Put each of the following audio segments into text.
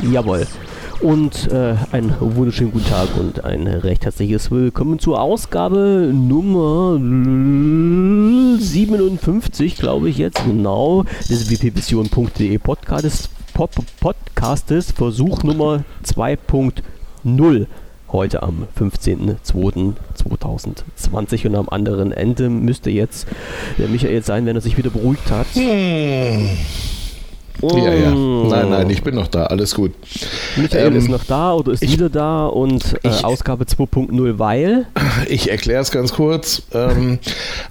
Jawohl. Und äh, einen wunderschönen guten Tag und ein recht herzliches Willkommen zur Ausgabe Nummer 57, glaube ich jetzt, genau, des wpvision.de Podcastes, Podcastes, Versuch Nummer 2.0 heute am 15.02.2020 und am anderen Ende müsste jetzt der Michael sein, wenn er sich wieder beruhigt hat. Hm. Ja, ja. Nein, nein, ich bin noch da. Alles gut. Michael ähm, ist noch da oder ist ich, wieder da und äh, ich, Ausgabe 2.0, weil? Ich erkläre es ganz kurz. Ähm,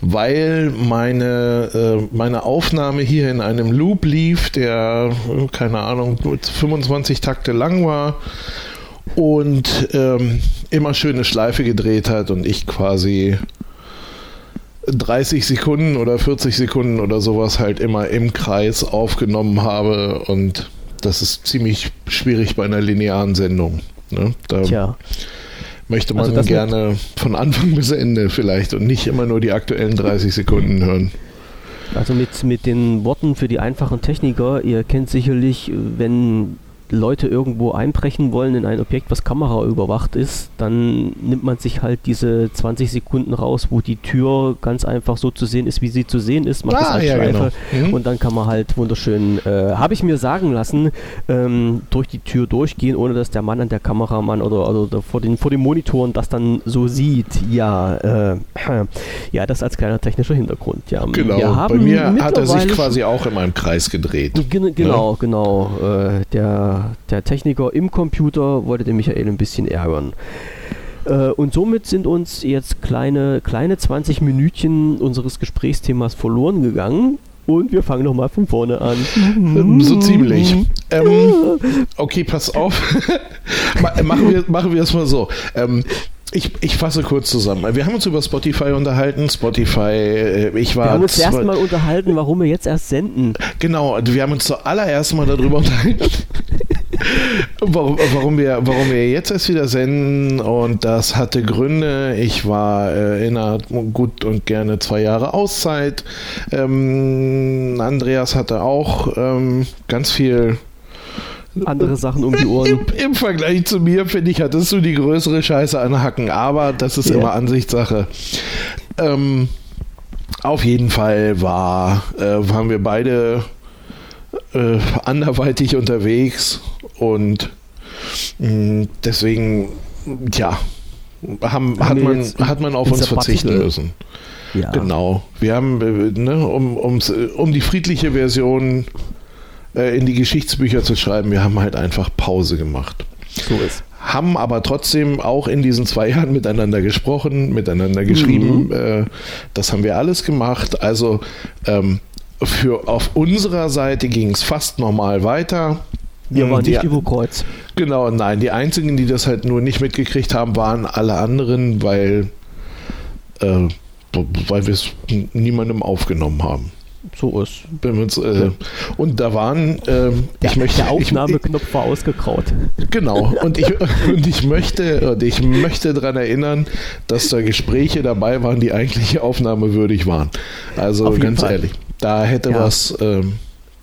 weil meine, äh, meine Aufnahme hier in einem Loop lief, der, keine Ahnung, 25 Takte lang war und ähm, immer schöne Schleife gedreht hat und ich quasi 30 Sekunden oder 40 Sekunden oder sowas halt immer im Kreis aufgenommen habe und das ist ziemlich schwierig bei einer linearen Sendung. Ne? Da Tja. möchte man also gerne von Anfang bis Ende vielleicht und nicht immer nur die aktuellen 30 Sekunden hören. Also mit, mit den Worten für die einfachen Techniker, ihr kennt sicherlich, wenn Leute irgendwo einbrechen wollen in ein Objekt, was Kamera überwacht ist, dann nimmt man sich halt diese 20 Sekunden raus, wo die Tür ganz einfach so zu sehen ist, wie sie zu sehen ist, macht ah, das als ja, Schleife genau. mhm. und dann kann man halt wunderschön, äh, habe ich mir sagen lassen, ähm, durch die Tür durchgehen, ohne dass der Mann an der Kameramann oder, oder vor, den, vor den Monitoren das dann so sieht. Ja, äh, ja, das als kleiner technischer Hintergrund. Ja, genau, bei mir hat er sich quasi auch in meinem Kreis gedreht. Genau, ne? genau. Äh, der der, Techniker im Computer wollte den Michael ein bisschen ärgern. Äh, und somit sind uns jetzt kleine, kleine 20 Minütchen unseres Gesprächsthemas verloren gegangen. Und wir fangen nochmal von vorne an. So ziemlich. Ähm, okay, pass auf. machen, wir, machen wir es mal so. Ähm, ich, ich fasse kurz zusammen. Wir haben uns über Spotify unterhalten. Spotify, äh, ich war. Wir haben uns erst mal unterhalten, warum wir jetzt erst senden. Genau, wir haben uns zuallererst mal darüber unterhalten, warum, warum, wir, warum wir jetzt erst wieder senden. Und das hatte Gründe. Ich war äh, in einer gut und gerne zwei Jahre Auszeit. Ähm, Andreas hatte auch ähm, ganz viel andere Sachen um die Ohren. Im, Im, Vergleich zu mir, finde ich, hattest du die größere Scheiße an Hacken, aber das ist yeah. immer Ansichtssache. Ähm, auf jeden Fall war, äh, waren wir beide äh, anderweitig unterwegs und mh, mm, deswegen, ja, haben, hat, man, hat man auf uns verzichten müssen. Ja. Genau. Wir haben, äh, ne, um, um die friedliche Version äh, in die Geschichtsbücher zu schreiben. Wir haben halt einfach Pause gemacht. So ist. Haben aber trotzdem auch in diesen zwei Jahren miteinander gesprochen, miteinander geschrieben. Mhm. Äh, das haben wir alles gemacht. Also für auf unserer Seite ging es fast normal weiter. Wir waren die, nicht über Kreuz. Genau, nein. Die einzigen, die das halt nur nicht mitgekriegt haben, waren alle anderen, weil, äh, weil wir es niemandem aufgenommen haben so ist. Uns, äh, und da waren, äh, ja, ich möchte, der Aufnahmeknopf war ausgekraut. Genau. Und ich, und ich möchte, und ich möchte daran erinnern, dass da Gespräche dabei waren, die eigentlich aufnahmewürdig waren. Also ganz Fall. ehrlich, da hätte ja. was, ähm,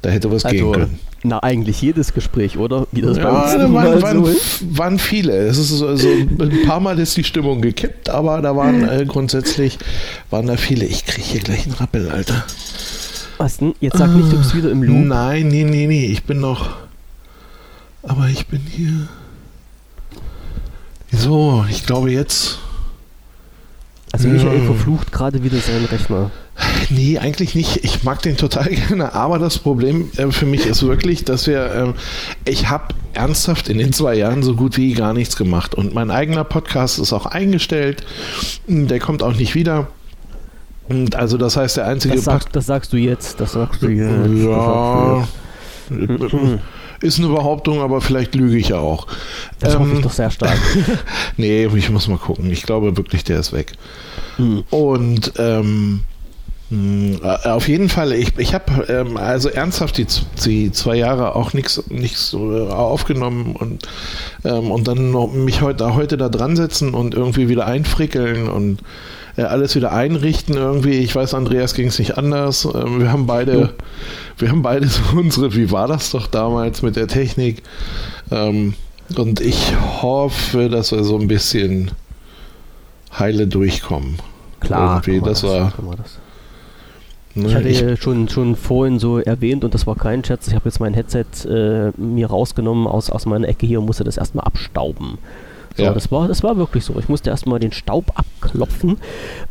da hätte was also, gehen können. Na, eigentlich jedes Gespräch, oder? Wie das ja, bei uns waren, waren, so waren, viele. Es ist so, also ein paar Mal ist die Stimmung gekippt, aber da waren äh, grundsätzlich waren da viele. Ich kriege hier gleich einen Rappel, Alter. Was denn? Jetzt sag nicht, du bist wieder im Loop. Nein, nee, nee, nee. Ich bin noch. Aber ich bin hier. So, ich glaube jetzt. Also Michael ja. verflucht gerade wieder seinen Rechner. Nee, eigentlich nicht. Ich mag den total gerne. Aber das Problem äh, für mich ist wirklich, dass wir, äh, ich habe ernsthaft in den zwei Jahren so gut wie gar nichts gemacht. Und mein eigener Podcast ist auch eingestellt. Der kommt auch nicht wieder. Und also das heißt, der einzige... Das, sag, das sagst du jetzt, das sagst du jetzt. Ja, ist eine Behauptung, aber vielleicht lüge ich ja auch. Das ähm, hoffe ich ähm, doch sehr stark. nee, ich muss mal gucken. Ich glaube wirklich, der ist weg. Hm. Und ähm, Hm, äh, auf jeden Fall. Ich, ich habe ähm, also ernsthaft die, die zwei Jahre auch nichts nichts aufgenommen und ähm, und dann noch mich heute heute da dran setzen und irgendwie wieder einfrickeln und äh, alles wieder einrichten irgendwie. Ich weiß, Andreas ging es nicht anders. Ähm, wir haben beide jo. wir haben beide so unsere. Wie war das doch damals mit der Technik? Ähm, und ich hoffe, dass wir so ein bisschen heile durchkommen. Klar, irgendwie. Das, das war. Das. Ne, ich hatte ich schon, schon vorhin so erwähnt und das war kein Scherz. Ich habe jetzt mein Headset äh, mir rausgenommen aus, aus meiner Ecke hier und musste das erstmal abstauben. So, ja. das, war, das war wirklich so. Ich musste erstmal den Staub abklopfen.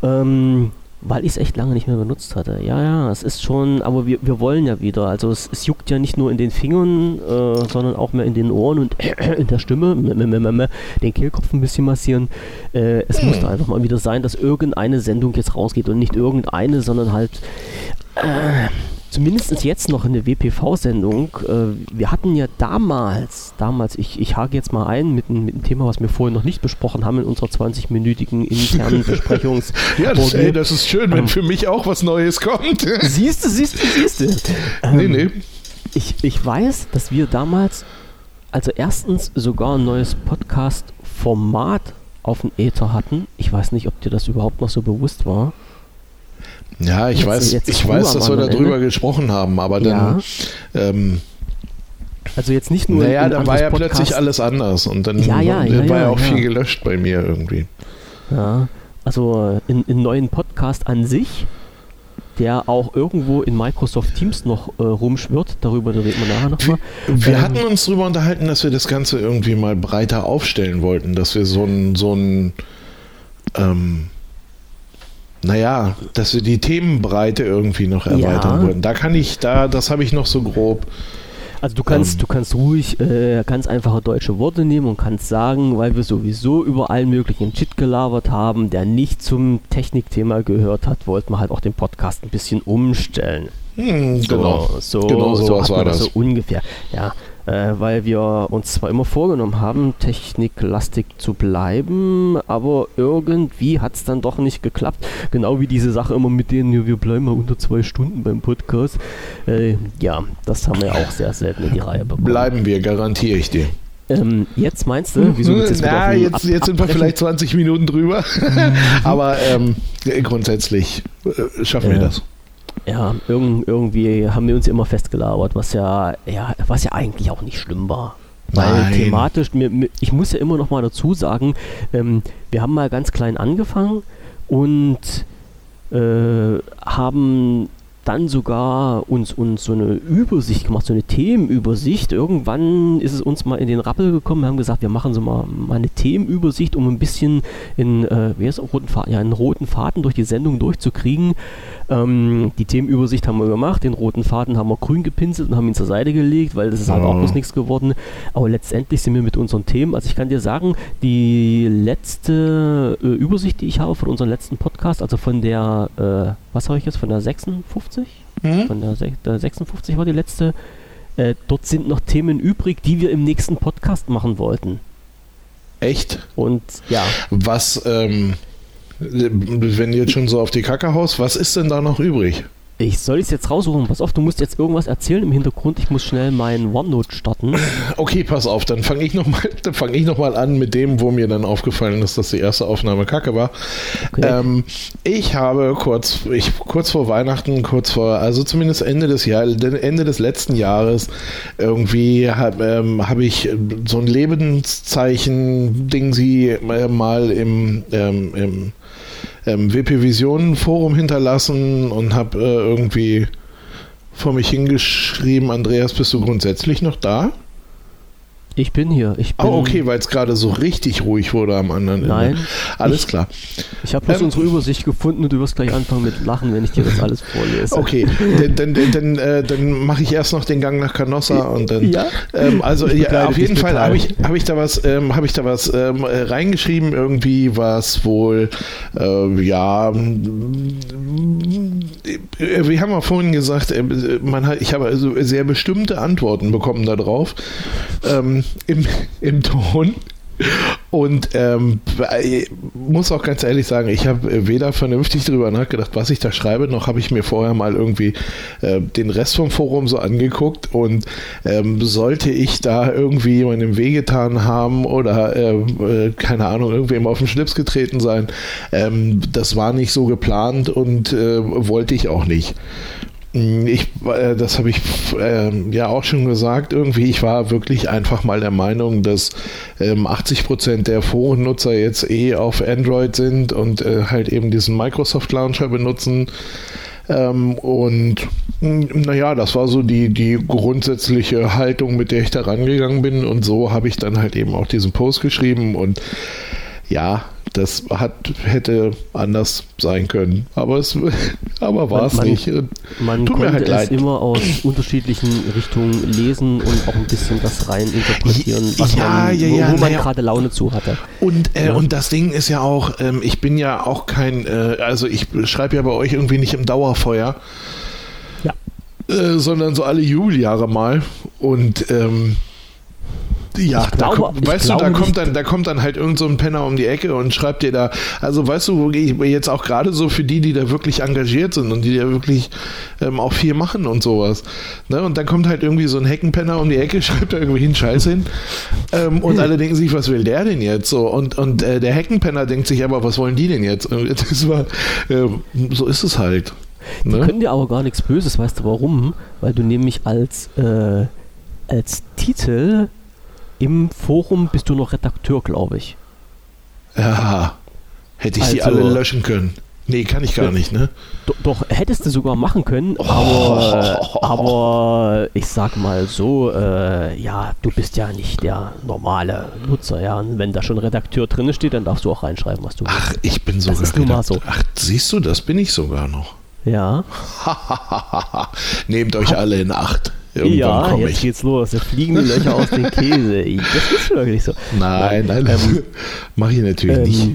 Ähm, weil ich es echt lange nicht mehr benutzt hatte. Ja, ja, es ist schon, aber wir, wir wollen ja wieder. Also es, es juckt ja nicht nur in den Fingern, äh, sondern auch mehr in den Ohren und in der Stimme, den Kehlkopf ein bisschen massieren. Äh, es musste einfach mal wieder sein, dass irgendeine Sendung jetzt rausgeht und nicht irgendeine, sondern halt äh, zumindest jetzt noch eine WPV-Sendung. Äh, wir hatten ja damals, damals, ich, ich hake jetzt mal ein mit, mit einem Thema, was wir vorhin noch nicht besprochen haben in unserer 20-minütigen internen Besprechungs. ja, das, ey, das ist schön, wenn ähm, für mich auch was Neues kommt. siehst du, siehst du, siehst du. Ähm, nee, nee. Ich, ich weiß, dass wir damals, also erstens sogar ein neues Podcast-Format auf dem Äther hatten. Ich weiß nicht, ob dir das überhaupt noch so bewusst war. Ja, ich jetzt, weiß, jetzt ich weiß, dass wir darüber Ende. gesprochen haben, aber dann. Ja. Ähm, also jetzt nicht nur. Naja, da war ja Podcast. plötzlich alles anders und dann ja, ja, ja, war ja auch viel gelöscht bei mir irgendwie. Ja, also in, in neuen Podcast an sich, der auch irgendwo in Microsoft Teams noch äh, rumschwirrt, darüber reden wir nachher nochmal. Wir, wir ähm, hatten uns darüber unterhalten, dass wir das Ganze irgendwie mal breiter aufstellen wollten, dass wir so ein, so ein ähm, naja, dass wir die Themenbreite irgendwie noch erweitern ja. wollen. Da kann ich, da, das habe ich noch so grob. Also du kannst, ähm, du kannst ruhig äh, ganz einfache deutsche Worte nehmen und kannst sagen, weil wir sowieso über allen möglichen Shit gelabert haben, der nicht zum Technikthema gehört hat, wollten wir halt auch den Podcast ein bisschen umstellen. Hm, so, genau. So, genau so, so war das. So ungefähr. Ja, äh, weil wir uns zwar immer vorgenommen haben, techniklastig zu bleiben, aber irgendwie hat es dann doch nicht geklappt. Genau wie diese Sache immer mit denen, wir bleiben mal unter zwei Stunden beim Podcast. Äh, ja, das haben wir auch sehr selten in die Reihe bekommen. Bleiben wir, garantiere ich dir. Ähm, jetzt meinst du, wieso jetzt Na, jetzt, jetzt sind wir vielleicht 20 Minuten drüber. aber ähm, grundsätzlich äh, schaffen wir das ja, irg irgendwie haben wir uns immer festgelabert, was ja, ja, was ja eigentlich auch nicht schlimm war. Weil Nein. thematisch, ich muss ja immer noch mal dazu sagen, ähm, wir haben mal ganz klein angefangen und äh, haben dann sogar uns, uns so eine Übersicht gemacht, so eine Themenübersicht. Irgendwann ist es uns mal in den Rappel gekommen. Wir haben gesagt, wir machen so mal, mal eine Themenübersicht, um ein bisschen in, äh, wie heißt roten Faden, ja, einen roten Faden durch die Sendung durchzukriegen. Ähm, die Themenübersicht haben wir gemacht, den roten Faden haben wir grün gepinselt und haben ihn zur Seite gelegt, weil das ist halt oh. auch bloß nichts geworden. Aber letztendlich sind wir mit unseren Themen, also ich kann dir sagen, die letzte äh, Übersicht, die ich habe von unserem letzten Podcast, also von der, äh, was habe ich jetzt, von der 56? Mhm. Von der, der 56 war die letzte. Äh, dort sind noch Themen übrig, die wir im nächsten Podcast machen wollten. Echt? Und ja. Was, ähm, wenn du jetzt schon so auf die Kacke haust, was ist denn da noch übrig? Ich soll es jetzt raussuchen. Pass auf, du musst jetzt irgendwas erzählen im Hintergrund. Ich muss schnell meinen OneNote starten. Okay, pass auf, dann fange ich nochmal fang noch an mit dem, wo mir dann aufgefallen ist, dass die erste Aufnahme kacke war. Okay. Ähm, ich habe kurz, ich, kurz vor Weihnachten, kurz vor, also zumindest Ende des Jahres, Ende des letzten Jahres, irgendwie habe ähm, hab ich so ein Lebenszeichen-Ding sie äh, mal im, ähm, im ähm, WP Vision Forum hinterlassen und habe äh, irgendwie vor mich hingeschrieben, Andreas, bist du grundsätzlich noch da? Ich bin hier. Ich bin oh, okay, weil es gerade so richtig ruhig wurde am anderen Nein, Ende. Alles ich, klar. Ich habe bloß ähm, unsere Übersicht gefunden und du wirst gleich anfangen mit Lachen, wenn ich dir das alles vorlese. Okay, dann, dann, dann, äh, dann mache ich erst noch den Gang nach Canossa und dann. Ja? Ähm, also ja, auf jeden Fall habe ich, hab ich da was, ähm, ich da was ähm, reingeschrieben, irgendwie was wohl, äh, ja, wir haben ja vorhin gesagt, äh, man hat, ich habe also sehr bestimmte Antworten bekommen darauf ähm, im, im Ton. Und ähm, muss auch ganz ehrlich sagen, ich habe weder vernünftig darüber nachgedacht, was ich da schreibe, noch habe ich mir vorher mal irgendwie äh, den Rest vom Forum so angeguckt. Und ähm, sollte ich da irgendwie jemandem wehgetan haben oder äh, äh, keine Ahnung, irgendwem auf den Schlips getreten sein, ähm, das war nicht so geplant und äh, wollte ich auch nicht. Mm, ich, äh, das habe ich äh, ja auch schon gesagt, irgendwie, ich war wirklich einfach mal der Meinung, dass ähm, 80 Prozent der Forennutzer jetzt eh auf Android sind und äh, halt eben diesen Microsoft Launcher benutzen. Ähm, und mm, naja, das war so die, die grundsätzliche Haltung, mit der ich da rangegangen bin. Und so habe ich dann halt eben auch diesen Post geschrieben und ja, das hat, hätte anders sein können. Aber es aber war es nicht. Man Tut konnte halt es immer aus unterschiedlichen Richtungen lesen und auch ein bisschen das rein interpretieren, was ja, man, ja, ja, wo, man ja. gerade Laune zu hatte. Und, äh, und das Ding ist ja auch, ähm, ich bin ja auch kein, äh, also ich schreibe ja bei euch irgendwie nicht im Dauerfeuer. Ja. Äh, sondern so alle Jubeljahre mal. Und ähm, ja, da glaube, kommt, weißt du, da kommt, dann, da kommt dann halt irgend so ein Penner um die Ecke und schreibt dir da, also weißt du, jetzt auch gerade so für die, die da wirklich engagiert sind und die da wirklich ähm, auch viel machen und sowas. Ne? Und dann kommt halt irgendwie so ein Heckenpenner um die Ecke, schreibt da irgendwie einen Scheiß hin ähm, und alle denken sich, was will der denn jetzt? So, und, und äh, der Heckenpenner denkt sich aber, was wollen die denn jetzt? Das war, äh, so ist es halt. Die ne? können dir aber gar nichts Böses, weißt du warum? Weil du nämlich als, äh, als Titel im Forum bist du noch Redakteur, glaube ich. Ja, hätte ich also, die alle löschen können. Nee, kann ich gar nicht, ne? Doch, doch, hättest du sogar machen können, oh. aber, aber ich sag mal so, äh, ja, du bist ja nicht der normale Nutzer, ja. Und wenn da schon Redakteur drin steht, dann darfst du auch reinschreiben, was du willst. Ach, ich bin sogar. Das ist mal so. Ach, siehst du, das bin ich sogar noch. Ja. Nehmt euch alle in Acht. Irgendwann ja, jetzt ich. geht's los. Da fliegen die Löcher aus dem Käse. Das ist wirklich so. Nein, nein, nein ähm, mach ich natürlich ähm, nicht.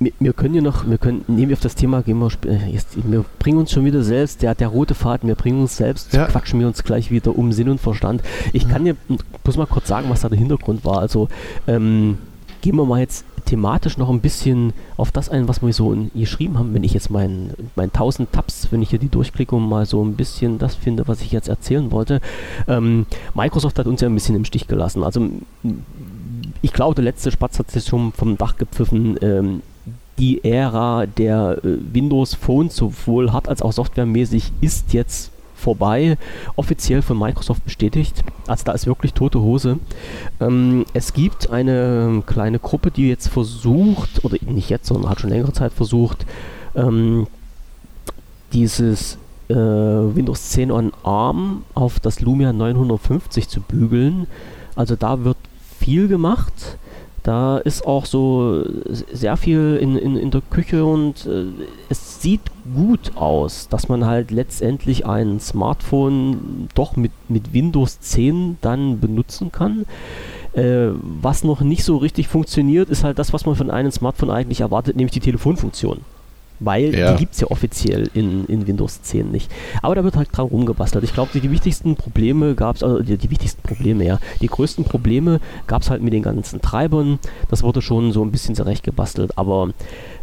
Wir, wir, können ja noch, wir können, nehmen wir auf das Thema, gehen wir, äh, jetzt, wir bringen uns schon wieder selbst, der, der rote Faden, wir bringen uns selbst, ja. quatschen wir uns gleich wieder um Sinn und Verstand. Ich kann dir, muss mal kurz sagen, was da der Hintergrund war. Also, ähm, gehen wir mal jetzt thematisch noch ein bisschen auf das ein, was wir so geschrieben haben. Wenn ich jetzt meinen mein 1000 Tabs, wenn ich hier die durchklicke und mal so ein bisschen das finde, was ich jetzt erzählen wollte. Ähm, Microsoft hat uns ja ein bisschen im Stich gelassen. Also ich glaube, der letzte Spatz hat sich schon vom Dach gepfiffen. Ähm, die Ära der äh, Windows Phones sowohl hard als auch softwaremäßig ist jetzt vorbei, offiziell von Microsoft bestätigt. Also da ist wirklich tote Hose. Ähm, es gibt eine kleine Gruppe, die jetzt versucht, oder nicht jetzt, sondern hat schon längere Zeit versucht, ähm, dieses äh, Windows 10 on ARM auf das Lumia 950 zu bügeln. Also da wird viel gemacht. Da ist auch so sehr viel in, in, in der Küche und äh, es sieht gut aus, dass man halt letztendlich ein Smartphone doch mit, mit Windows 10 dann benutzen kann. Äh, was noch nicht so richtig funktioniert, ist halt das, was man von einem Smartphone eigentlich erwartet, nämlich die Telefonfunktion. Weil ja. die gibt es ja offiziell in, in Windows 10 nicht. Aber da wird halt dran rumgebastelt. Ich glaube, die, die, wichtigsten Probleme gab es, also die, die, wichtigsten Probleme, ja, die größten Probleme gab es halt mit den ganzen Treibern. Das wurde schon so ein bisschen zurechtgebastelt. Aber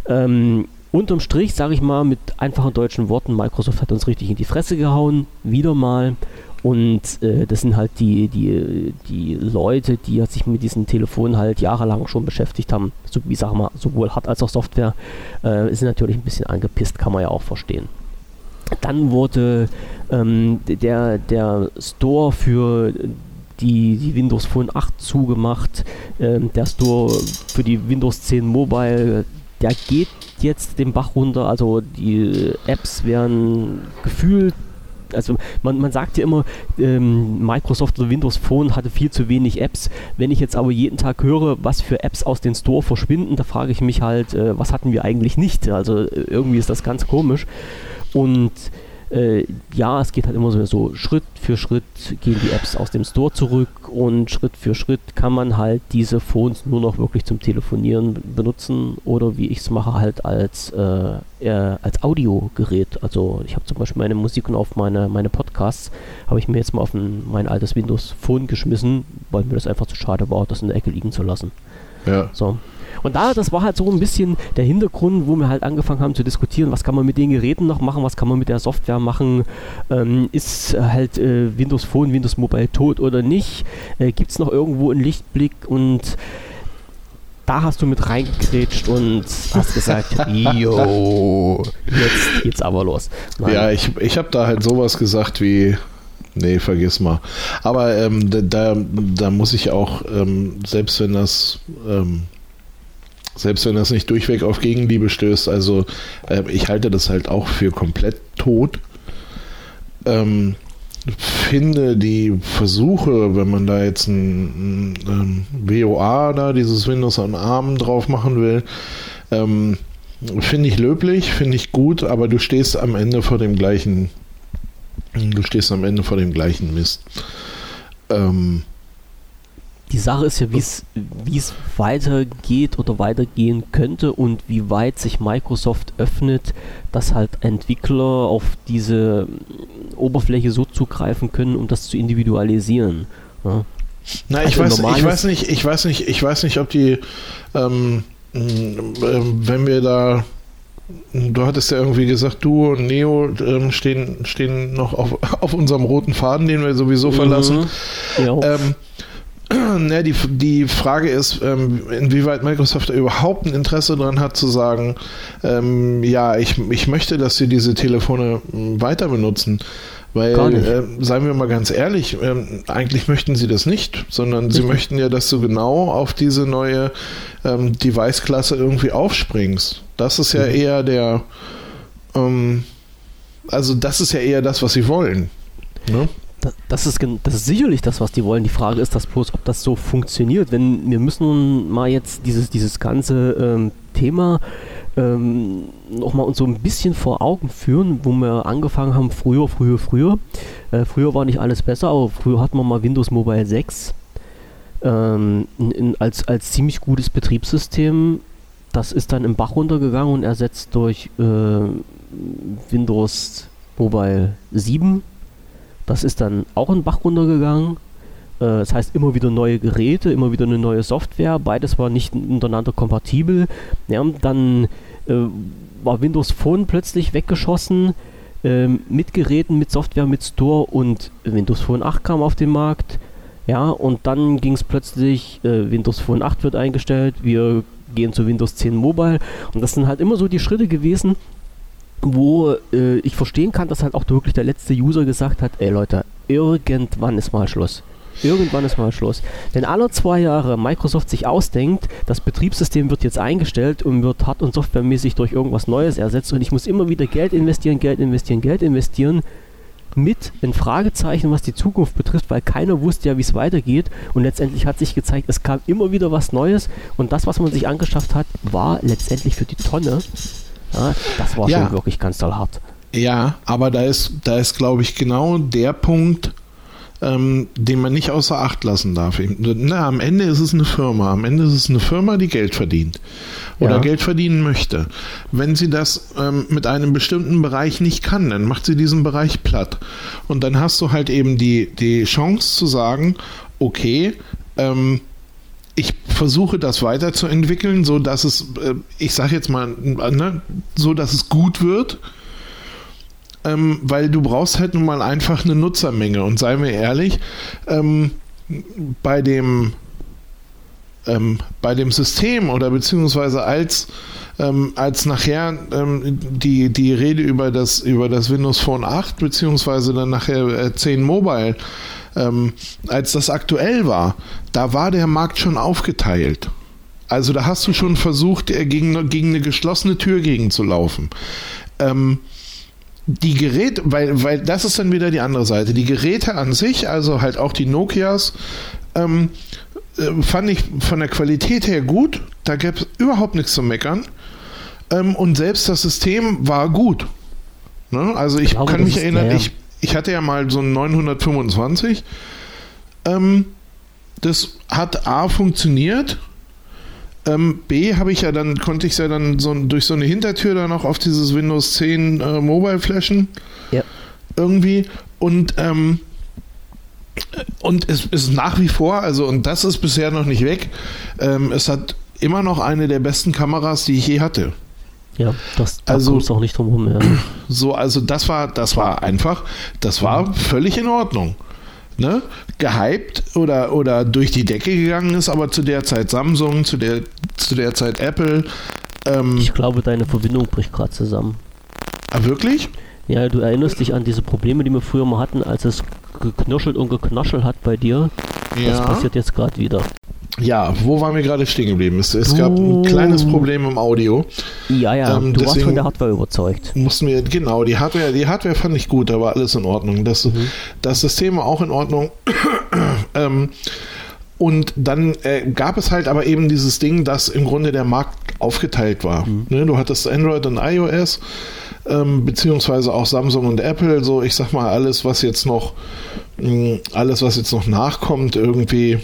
ähm, unterm Strich, sage ich mal, mit einfachen deutschen Worten, Microsoft hat uns richtig in die Fresse gehauen. Wieder mal. Und äh, das sind halt die, die, die Leute, die sich mit diesen Telefonen halt jahrelang schon beschäftigt haben, so, wie sag mal, sowohl Hard- als auch Software, äh, sind natürlich ein bisschen angepisst, kann man ja auch verstehen. Dann wurde ähm, der, der Store für die, die Windows Phone 8 zugemacht. Ähm, der Store für die Windows 10 Mobile, der geht jetzt den Bach runter. Also die Apps werden gefühlt also man, man sagt ja immer, ähm, Microsoft oder Windows Phone hatte viel zu wenig Apps. Wenn ich jetzt aber jeden Tag höre, was für Apps aus den Store verschwinden, da frage ich mich halt, äh, was hatten wir eigentlich nicht? Also äh, irgendwie ist das ganz komisch. Und äh, ja, es geht halt immer so, so, Schritt für Schritt gehen die Apps aus dem Store zurück und Schritt für Schritt kann man halt diese Phones nur noch wirklich zum Telefonieren benutzen oder wie ich es mache halt als, äh, äh, als Audiogerät. Also ich habe zum Beispiel meine Musik und auf meine, meine Podcasts habe ich mir jetzt mal auf ein, mein altes Windows Phone geschmissen, weil mir das einfach zu schade war, das in der Ecke liegen zu lassen. Ja. So. Und da, das war halt so ein bisschen der Hintergrund, wo wir halt angefangen haben zu diskutieren, was kann man mit den Geräten noch machen, was kann man mit der Software machen, ähm, ist halt äh, Windows Phone, Windows Mobile tot oder nicht, äh, gibt es noch irgendwo einen Lichtblick und da hast du mit reingekrätscht und hast gesagt, yo, jetzt geht's aber los. Nein. Ja, ich, ich habe da halt sowas gesagt wie, nee, vergiss mal. Aber ähm, da, da muss ich auch, ähm, selbst wenn das ähm, selbst wenn das nicht durchweg auf Gegenliebe stößt, also äh, ich halte das halt auch für komplett tot. Ähm, finde die Versuche, wenn man da jetzt ein, ein, ein WOA da, dieses Windows on ARM drauf machen will, ähm, finde ich löblich, finde ich gut, aber du stehst am Ende vor dem gleichen, du stehst am Ende vor dem gleichen Mist. Ähm, die Sache ist ja, wie es weitergeht oder weitergehen könnte und wie weit sich Microsoft öffnet, dass halt Entwickler auf diese Oberfläche so zugreifen können, um das zu individualisieren. Ja. Na, also ich, weiß, ich weiß nicht, ich weiß nicht, ich weiß nicht, ob die, ähm, wenn wir da Du hattest ja irgendwie gesagt, du und Neo ähm, stehen, stehen noch auf, auf unserem roten Faden, den wir sowieso verlassen. Mhm. Ja. Ähm, Ne, die, die Frage ist, ähm, inwieweit Microsoft überhaupt ein Interesse daran hat zu sagen, ähm, ja, ich, ich möchte, dass sie diese Telefone hm, weiter benutzen. Weil, äh, seien wir mal ganz ehrlich, äh, eigentlich möchten sie das nicht, sondern Richtig. sie möchten ja, dass du genau auf diese neue ähm, Device-Klasse irgendwie aufspringst. Das ist ja mhm. eher der, ähm, also das ist ja eher das, was sie wollen. Ne? Das, ist, das ist sicherlich das, was die wollen. Die Frage ist das bloß, ob das so funktioniert. Wenn wir müssen mal jetzt dieses, dieses ganze ähm, Thema ähm, nochmal uns so ein bisschen vor Augen führen, wo wir angefangen haben, früher, früher, früher. Äh, früher war nicht alles besser, aber früher hatten wir mal Windows Mobile 6 ähm, in, als, als ziemlich gutes Betriebssystem. Das ist dann im Bach runtergegangen und ersetzt durch äh, Windows Mobile 7 das ist dann auch in Bach runtergegangen. Äh, das heißt, immer wieder neue Geräte, immer wieder eine neue Software. Beides war nicht untereinander kompatibel. Ja, dann äh, war Windows Phone plötzlich weggeschossen. Äh, mit Geräten, mit Software, mit Store und Windows Phone 8 kam auf den Markt. Ja, und dann ging es plötzlich, äh, Windows Phone 8 wird eingestellt, wir gehen zu Windows 10 Mobile. Und das sind halt immer so die Schritte gewesen, wo äh, ich verstehen kann, dass halt auch wirklich der letzte User gesagt hat, ey Leute, irgendwann ist mal Schluss. Irgendwann ist mal Schluss. Wenn alle zwei Jahre Microsoft sich ausdenkt, das Betriebssystem wird jetzt eingestellt und wird hard- und softwaremäßig durch irgendwas Neues ersetzt und ich muss immer wieder Geld investieren, Geld investieren, Geld investieren, mit ein Fragezeichen, was die Zukunft betrifft, weil keiner wusste ja, wie es weitergeht. Und letztendlich hat sich gezeigt, es kam immer wieder was Neues und das, was man sich angeschafft hat, war letztendlich für die Tonne. Ja, das war ja. schon wirklich ganz toll hart. Ja, aber da ist, da ist, glaube ich, genau der Punkt, ähm, den man nicht außer Acht lassen darf. Na, am Ende ist es eine Firma. Am Ende ist es eine Firma, die Geld verdient oder ja. Geld verdienen möchte. Wenn sie das ähm, mit einem bestimmten Bereich nicht kann, dann macht sie diesen Bereich platt. Und dann hast du halt eben die, die Chance zu sagen, okay, ähm, ich versuche das weiterzuentwickeln, so dass es, äh, ich sage jetzt mal, ne, so dass es gut wird, ähm, weil du brauchst halt nun mal einfach eine Nutzermenge. Und seien wir ehrlich, ähm, bei dem ähm, bei dem System oder beziehungsweise als ähm, als nachher ähm, die, die Rede über das, über das Windows Phone 8 beziehungsweise dann nachher äh, 10 Mobile ähm, als das aktuell war, da war der Markt schon aufgeteilt. Also da hast du schon versucht, äh, gegen, gegen eine geschlossene Tür gegenzulaufen. Ähm, die Geräte, weil, weil das ist dann wieder die andere Seite. Die Geräte an sich, also halt auch die Nokias, ähm, äh, fand ich von der Qualität her gut. Da gab es überhaupt nichts zu meckern. Ähm, und selbst das System war gut. Ne? Also ich, glaube, kann mich erinnern, ich ich hatte ja mal so ein 925. Ähm, das hat A funktioniert. Ähm, B habe ich ja dann, konnte ich ja dann so, durch so eine Hintertür dann noch auf dieses Windows 10 äh, Mobile flashen. Ja. Irgendwie. Und ähm, und es ist nach wie vor, also und das ist bisher noch nicht weg, ähm, es hat immer noch eine der besten Kameras, die ich je hatte. Ja, das da also, kommst du auch nicht drum rum. Ja. So, also das war, das war einfach, das war völlig in Ordnung. Ne? Gehypt oder, oder durch die Decke gegangen ist, aber zu der Zeit Samsung, zu der, zu der Zeit Apple. Ähm, ich glaube, deine Verbindung bricht gerade zusammen. Ah, wirklich? Ja, du erinnerst dich an diese Probleme, die wir früher mal hatten, als es geknirschelt und geknaschelt hat bei dir. Ja. Das passiert jetzt gerade wieder. Ja, wo waren wir gerade stehen geblieben? Es, es gab ein kleines Problem im Audio. Ja, ja, ähm, du warst von der Hardware überzeugt. Mussten wir, genau, die Hardware, die Hardware fand ich gut, da war alles in Ordnung. Das, mhm. das System war auch in Ordnung. ähm, und dann äh, gab es halt aber eben dieses Ding, dass im Grunde der Markt aufgeteilt war. Mhm. Ne, du hattest Android und iOS, ähm, beziehungsweise auch Samsung und Apple, so ich sag mal, alles, was jetzt noch, mh, hm, alles, was jetzt noch nachkommt, irgendwie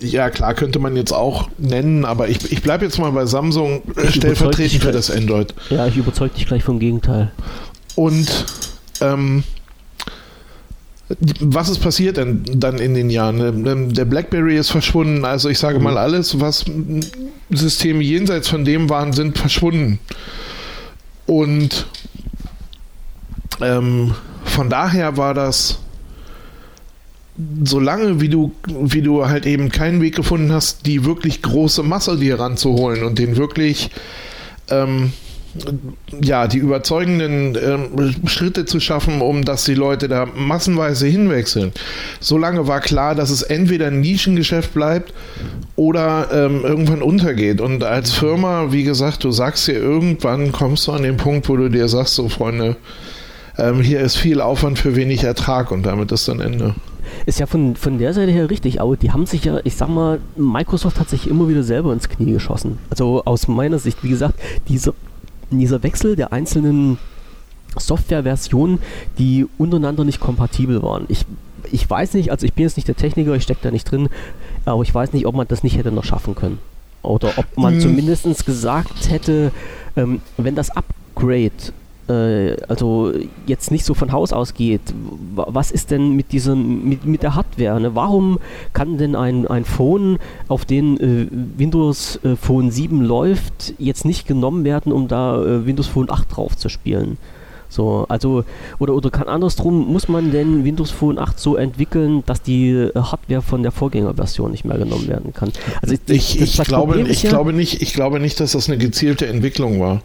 ja, klar, könnte man jetzt auch nennen, aber ich, ich bleibe jetzt mal bei Samsung ich stellvertretend für das Android. Ja, ich überzeuge dich gleich vom Gegenteil. Und ähm, was ist passiert denn dann in den Jahren? Ähm, der BlackBerry ist verschwunden. Also ich sage mhm. mal, alles, was Systeme jenseits von dem waren, sind verschwunden. Und ähm, von daher war das solange wie du, wie du halt eben keinen Weg gefunden hast, die wirklich große Masse dir ranzuholen und den wirklich ähm, ja, die überzeugenden ähm, Schritte zu schaffen, um dass die Leute da massenweise hinwechseln. Solange war klar, dass es entweder ein Nischengeschäft bleibt oder ähm, irgendwann untergeht. Und als Firma, wie gesagt, du sagst dir, irgendwann kommst du an den Punkt, wo du dir sagst, so Freunde, ähm, hier ist viel Aufwand für wenig Ertrag und damit ist dann Ende. Ist ja von, von der Seite her richtig, aber die haben sich ja, ich sag mal, Microsoft hat sich immer wieder selber ins Knie geschossen. Also aus meiner Sicht, wie gesagt, dieser, dieser Wechsel der einzelnen Softwareversionen, die untereinander nicht kompatibel waren. Ich, ich weiß nicht, also ich bin jetzt nicht der Techniker, ich stecke da nicht drin, aber ich weiß nicht, ob man das nicht hätte noch schaffen können. Oder ob man hm. zumindest gesagt hätte, ähm, wenn das Upgrade also jetzt nicht so von Haus aus geht, was ist denn mit diesem, mit, mit der Hardware? Ne? Warum kann denn ein, ein Phone, auf dem äh, Windows äh, Phone 7 läuft, jetzt nicht genommen werden, um da äh, Windows Phone 8 drauf zu spielen? So, also, oder, oder kann andersrum, muss man denn Windows Phone 8 so entwickeln, dass die äh, Hardware von der Vorgängerversion nicht mehr genommen werden kann? Also ich, ich, ich glaube, ich, ja, glaube nicht, ich glaube nicht, dass das eine gezielte Entwicklung war.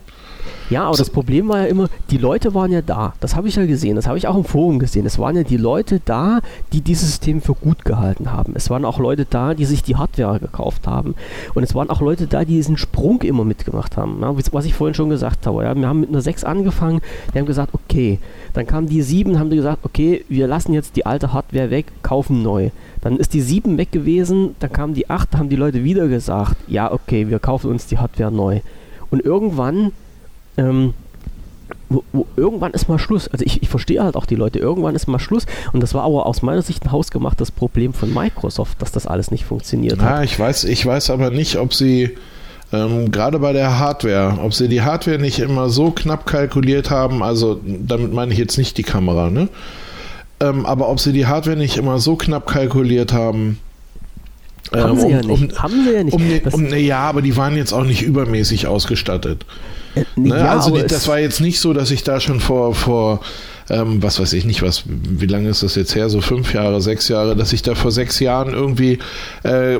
Ja, aber so. das Problem war ja immer, die Leute waren ja da. Das habe ich ja gesehen. Das habe ich auch im Forum gesehen. Es waren ja die Leute da, die dieses System für gut gehalten haben. Es waren auch Leute da, die sich die Hardware gekauft haben. Und es waren auch Leute da, die diesen Sprung immer mitgemacht haben. Ja, was ich vorhin schon gesagt habe. Ja, wir haben mit einer 6 angefangen. Die haben gesagt, okay. Dann kamen die 7, haben die gesagt, okay, wir lassen jetzt die alte Hardware weg, kaufen neu. Dann ist die 7 weg gewesen. Dann kam die 8, haben die Leute wieder gesagt, ja, okay, wir kaufen uns die Hardware neu. Und irgendwann ähm, wo, wo, irgendwann ist mal Schluss. Also ich, ich verstehe halt auch die Leute, irgendwann ist mal Schluss. Und das war aber aus meiner Sicht ein hausgemachtes Problem von Microsoft, dass das alles nicht funktioniert ja, hat. Ich weiß, ich weiß aber nicht, ob sie ähm, gerade bei der Hardware, ob sie die Hardware nicht immer so knapp kalkuliert haben, also damit meine ich jetzt nicht die Kamera, ne? Ähm, aber ob sie die Hardware nicht immer so knapp kalkuliert haben, haben, ähm, sie, ja nicht. Um, haben sie ja nicht. Um, um, ja, aber die waren jetzt auch nicht übermäßig ausgestattet. Äh, ne? ja, also die, das war jetzt nicht so, dass ich da schon vor, vor ähm, was weiß ich nicht, was, wie lange ist das jetzt her? So fünf Jahre, sechs Jahre, dass ich da vor sechs Jahren irgendwie äh,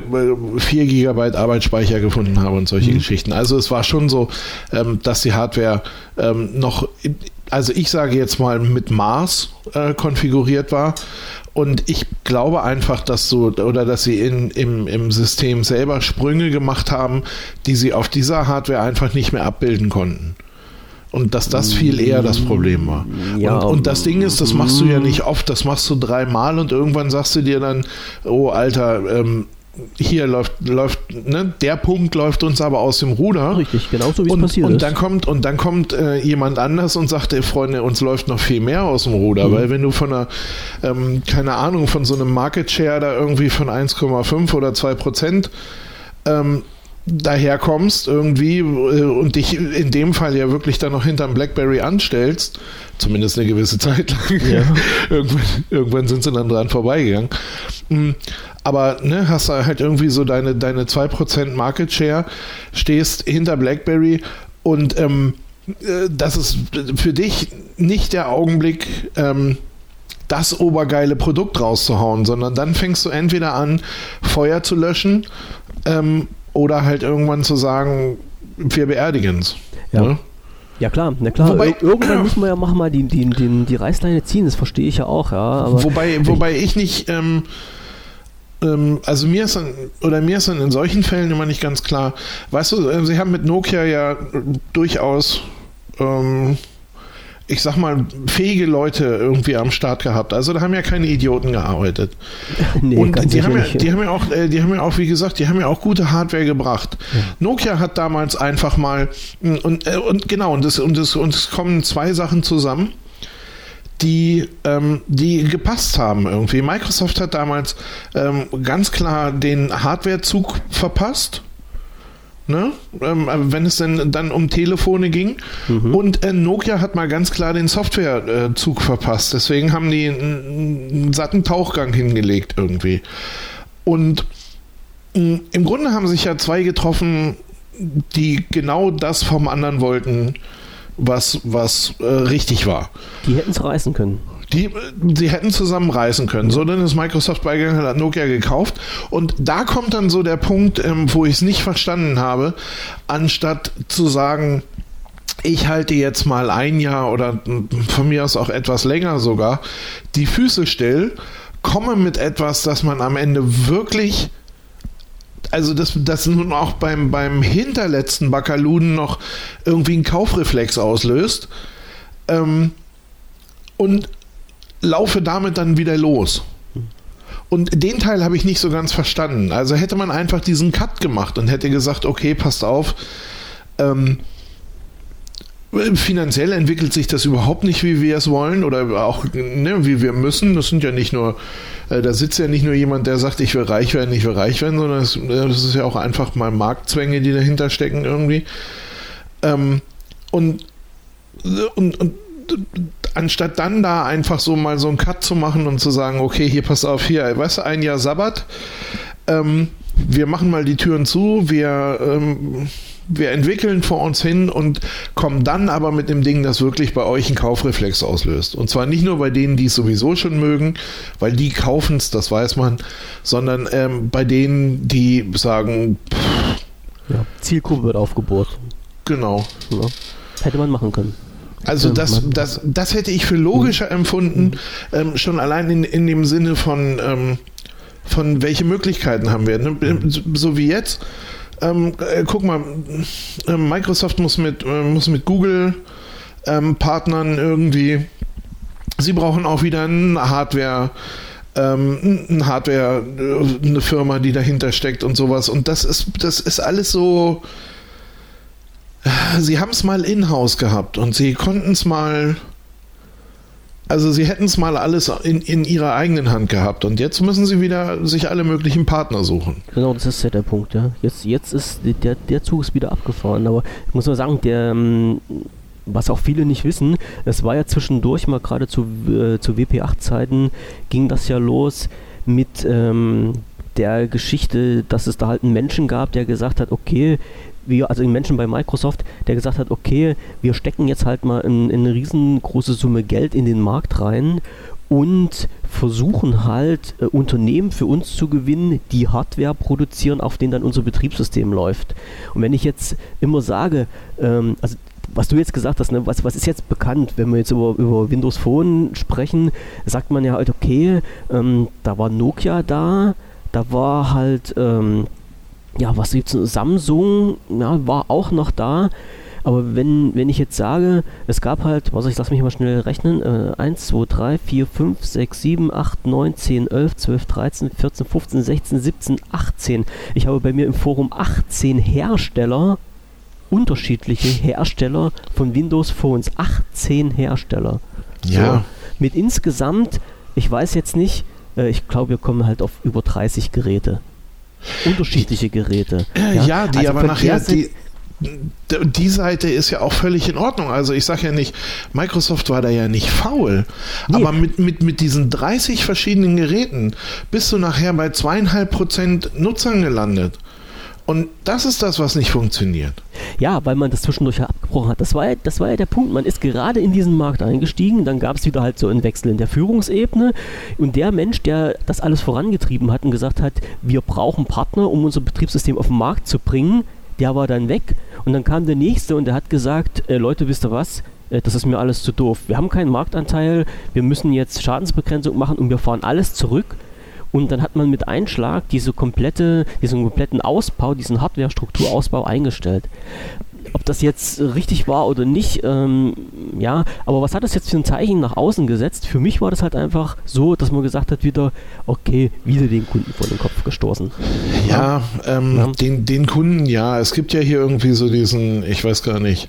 vier Gigabyte Arbeitsspeicher gefunden habe und solche mhm. Geschichten. Also es war schon so, ähm, dass die Hardware ähm, noch also ich sage jetzt mal mit Maß äh, konfiguriert war und ich glaube einfach, dass so, oder dass sie in, im, im System selber Sprünge gemacht haben, die sie auf dieser Hardware einfach nicht mehr abbilden konnten. Und dass das viel eher das Problem war. Ja, und, und das Ding ist, das machst du ja nicht oft, das machst du dreimal und irgendwann sagst du dir dann, oh Alter, ähm, hier läuft, läuft, ne, der Punkt läuft uns aber aus dem Ruder. Richtig, genau so wie es passiert und ist. Dann kommt, und dann kommt äh, jemand anders und sagt, ey, Freunde, uns läuft noch viel mehr aus dem Ruder, mhm. weil wenn du von einer, ähm, keine Ahnung, von so einem Market Share da irgendwie von 1,5 oder 2 Prozent ähm, daherkommst irgendwie äh, und dich in dem Fall ja wirklich dann noch hinterm Blackberry anstellst, zumindest eine gewisse Zeit lang, ja. irgendwann, irgendwann, sind sie dann dran vorbeigegangen. Aber ne, hast du halt irgendwie so deine, deine 2% Market Share, stehst hinter Blackberry und ähm, äh, das ist für dich nicht der Augenblick, ähm, das obergeile Produkt rauszuhauen, sondern dann fängst du entweder an, Feuer zu löschen ähm, oder halt irgendwann zu sagen, wir beerdigen es. Ja. Ne? Ja klar, na klar. Wobei, irgendwann müssen wir ja machen mal die, die, die, die Reißleine ziehen, das verstehe ich ja auch, ja. wobei, wobei ich nicht, ähm, ähm, also mir ist dann, oder mir ist dann in solchen Fällen immer nicht ganz klar, weißt du, äh, sie haben mit Nokia ja durchaus ähm, ich sag mal, fähige Leute irgendwie am Start gehabt. Also da haben ja keine Idioten gearbeitet. nee, und die haben, ja, die haben ja auch, äh, die haben ja auch, wie gesagt, die haben ja auch gute Hardware gebracht. Ja. Nokia hat damals einfach mal und, äh, und genau, und es und das, und es kommen zwei Sachen zusammen die, ähm, die gepasst haben irgendwie. Microsoft hat damals ähm, ganz klar den Hardwarezug verpasst Ne? Ähm, wenn es denn dann um Telefone ging. Mhm. Und äh, Nokia hat mal ganz klar den Softwarezug äh, verpasst. Deswegen haben die einen, einen satten Tauchgang hingelegt irgendwie. Und mh, im Grunde haben sich ja zwei getroffen, die genau das vom anderen wollten, was, was äh, richtig war. Die hätten es reißen können. Die, die hätten zusammenreißen können. So, dann ist Microsoft beigegangen, hat Nokia gekauft. Und da kommt dann so der Punkt, ähm, wo ich es nicht verstanden habe, anstatt zu sagen, ich halte jetzt mal ein Jahr oder von mir aus auch etwas länger sogar die Füße still, komme mit etwas, das man am Ende wirklich also das, das nun auch beim, beim hinterletzten Bakaluden noch irgendwie einen Kaufreflex auslöst. Ähm, und laufe damit dann wieder los. Und den Teil habe ich nicht so ganz verstanden. Also hätte man einfach diesen Cut gemacht und hätte gesagt, okay, passt auf, ähm, finanziell entwickelt sich das überhaupt nicht, wie wir es wollen oder auch ne, wie wir müssen. Das sind ja nicht nur, äh, da sitzt ja nicht nur jemand, der sagt, ich will reich werden, ich will reich werden, sondern das, das ist ja auch einfach mal Marktzwänge, die dahinter stecken irgendwie. Ähm, und, und, und anstatt dann da einfach so mal so einen Cut zu machen und zu sagen, okay, hier pass auf, hier, weißt du, ein Jahr Sabbat, ähm, wir machen mal die Türen zu, wir, ähm, wir entwickeln vor uns hin und kommen dann aber mit dem Ding, das wirklich bei euch einen Kaufreflex auslöst. Und zwar nicht nur bei denen, die es sowieso schon mögen, weil die kaufen es, das weiß man, sondern ähm, bei denen, die sagen, pff, ja, Zielgruppe wird aufgebohrt. Genau. Ja. Hätte man machen können. Also das, das, das hätte ich für logischer empfunden, ähm, schon allein in, in dem Sinne von, ähm, von welche Möglichkeiten haben wir. Ne? So wie jetzt. Ähm, äh, guck mal, äh, Microsoft muss mit, äh, muss mit Google ähm, Partnern irgendwie. Sie brauchen auch wieder eine Hardware. Ähm, ein Hardware, äh, eine Firma, die dahinter steckt und sowas. Und das ist, das ist alles so, sie haben es mal in-house gehabt und sie konnten es mal. Also sie hätten es mal alles in, in ihrer eigenen Hand gehabt und jetzt müssen sie wieder sich alle möglichen Partner suchen. Genau, das ist ja der Punkt, ja. Jetzt, jetzt ist der, der Zug ist wieder abgefahren, aber ich muss mal sagen, der ähm, was auch viele nicht wissen, es war ja zwischendurch mal gerade zu, äh, zu WP8-Zeiten ging das ja los mit ähm, der Geschichte, dass es da halt einen Menschen gab, der gesagt hat, okay, wir, also den Menschen bei Microsoft, der gesagt hat, okay, wir stecken jetzt halt mal in, in eine riesengroße Summe Geld in den Markt rein und versuchen halt äh, Unternehmen für uns zu gewinnen, die Hardware produzieren, auf denen dann unser Betriebssystem läuft. Und wenn ich jetzt immer sage, ähm, also was du jetzt gesagt hast, ne, was, was ist jetzt bekannt, wenn wir jetzt über, über Windows Phone sprechen, sagt man ja halt, okay, ähm, da war Nokia da, da war halt ähm, ja, was gibt's? Samsung ja, war auch noch da. Aber wenn, wenn ich jetzt sage, es gab halt, was ich lass mich mal schnell rechnen, äh, 1, 2, 3, 4, 5, 6, 7, 8, 9, 10, 11, 12, 13, 14, 15, 16, 17, 18. Ich habe bei mir im Forum 18 Hersteller, unterschiedliche Hersteller von Windows Phones. 18 Hersteller. Ja. So, mit insgesamt, ich weiß jetzt nicht, äh, ich glaube, wir kommen halt auf über 30 Geräte. Unterschiedliche Geräte. Ja, ja die also aber nachher, die, die Seite ist ja auch völlig in Ordnung. Also ich sage ja nicht, Microsoft war da ja nicht faul. Nee. Aber mit, mit, mit diesen 30 verschiedenen Geräten bist du nachher bei zweieinhalb Prozent Nutzern gelandet. Und das ist das, was nicht funktioniert. Ja, weil man das zwischendurch abgebrochen hat. Das war, ja, das war ja der Punkt. Man ist gerade in diesen Markt eingestiegen, dann gab es wieder halt so einen Wechsel in der Führungsebene. Und der Mensch, der das alles vorangetrieben hat und gesagt hat, wir brauchen Partner, um unser Betriebssystem auf den Markt zu bringen, der war dann weg. Und dann kam der nächste und der hat gesagt, äh, Leute, wisst ihr was? Äh, das ist mir alles zu doof. Wir haben keinen Marktanteil, wir müssen jetzt Schadensbegrenzung machen und wir fahren alles zurück. Und dann hat man mit Einschlag diese komplette, diesen kompletten Ausbau, diesen Hardware-Strukturausbau eingestellt. Ob das jetzt richtig war oder nicht, ähm, ja, aber was hat das jetzt für ein Zeichen nach außen gesetzt? Für mich war das halt einfach so, dass man gesagt hat, wieder, okay, wieder den Kunden vor den Kopf gestoßen. Ja, ähm, ja. Den, den Kunden, ja, es gibt ja hier irgendwie so diesen, ich weiß gar nicht,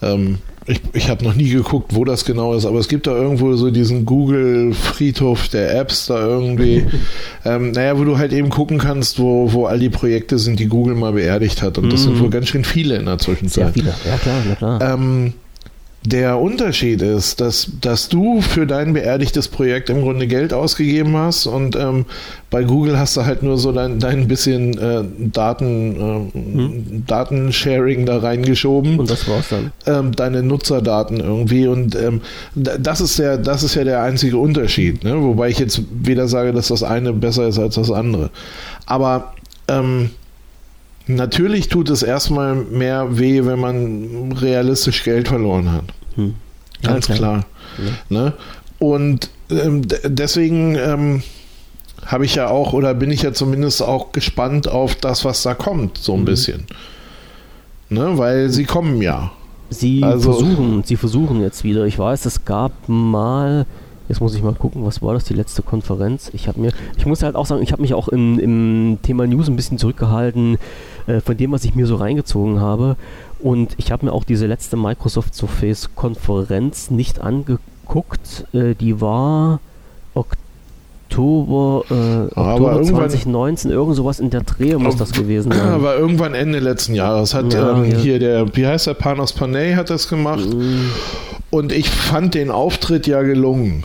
ähm, ich, ich habe noch nie geguckt, wo das genau ist, aber es gibt da irgendwo so diesen Google-Friedhof der Apps da irgendwie. ähm, naja, wo du halt eben gucken kannst, wo, wo all die Projekte sind, die Google mal beerdigt hat. Und das sind mhm. wohl ganz schön viele in der Zwischenzeit. Sehr viele, ja klar, ja klar. Ähm, der Unterschied ist, dass, dass du für dein beerdigtes Projekt im Grunde Geld ausgegeben hast und ähm, bei Google hast du halt nur so dein, dein bisschen äh, Daten, äh, hm. Datensharing da reingeschoben. Und das war's dann. Ähm, deine Nutzerdaten irgendwie und ähm, das ist der, das ist ja der einzige Unterschied, ne? Wobei ich jetzt weder sage, dass das eine besser ist als das andere. Aber ähm, Natürlich tut es erstmal mehr weh, wenn man realistisch Geld verloren hat. Hm. Ganz okay. klar. Ja. Ne? Und ähm, deswegen ähm, habe ich ja auch oder bin ich ja zumindest auch gespannt auf das, was da kommt, so ein mhm. bisschen. Ne? Weil sie kommen ja. Sie also, versuchen, sie versuchen jetzt wieder. Ich weiß, es gab mal Jetzt muss ich mal gucken, was war das, die letzte Konferenz? Ich habe mir, ich muss halt auch sagen, ich habe mich auch im, im, Thema News ein bisschen zurückgehalten äh, von dem, was ich mir so reingezogen habe. Und ich habe mir auch diese letzte Microsoft Surface Konferenz nicht angeguckt. Äh, die war Oktober, äh, Oktober 2019, irgend sowas in der Dreh muss das gewesen sein. Aber irgendwann Ende letzten Jahres hat ja, ähm, ja. hier der, wie heißt der, Panos Panay hat das gemacht. Mhm. Und ich fand den Auftritt ja gelungen.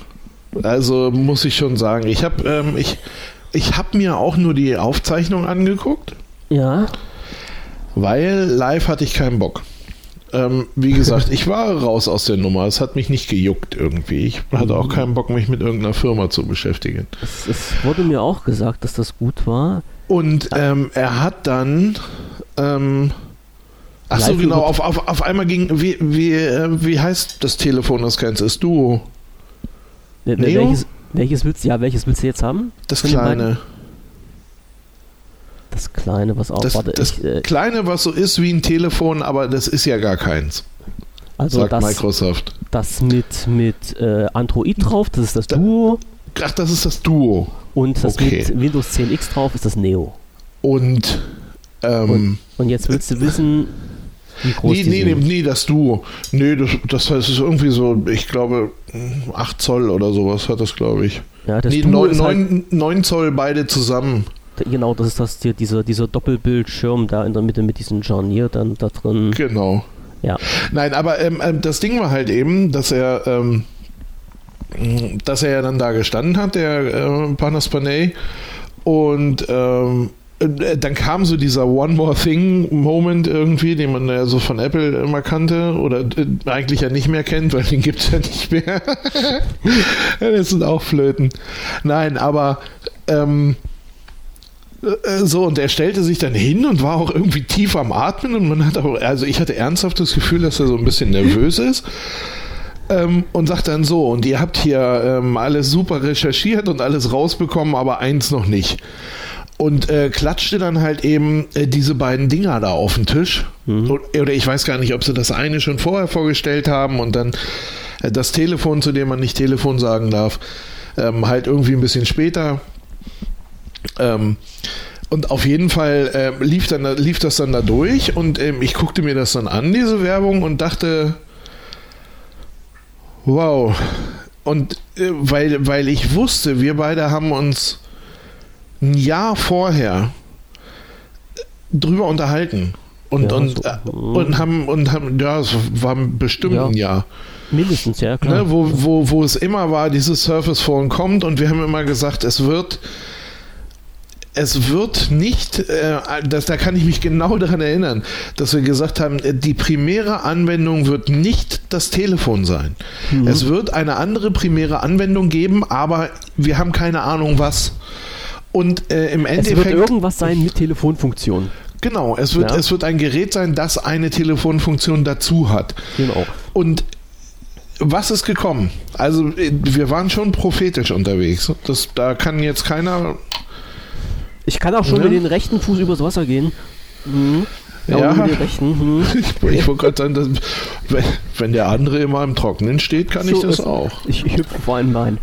Also muss ich schon sagen, ich habe ähm, ich, ich hab mir auch nur die Aufzeichnung angeguckt. Ja. Weil live hatte ich keinen Bock. Ähm, wie gesagt, ich war raus aus der Nummer. Es hat mich nicht gejuckt irgendwie. Ich hatte auch keinen Bock, mich mit irgendeiner Firma zu beschäftigen. Es, es wurde mir auch gesagt, dass das gut war. Und ähm, er hat dann. Ähm, ach so, genau. Auf, auf, auf einmal ging. Wie, wie, äh, wie heißt das Telefon, das kennst du? Duo. Neo? Welches, welches, willst, ja, welches willst du jetzt haben? Das kleine. Das kleine, was auch. Das, warte, das ich, äh, kleine, was so ist wie ein Telefon, aber das ist ja gar keins. Also sagt das, Microsoft. Das mit, mit äh, Android drauf, das ist das Duo. Ach, das ist das Duo. Und das okay. mit Windows 10X drauf ist das Neo. Und, ähm, und, und jetzt willst du wissen, wie groß nee, nee, nee, nee, das Duo. Nee, das, das heißt, es ist irgendwie so, ich glaube, 8 Zoll oder sowas hat das, glaube ich. Ja, das nee, Duo 9, 9, halt 9 Zoll beide zusammen. Genau, das ist das, die, dieser, dieser Doppelbildschirm da in der Mitte mit diesem Jarnier dann da drin. Genau. Ja. Nein, aber ähm, ähm das Ding war halt eben, dass er, ähm, dass er ja dann da gestanden hat, der äh, Panas Panay, und ähm, äh, dann kam so dieser One More Thing Moment irgendwie, den man ja so von Apple immer kannte oder äh, eigentlich ja nicht mehr kennt, weil den gibt es ja nicht mehr. das sind auch Flöten. Nein, aber ähm, äh, so, und er stellte sich dann hin und war auch irgendwie tief am Atmen und man hat auch, also ich hatte ernsthaft das Gefühl, dass er so ein bisschen nervös ist. Ähm, und sagt dann so, und ihr habt hier ähm, alles super recherchiert und alles rausbekommen, aber eins noch nicht. Und äh, klatschte dann halt eben äh, diese beiden Dinger da auf den Tisch. Mhm. Oder ich weiß gar nicht, ob sie das eine schon vorher vorgestellt haben und dann äh, das Telefon, zu dem man nicht Telefon sagen darf, ähm, halt irgendwie ein bisschen später. Ähm, und auf jeden Fall äh, lief, dann, lief das dann da durch und ähm, ich guckte mir das dann an, diese Werbung, und dachte, wow. Und äh, weil, weil ich wusste, wir beide haben uns ein Jahr vorher drüber unterhalten. Und, ja, und, so. äh, und haben, und haben, ja, es war bestimmt ja. ein Jahr. Mindestens, ja, klar. Ne, wo, wo, wo es immer war, dieses Surface Phone kommt und wir haben immer gesagt, es wird es wird nicht, äh, das, da kann ich mich genau daran erinnern, dass wir gesagt haben, äh, die primäre Anwendung wird nicht das Telefon sein. Mhm. Es wird eine andere primäre Anwendung geben, aber wir haben keine Ahnung was. Und äh, im Endeffekt. Es wird irgendwas sein mit Telefonfunktion. Genau, es wird, ja. es wird ein Gerät sein, das eine Telefonfunktion dazu hat. Genau. Und was ist gekommen? Also, wir waren schon prophetisch unterwegs. Das, da kann jetzt keiner. Ich kann auch schon ne? mit den rechten Fuß übers Wasser gehen. Mhm. Ja, ja. Mit den rechten. Mhm. ich, ich wollte gerade sagen, dass, wenn, wenn, der andere immer im Trockenen steht, kann so ich das auch. Ich, ich hüpfe vor einem Bein.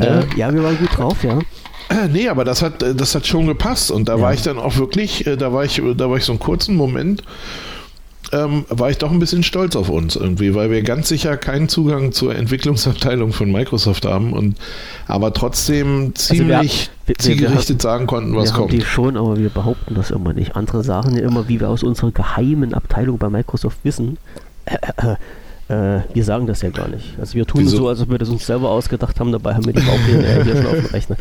Ja. Äh, ja, wir waren gut drauf, ja. Äh, nee, aber das hat, das hat schon gepasst und da ja. war ich dann auch wirklich, äh, da war ich, da war ich so einen kurzen Moment, ähm, war ich doch ein bisschen stolz auf uns irgendwie, weil wir ganz sicher keinen Zugang zur Entwicklungsabteilung von Microsoft haben und aber trotzdem ziemlich also wir, zielgerichtet wir, sagen konnten, was wir kommt. Haben die schon, aber wir behaupten das immer nicht. Andere sagen ja immer, wie wir aus unserer geheimen Abteilung bei Microsoft wissen. Äh, äh, äh, wir sagen das ja gar nicht. Also wir tun Wieso? so, als ob wir das uns selber ausgedacht haben, dabei haben wir die Bauchpläne hier schon auf dem Rechner.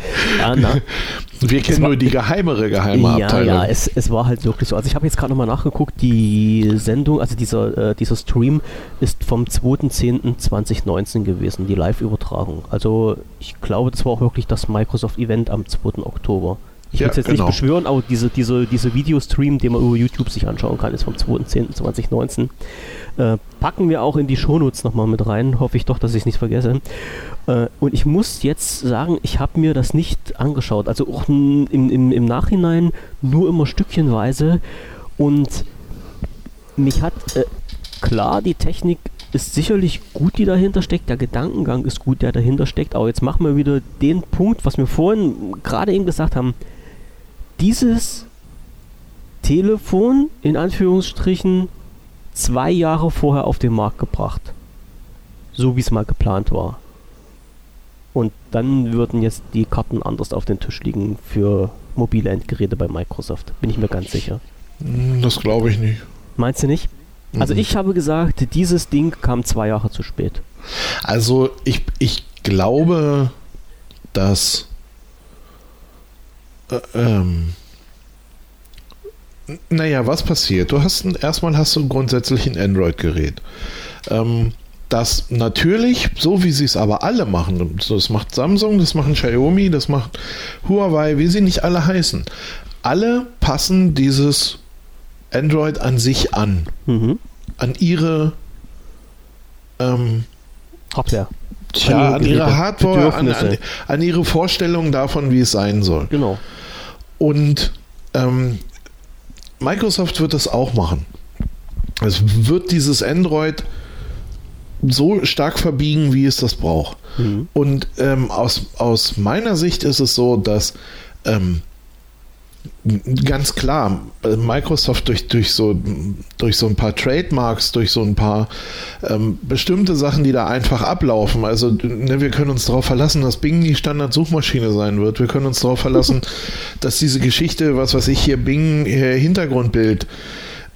Na. Wir kennen war, nur die geheimere geheime ja, Abteilung. Ja, es, es war halt wirklich so. Also ich habe jetzt gerade nochmal nachgeguckt, die Sendung, also dieser, äh, dieser Stream ist vom 2.10.2019 gewesen, die Live-Übertragung. Also ich glaube, das war auch wirklich das Microsoft-Event am 2. Oktober. Ich will es jetzt genau. nicht beschwören, aber diese, diese, diese Videostream, den man über YouTube sich anschauen kann, ist vom 2.10.2019. Äh, packen wir auch in die Shownotes nochmal mit rein. Hoffe ich doch, dass ich es nicht vergesse. Äh, und ich muss jetzt sagen, ich habe mir das nicht angeschaut. Also auch im, im, im Nachhinein nur immer stückchenweise. Und mich hat äh, klar, die Technik ist sicherlich gut, die dahinter steckt. Der Gedankengang ist gut, der dahinter steckt. Aber jetzt machen wir wieder den Punkt, was wir vorhin gerade eben gesagt haben dieses Telefon in Anführungsstrichen zwei Jahre vorher auf den Markt gebracht. So wie es mal geplant war. Und dann würden jetzt die Karten anders auf den Tisch liegen für mobile Endgeräte bei Microsoft. Bin ich mir ganz sicher. Hm, das glaube ich nicht. Meinst du nicht? Also mhm. ich habe gesagt, dieses Ding kam zwei Jahre zu spät. Also ich, ich glaube, dass äh, ähm, naja, was passiert? Du hast ein, erstmal hast du grundsätzlich ein Android-Gerät. Ähm, das natürlich, so wie sie es aber alle machen, das macht Samsung, das machen Xiaomi, das macht Huawei, wie sie nicht alle heißen. Alle passen dieses Android an sich an. Mhm. An ihre ähm, Hardware. Tja, an ihre Hardware, an, an, an, ihre Vorstellung davon, wie es sein soll. Genau. Und ähm, Microsoft wird das auch machen. Es wird dieses Android so stark verbiegen, wie es das braucht. Mhm. Und ähm, aus, aus meiner Sicht ist es so, dass ähm, ganz klar, äh, Microsoft durch, durch, so, durch so ein paar Trademarks, durch so ein paar ähm, bestimmte Sachen, die da einfach ablaufen. Also ne, wir können uns darauf verlassen, dass Bing die Standard-Suchmaschine sein wird. Wir können uns darauf verlassen, dass diese Geschichte, was weiß ich hier, Bing hier äh, Hintergrundbild,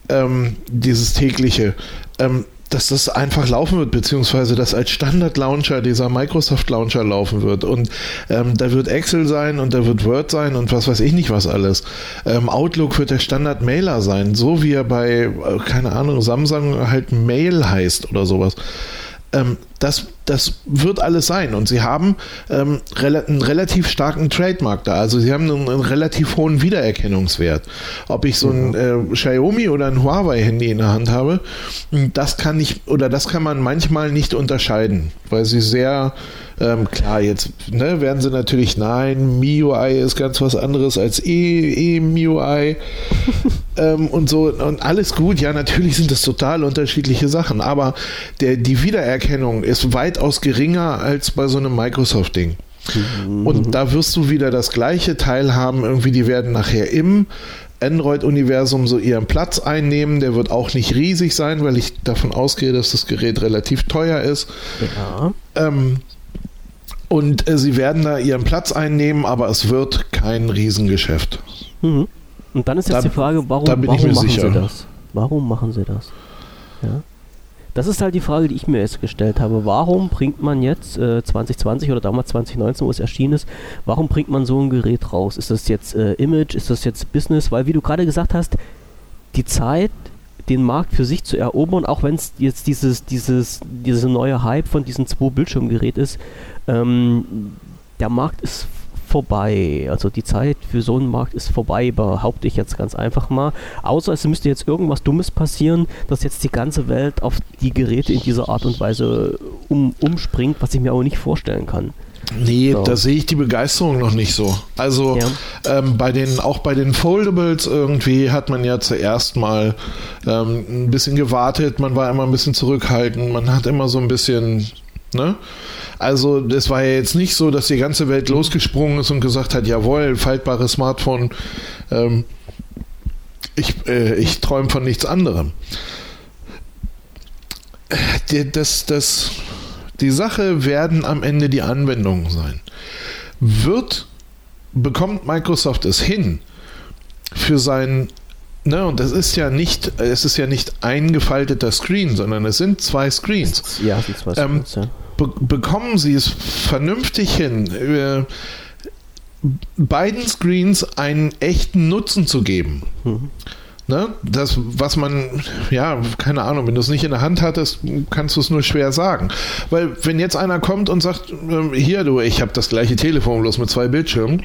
ähm, dieses tägliche, ähm, dass das einfach laufen wird, beziehungsweise dass als Standard-Launcher dieser Microsoft-Launcher laufen wird. Und ähm, da wird Excel sein und da wird Word sein und was weiß ich nicht was alles. Ähm, Outlook wird der Standard-Mailer sein, so wie er bei, äh, keine Ahnung, Samsung halt Mail heißt oder sowas. Ähm, das, das wird alles sein. Und sie haben ähm, rel einen relativ starken Trademark da. Also sie haben einen, einen, relativ hohen Wiedererkennungswert. Ob ich so ein äh, Xiaomi oder ein Huawei-Handy in der Hand habe, das kann ich oder das kann man manchmal nicht unterscheiden, weil sie sehr ähm, klar, jetzt ne, werden sie natürlich, nein, MIUI ist ganz was anderes als E-MIUI ähm, und so und alles gut. Ja, natürlich sind das total unterschiedliche Sachen, aber der, die Wiedererkennung ist weitaus geringer als bei so einem Microsoft-Ding. Mhm. Und da wirst du wieder das gleiche Teil haben. Irgendwie, die werden nachher im Android-Universum so ihren Platz einnehmen. Der wird auch nicht riesig sein, weil ich davon ausgehe, dass das Gerät relativ teuer ist. Ja. Ähm, und äh, sie werden da ihren Platz einnehmen, aber es wird kein Riesengeschäft. Mhm. Und dann ist jetzt Da- die Frage, warum, warum machen sicher. sie das? Warum machen sie das? Ja. Das ist halt die Frage, die ich mir jetzt gestellt habe. Warum bringt man jetzt äh, 2020 oder damals 2019, wo es erschienen ist, warum bringt man so ein Gerät raus? Ist das jetzt äh, Image? Ist das jetzt Business? Weil, wie du gerade gesagt hast, die Zeit, den Markt für sich zu erobern, auch wenn es jetzt dieses, dieses, diese neue Hype von diesem zwei Bildschirmgerät ist, ähm, der Markt ist vorbei. Also die Zeit für so einen Markt ist vorbei, behaupte ich jetzt ganz einfach mal. Außer es müsste jetzt irgendwas Dummes passieren, dass jetzt die ganze Welt auf die Geräte in dieser Art und Weise um, umspringt, was ich mir aber nicht vorstellen kann. Nee, So. da sehe ich die Begeisterung noch nicht so. Also Ja. ähm, bei den, auch bei den Foldables irgendwie hat man ja zuerst mal ähm, ein bisschen gewartet, man war immer ein bisschen zurückhaltend, man hat immer so ein bisschen, ne? Also das war ja jetzt nicht so, dass die ganze Welt losgesprungen ist und gesagt hat, jawohl, faltbares Smartphone, ähm, ich, äh, ich träume von nichts anderem. Die, das, das, die Sache werden am Ende die Anwendungen sein. Wird, bekommt Microsoft es hin, für sein, ne, und das ist ja nicht, es ist ja nicht ein gefalteter Screen, sondern es sind zwei Screens. Ja, sind zwei Ähm, Screens, ja. Be bekommen sie es vernünftig hin, äh, beiden Screens einen echten Nutzen zu geben? Mhm. Ne? Das, was man, ja, keine Ahnung, wenn du es nicht in der Hand hattest, kannst du es nur schwer sagen. Weil wenn jetzt einer kommt und sagt, ähm, hier du, ich habe das gleiche Telefon, bloß mit zwei Bildschirmen,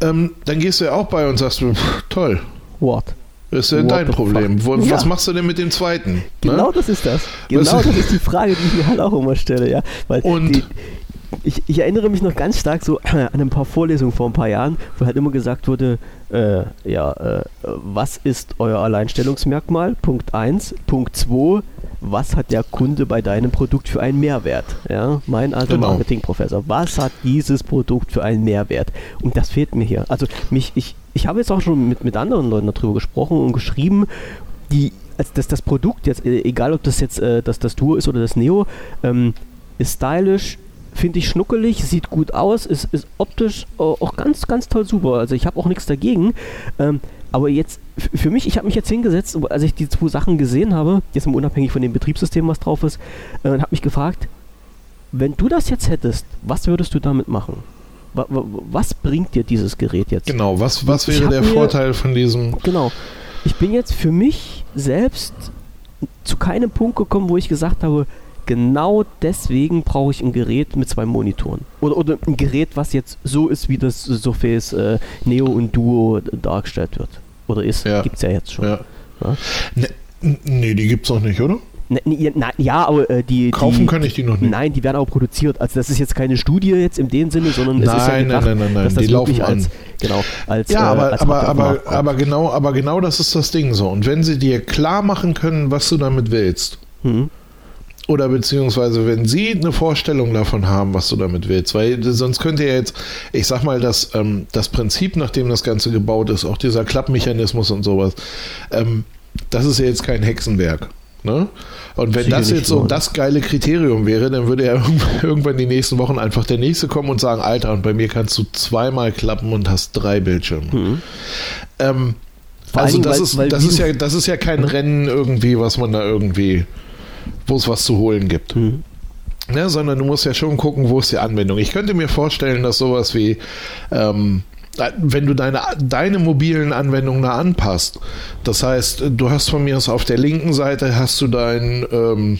ähm, dann gehst du ja auch bei und sagst, pff, toll, What? Ist ja What dein Problem. Wo, fuck? Was Ja. machst du denn mit dem zweiten? Ne? Genau das ist das. Genau Was- das ist die Frage, die ich mir halt auch immer stelle, ja. Weil Und- die, ich, ich erinnere mich noch ganz stark so an ein paar Vorlesungen vor ein paar Jahren, wo halt immer gesagt wurde, äh, ja, äh, was ist euer Alleinstellungsmerkmal? Punkt 1. Punkt 2. Was hat der Kunde bei deinem Produkt für einen Mehrwert? Ja, mein alter Genau. Marketingprofessor. Was hat dieses Produkt für einen Mehrwert? Und das fehlt mir hier. Also mich, ich, ich habe jetzt auch schon mit, mit anderen Leuten darüber gesprochen und geschrieben, die, also das, das Produkt jetzt, äh, egal ob das jetzt äh, das, das Duo ist oder das Neo, ähm, ist stylisch, finde ich schnuckelig, sieht gut aus, ist, ist optisch äh, auch ganz, ganz toll super. Also ich habe auch nichts dagegen. Ähm, aber jetzt, für mich, ich habe mich jetzt hingesetzt, als ich die zwei Sachen gesehen habe, jetzt mal unabhängig von dem Betriebssystem, was drauf ist, äh, habe mich gefragt, wenn du das jetzt hättest, was würdest du damit machen? Wa- wa- Was bringt dir dieses Gerät jetzt? Genau, was, was wäre der mir- Vorteil von diesem? Genau. Ich bin jetzt für mich selbst zu keinem Punkt gekommen, wo ich gesagt habe, genau deswegen brauche ich ein Gerät mit zwei Monitoren. Oder, oder ein Gerät, was jetzt so ist, wie das Surface äh, Neo und Duo dargestellt wird. Oder ist. Ja. Gibt es ja jetzt schon. Ja. Ja. Ne, nee, die gibt's noch nicht, oder? Ja, aber äh, die. Kaufen die, kann ich die noch nicht. Nein, die werden auch produziert. Also das ist jetzt keine Studie jetzt in dem Sinne, sondern es ist ja Nein, gedacht, nein, nein, nein, dass das die laufen als, an. genau, als, Ja, äh, aber, als aber, aber, aber, genau, aber genau das ist das Ding so. Und wenn sie dir klar machen können, was du damit willst, Mhm. oder beziehungsweise wenn sie eine Vorstellung davon haben, was du damit willst, weil sonst könnte ja jetzt, ich sag mal, das, ähm, das Prinzip, nach dem das Ganze gebaut ist, auch dieser Klappmechanismus und sowas, ähm, das ist ja jetzt kein Hexenwerk. Ne? Und wenn das jetzt so das geile Kriterium wäre, dann würde ja irgendwann die nächsten Wochen einfach der nächste kommen und sagen, Alter, und bei mir kannst du zweimal klappen und hast drei Bildschirme. Mhm. Ähm, also das weil- ist, weil das ist ja, das ist ja kein Rennen irgendwie, was man da irgendwie, wo es was zu holen gibt. Mhm. Ne, sondern du musst ja schon gucken, wo ist die Anwendung. Ich könnte mir vorstellen, dass sowas wie, ähm, wenn du deine, deine mobilen Anwendungen da anpasst, das heißt, du hast von mir aus auf der linken Seite hast du dein, ähm,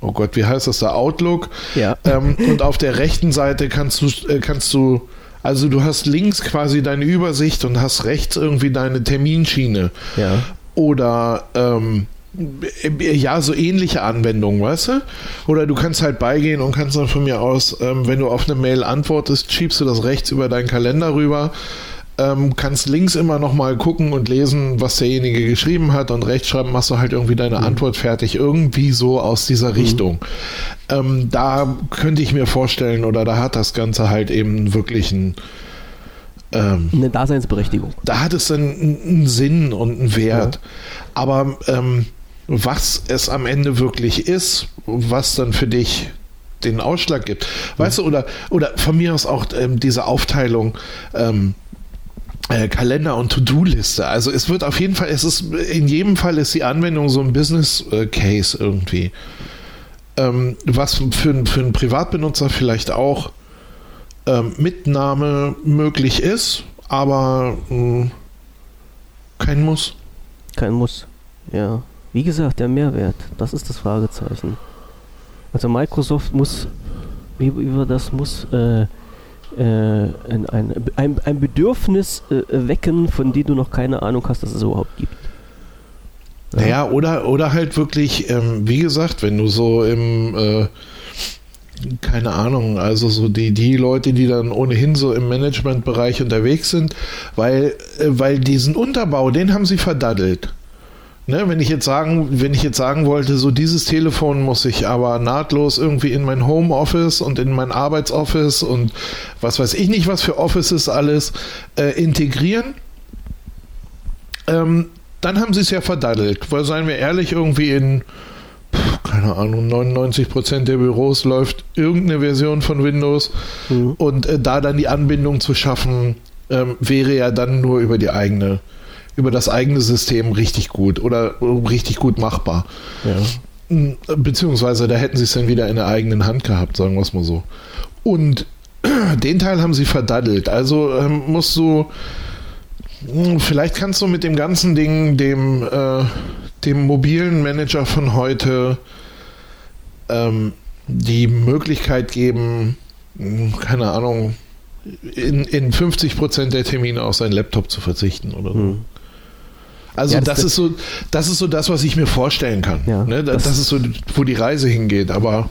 oh Gott, wie heißt das da, Outlook, Ja. ähm, und auf der rechten Seite kannst du, äh, kannst du, also du hast links quasi deine Übersicht und hast rechts irgendwie deine Terminschiene Ja. oder ähm, ja, so ähnliche Anwendungen, weißt du? Oder du kannst halt beigehen und kannst dann von mir aus, ähm, wenn du auf eine Mail antwortest, schiebst du das rechts über deinen Kalender rüber, ähm, kannst links immer nochmal gucken und lesen, was derjenige geschrieben hat und rechts schreiben, machst du halt irgendwie deine Antwort fertig, irgendwie so aus dieser Richtung. Ähm, da könnte ich mir vorstellen, oder da hat das Ganze halt eben wirklich einen ähm, Eine Daseinsberechtigung. da hat es dann einen Sinn und einen Wert. Aber ähm, was es am Ende wirklich ist, was dann für dich den Ausschlag gibt, weißt du, oder, oder von mir aus auch ähm, diese Aufteilung, ähm, äh, Kalender und To-Do-Liste. Also es wird auf jeden Fall, es ist in jedem Fall ist die Anwendung so ein Business äh, Case irgendwie. Ähm, was für, für einen Privatbenutzer vielleicht auch ähm, Mitnahme möglich ist, aber mh, hm, kein Muss. Kein Muss, ja. Wie gesagt, der Mehrwert, das ist das Fragezeichen. Also Microsoft muss, wie, wie das muss, äh, äh, ein, ein, ein, Bedürfnis äh, wecken, von dem du noch keine Ahnung hast, dass es überhaupt gibt. Ja. Naja, oder, oder halt wirklich, ähm, wie gesagt, wenn du so im äh, keine Ahnung, also so die, die Leute, die dann ohnehin so im Managementbereich unterwegs sind, weil, äh, weil diesen Unterbau, den haben sie verdaddelt. Ne, wenn ich jetzt sagen, wenn ich jetzt sagen wollte, so dieses Telefon muss ich aber nahtlos irgendwie in mein Homeoffice und in mein Arbeitsoffice und was weiß ich nicht, was für Offices alles äh, integrieren, ähm, dann haben sie es ja verdaddelt. Weil seien wir ehrlich, irgendwie in keine Ahnung, 99 Prozent der Büros läuft irgendeine Version von Windows mhm. und äh, da dann die Anbindung zu schaffen, ähm, wäre ja dann nur über die eigene, über das eigene System richtig gut oder richtig gut machbar. Ja. Hm, beziehungsweise da hätten sie es dann wieder in der eigenen Hand gehabt, sagen wir es mal so. Und den Teil haben sie verdaddelt. Also ähm, musst du, hm, vielleicht kannst du mit dem ganzen Ding dem äh, dem mobilen Manager von heute ähm, die Möglichkeit geben, hm, keine Ahnung, in, in 50 Prozent der Termine auf seinen Laptop zu verzichten oder so. Hm. Also ja, das, das, ist so, das ist so das, was ich mir vorstellen kann. Ja, ne? das, das, ist so, wo die Reise hingeht. Aber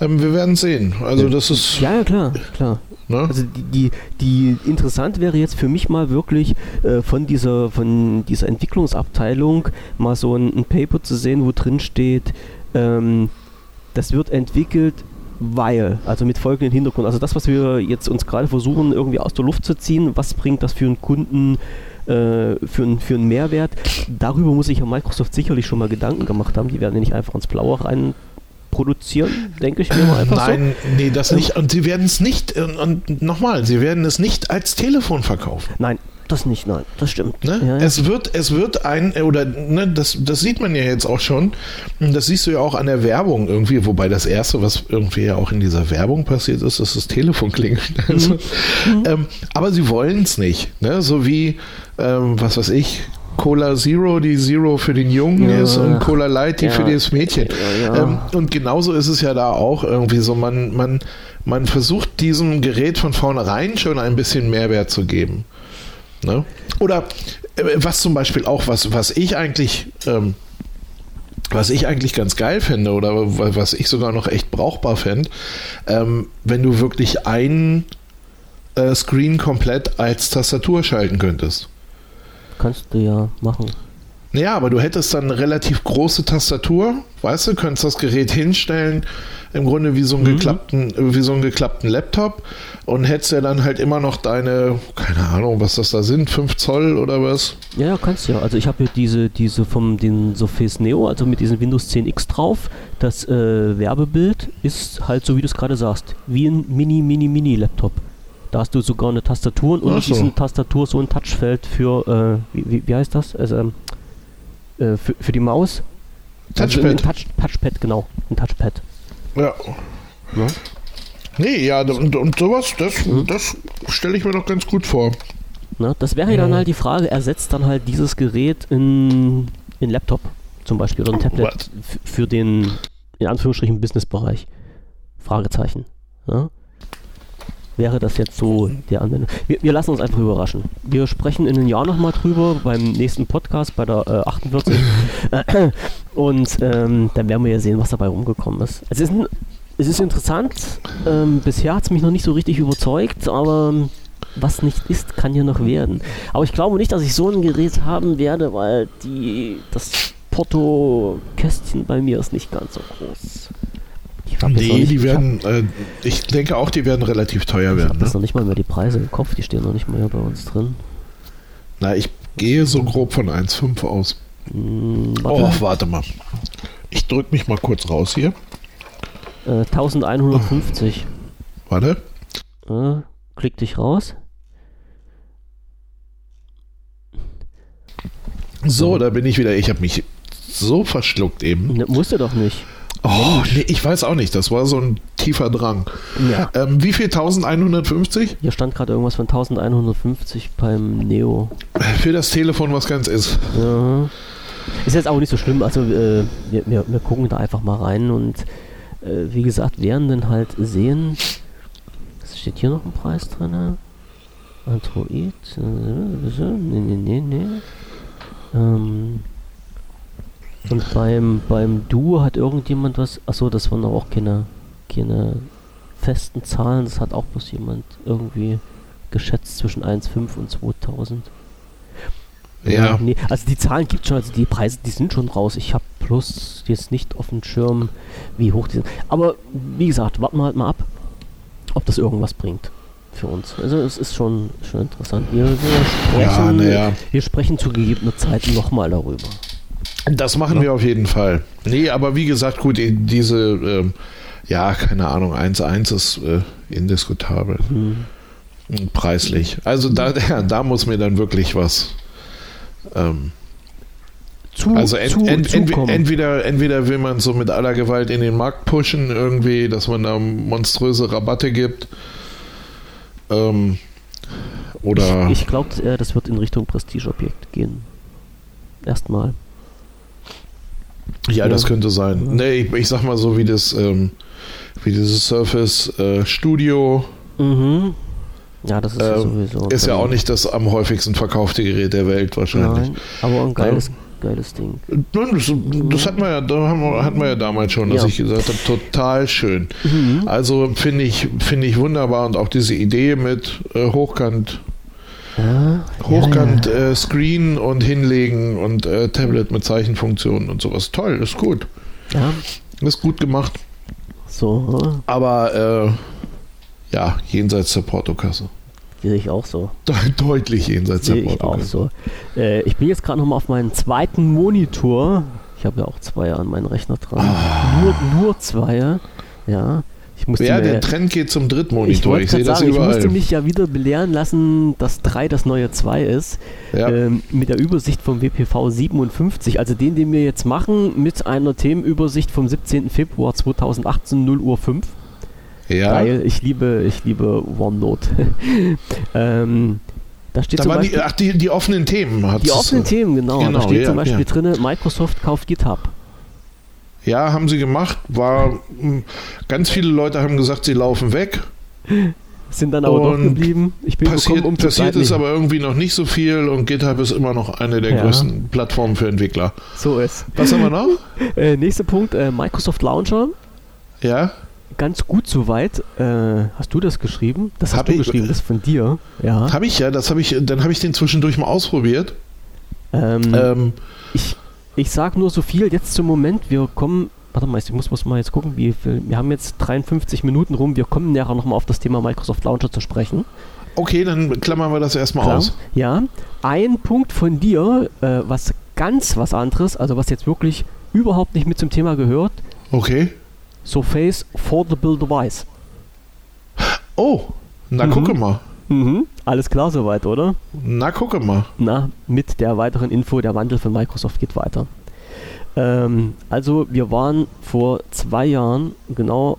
ähm, wir werden sehen. Also das ist. Ja, ja klar, klar. Ne? Also die, die, die, interessant wäre jetzt für mich mal wirklich äh, von dieser von dieser Entwicklungsabteilung mal so ein, ein Paper zu sehen, wo drin steht, ähm, das wird entwickelt, weil, also mit folgendem Hintergrund. Also das, was wir jetzt uns gerade versuchen irgendwie aus der Luft zu ziehen, was bringt das für einen Kunden äh, für, für einen Mehrwert? Darüber muss sich ja Microsoft sicherlich schon mal Gedanken gemacht haben. Die werden ja nicht einfach ins Blaue rein produzieren, denke ich mir mal einfach Nein, so. nee, das nicht. Und sie werden es nicht, und nochmal, sie werden es nicht als Telefon verkaufen. Nein, das nicht, nein, das stimmt. Ne? Ja, ja. Es wird, es wird ein, oder ne, das, das sieht man ja jetzt auch schon, das siehst du ja auch an der Werbung irgendwie, wobei das erste, was irgendwie ja auch in dieser Werbung passiert ist, ist das Telefon klingelt. Also, mhm. ähm, aber sie wollen es nicht, ne? so wie, ähm, was weiß ich, Cola Zero, die Zero für den Jungen ja. ist und Cola Light, die ja. für das Mädchen. Ja, ähm, und genauso ist es ja da auch irgendwie so, man, man, man versucht diesem Gerät von vornherein schon ein bisschen Mehrwert zu geben. Ne? Oder äh, was zum Beispiel auch, was, was ich eigentlich, ähm, was ich eigentlich ganz geil finde oder was ich sogar noch echt brauchbar fände, ähm, wenn du wirklich einen äh, Screen komplett als Tastatur schalten könntest. Kannst du ja machen. Ja, aber du hättest dann eine relativ große Tastatur, weißt du, könntest das Gerät hinstellen, im Grunde wie so einen, mhm. geklappten, wie so einen geklappten Laptop und hättest ja dann halt immer noch deine, keine Ahnung, was das da sind, 5 Zoll oder was? Ja, ja, kannst ja. Also ich habe hier diese, diese vom den Surface Neo, also mit diesem Windows 10X drauf. Das äh, Werbebild ist halt so, wie du es gerade sagst, wie ein Mini, Mini, Mini-Laptop. Da hast du sogar eine Tastatur und unter so. diesen Tastatur so ein Touchfeld für, äh, wie, wie, heißt das? Also, ähm, äh, für, für die Maus. Touchpad. Also Touch, Touchpad, genau. Ein Touchpad. Ja. ja. Nee, ja, und, und sowas, das, mhm. das stelle ich mir doch ganz gut vor. Na, das wäre ja dann halt die Frage, ersetzt dann halt dieses Gerät in, in Laptop zum Beispiel oder ein Tablet für den, in Anführungsstrichen, Businessbereich? Fragezeichen. Ja? Wäre das jetzt so der Anwendung. Wir, wir, lassen uns einfach überraschen. Wir sprechen in einem Jahr nochmal drüber beim nächsten Podcast bei der äh, 48 und ähm, dann werden wir ja sehen, was dabei rumgekommen ist. Es ist, ein, es ist interessant. Ähm, bisher hat es mich noch nicht so richtig überzeugt, aber ähm, was nicht ist, kann ja noch werden. Aber ich glaube nicht, dass ich so ein Gerät haben werde, weil die, das Porto-Kästchen bei mir ist nicht ganz so groß. Nee, nicht, die werden, hab, äh, ich denke auch, die werden relativ teuer werden. Ich habe ne? noch nicht mal mehr die Preise im Kopf, die stehen noch nicht mal hier bei uns drin. Na, ich gehe so grob von 1,5 aus. Hm, warte. Oh, warte mal. Ich drücke mich mal kurz raus hier. Äh, 1150. Warte. Äh, klick dich raus. So, da bin ich wieder. Ich habe mich so verschluckt eben. Ne, musste doch nicht. Oh, nee, ich weiß auch nicht. Das war so ein tiefer Drang. Ja. Ähm, wie viel? 1150? Hier stand gerade irgendwas von 1150 beim Neo. Für das Telefon, was ganz ist. Ja. Ist jetzt auch nicht so schlimm. Also äh, wir, wir, wir gucken da einfach mal rein und äh, wie gesagt, werden dann halt sehen. Was steht hier noch ein Preis drin? Android? Äh, Nee, nee, nee, nee. Ähm, und beim, beim Duo hat irgendjemand was. Achso, das waren aber auch keine, keine festen Zahlen. Das hat auch bloß jemand irgendwie geschätzt zwischen 1,5 und 2000. Ja. Nee, also die Zahlen gibt schon, also die Preise, die sind schon raus. Ich habe bloß jetzt nicht auf dem Schirm, wie hoch die sind. Aber wie gesagt, warten wir halt mal ab, ob das irgendwas bringt für uns. Also es ist schon, schon interessant. Wir, wir Ja, sprechen, naja. wir sprechen zu gegebener Zeit nochmal darüber. Das machen wir auf jeden Fall. Nee, aber wie gesagt, gut, die- diese, ähm, ja, keine Ahnung, 1,1 ist äh, indiskutabel. Hm. Preislich. Also da, ja, da muss mir dann wirklich was. Ähm, Zu, also ent, zu, ent, ent, entweder, entweder will man so mit aller Gewalt in den Markt pushen, irgendwie, dass man da monströse Rabatte gibt. Ähm, oder. ich ich glaube, äh, das wird in Richtung Prestigeobjekt gehen. Erstmal. Ja, das Ja. könnte sein. Ja. Nee, ich, ich sag mal so wie das, ähm, wie dieses Surface äh, Studio Mhm. Ja, das ist ja ähm, sowieso. ist ja auch nicht das am häufigsten verkaufte Gerät der Welt wahrscheinlich. Nein, aber ein geiles, geiles Ding. Nun, Das, das hatten wir ja, da haben wir, hatten wir ja damals schon, dass Ja. ich gesagt habe, total schön. Mhm. Also finde ich, finde ich wunderbar und auch diese Idee mit äh, Hochkant, Ja, Hochkant ja, ja. Äh, Screen und hinlegen und äh, Tablet mit Zeichenfunktionen und sowas. Toll, ist gut. ja, Ist gut gemacht. so, Aber äh, ja, jenseits der Portokasse. sehe ich auch so. De deutlich jenseits der Sehe ich auch Portokasse. so. Äh, ich bin jetzt gerade nochmal auf meinen zweiten Monitor. Ich habe ja auch zwei an meinen Rechner dran. Nur, nur zwei. Ja. Ich Ja, der Trend geht zum ich Drittmonitor. wollte Ich, sehe das sagen, ich musste überall. mich ja wieder belehren lassen, dass 3 das neue 2 ist. Ja. Ähm, mit der Übersicht vom WPV 57, also den, den wir jetzt machen, mit einer Themenübersicht vom 17. Februar 2018, 0 Uhr 5. ja. Geil, ich liebe, ich liebe OneNote. ähm, da steht Da zum waren die, Beispiel ach, die, die offenen Themen. die offenen Themen, genau. genau, da steht ja, zum Beispiel ja. drin, Microsoft kauft GitHub. Ja, haben sie gemacht. War mh, ganz viele Leute haben gesagt, sie laufen weg. Sind dann aber doch Und geblieben. Ich bin Passiert, gekommen, um passiert ist aber irgendwie noch nicht so viel und GitHub ist immer noch eine der Ja. größten Plattformen für Entwickler. So ist. Was haben wir noch? Äh, nächster Punkt, äh, Microsoft Launcher. Ja, Ganz gut soweit. Äh, hast du das geschrieben? Das hast Hab du ich- geschrieben, das ist von dir. Ja. habe ich ja. Das habe ich. Dann habe ich den zwischendurch mal ausprobiert. Ähm, Ähm, ich, ich sag nur so viel jetzt zum Moment. Wir kommen. Warte mal, ich muss, muss mal jetzt gucken, wie viel. Wir haben jetzt 53 Minuten rum. Wir kommen nachher nochmal auf das Thema Microsoft Launcher zu sprechen. okay, dann klammern wir das erstmal Klar. aus. Ja. Ein Punkt von dir, äh, was ganz was anderes, also was jetzt wirklich überhaupt nicht mit zum Thema gehört. Okay. Surface Foldable Device. Oh, na Mhm. gucke mal. Mhm. Alles klar soweit, oder? Na gucke mal. Na, mit der weiteren Info, der Wandel von Microsoft geht weiter. Ähm, also wir waren vor zwei Jahren genau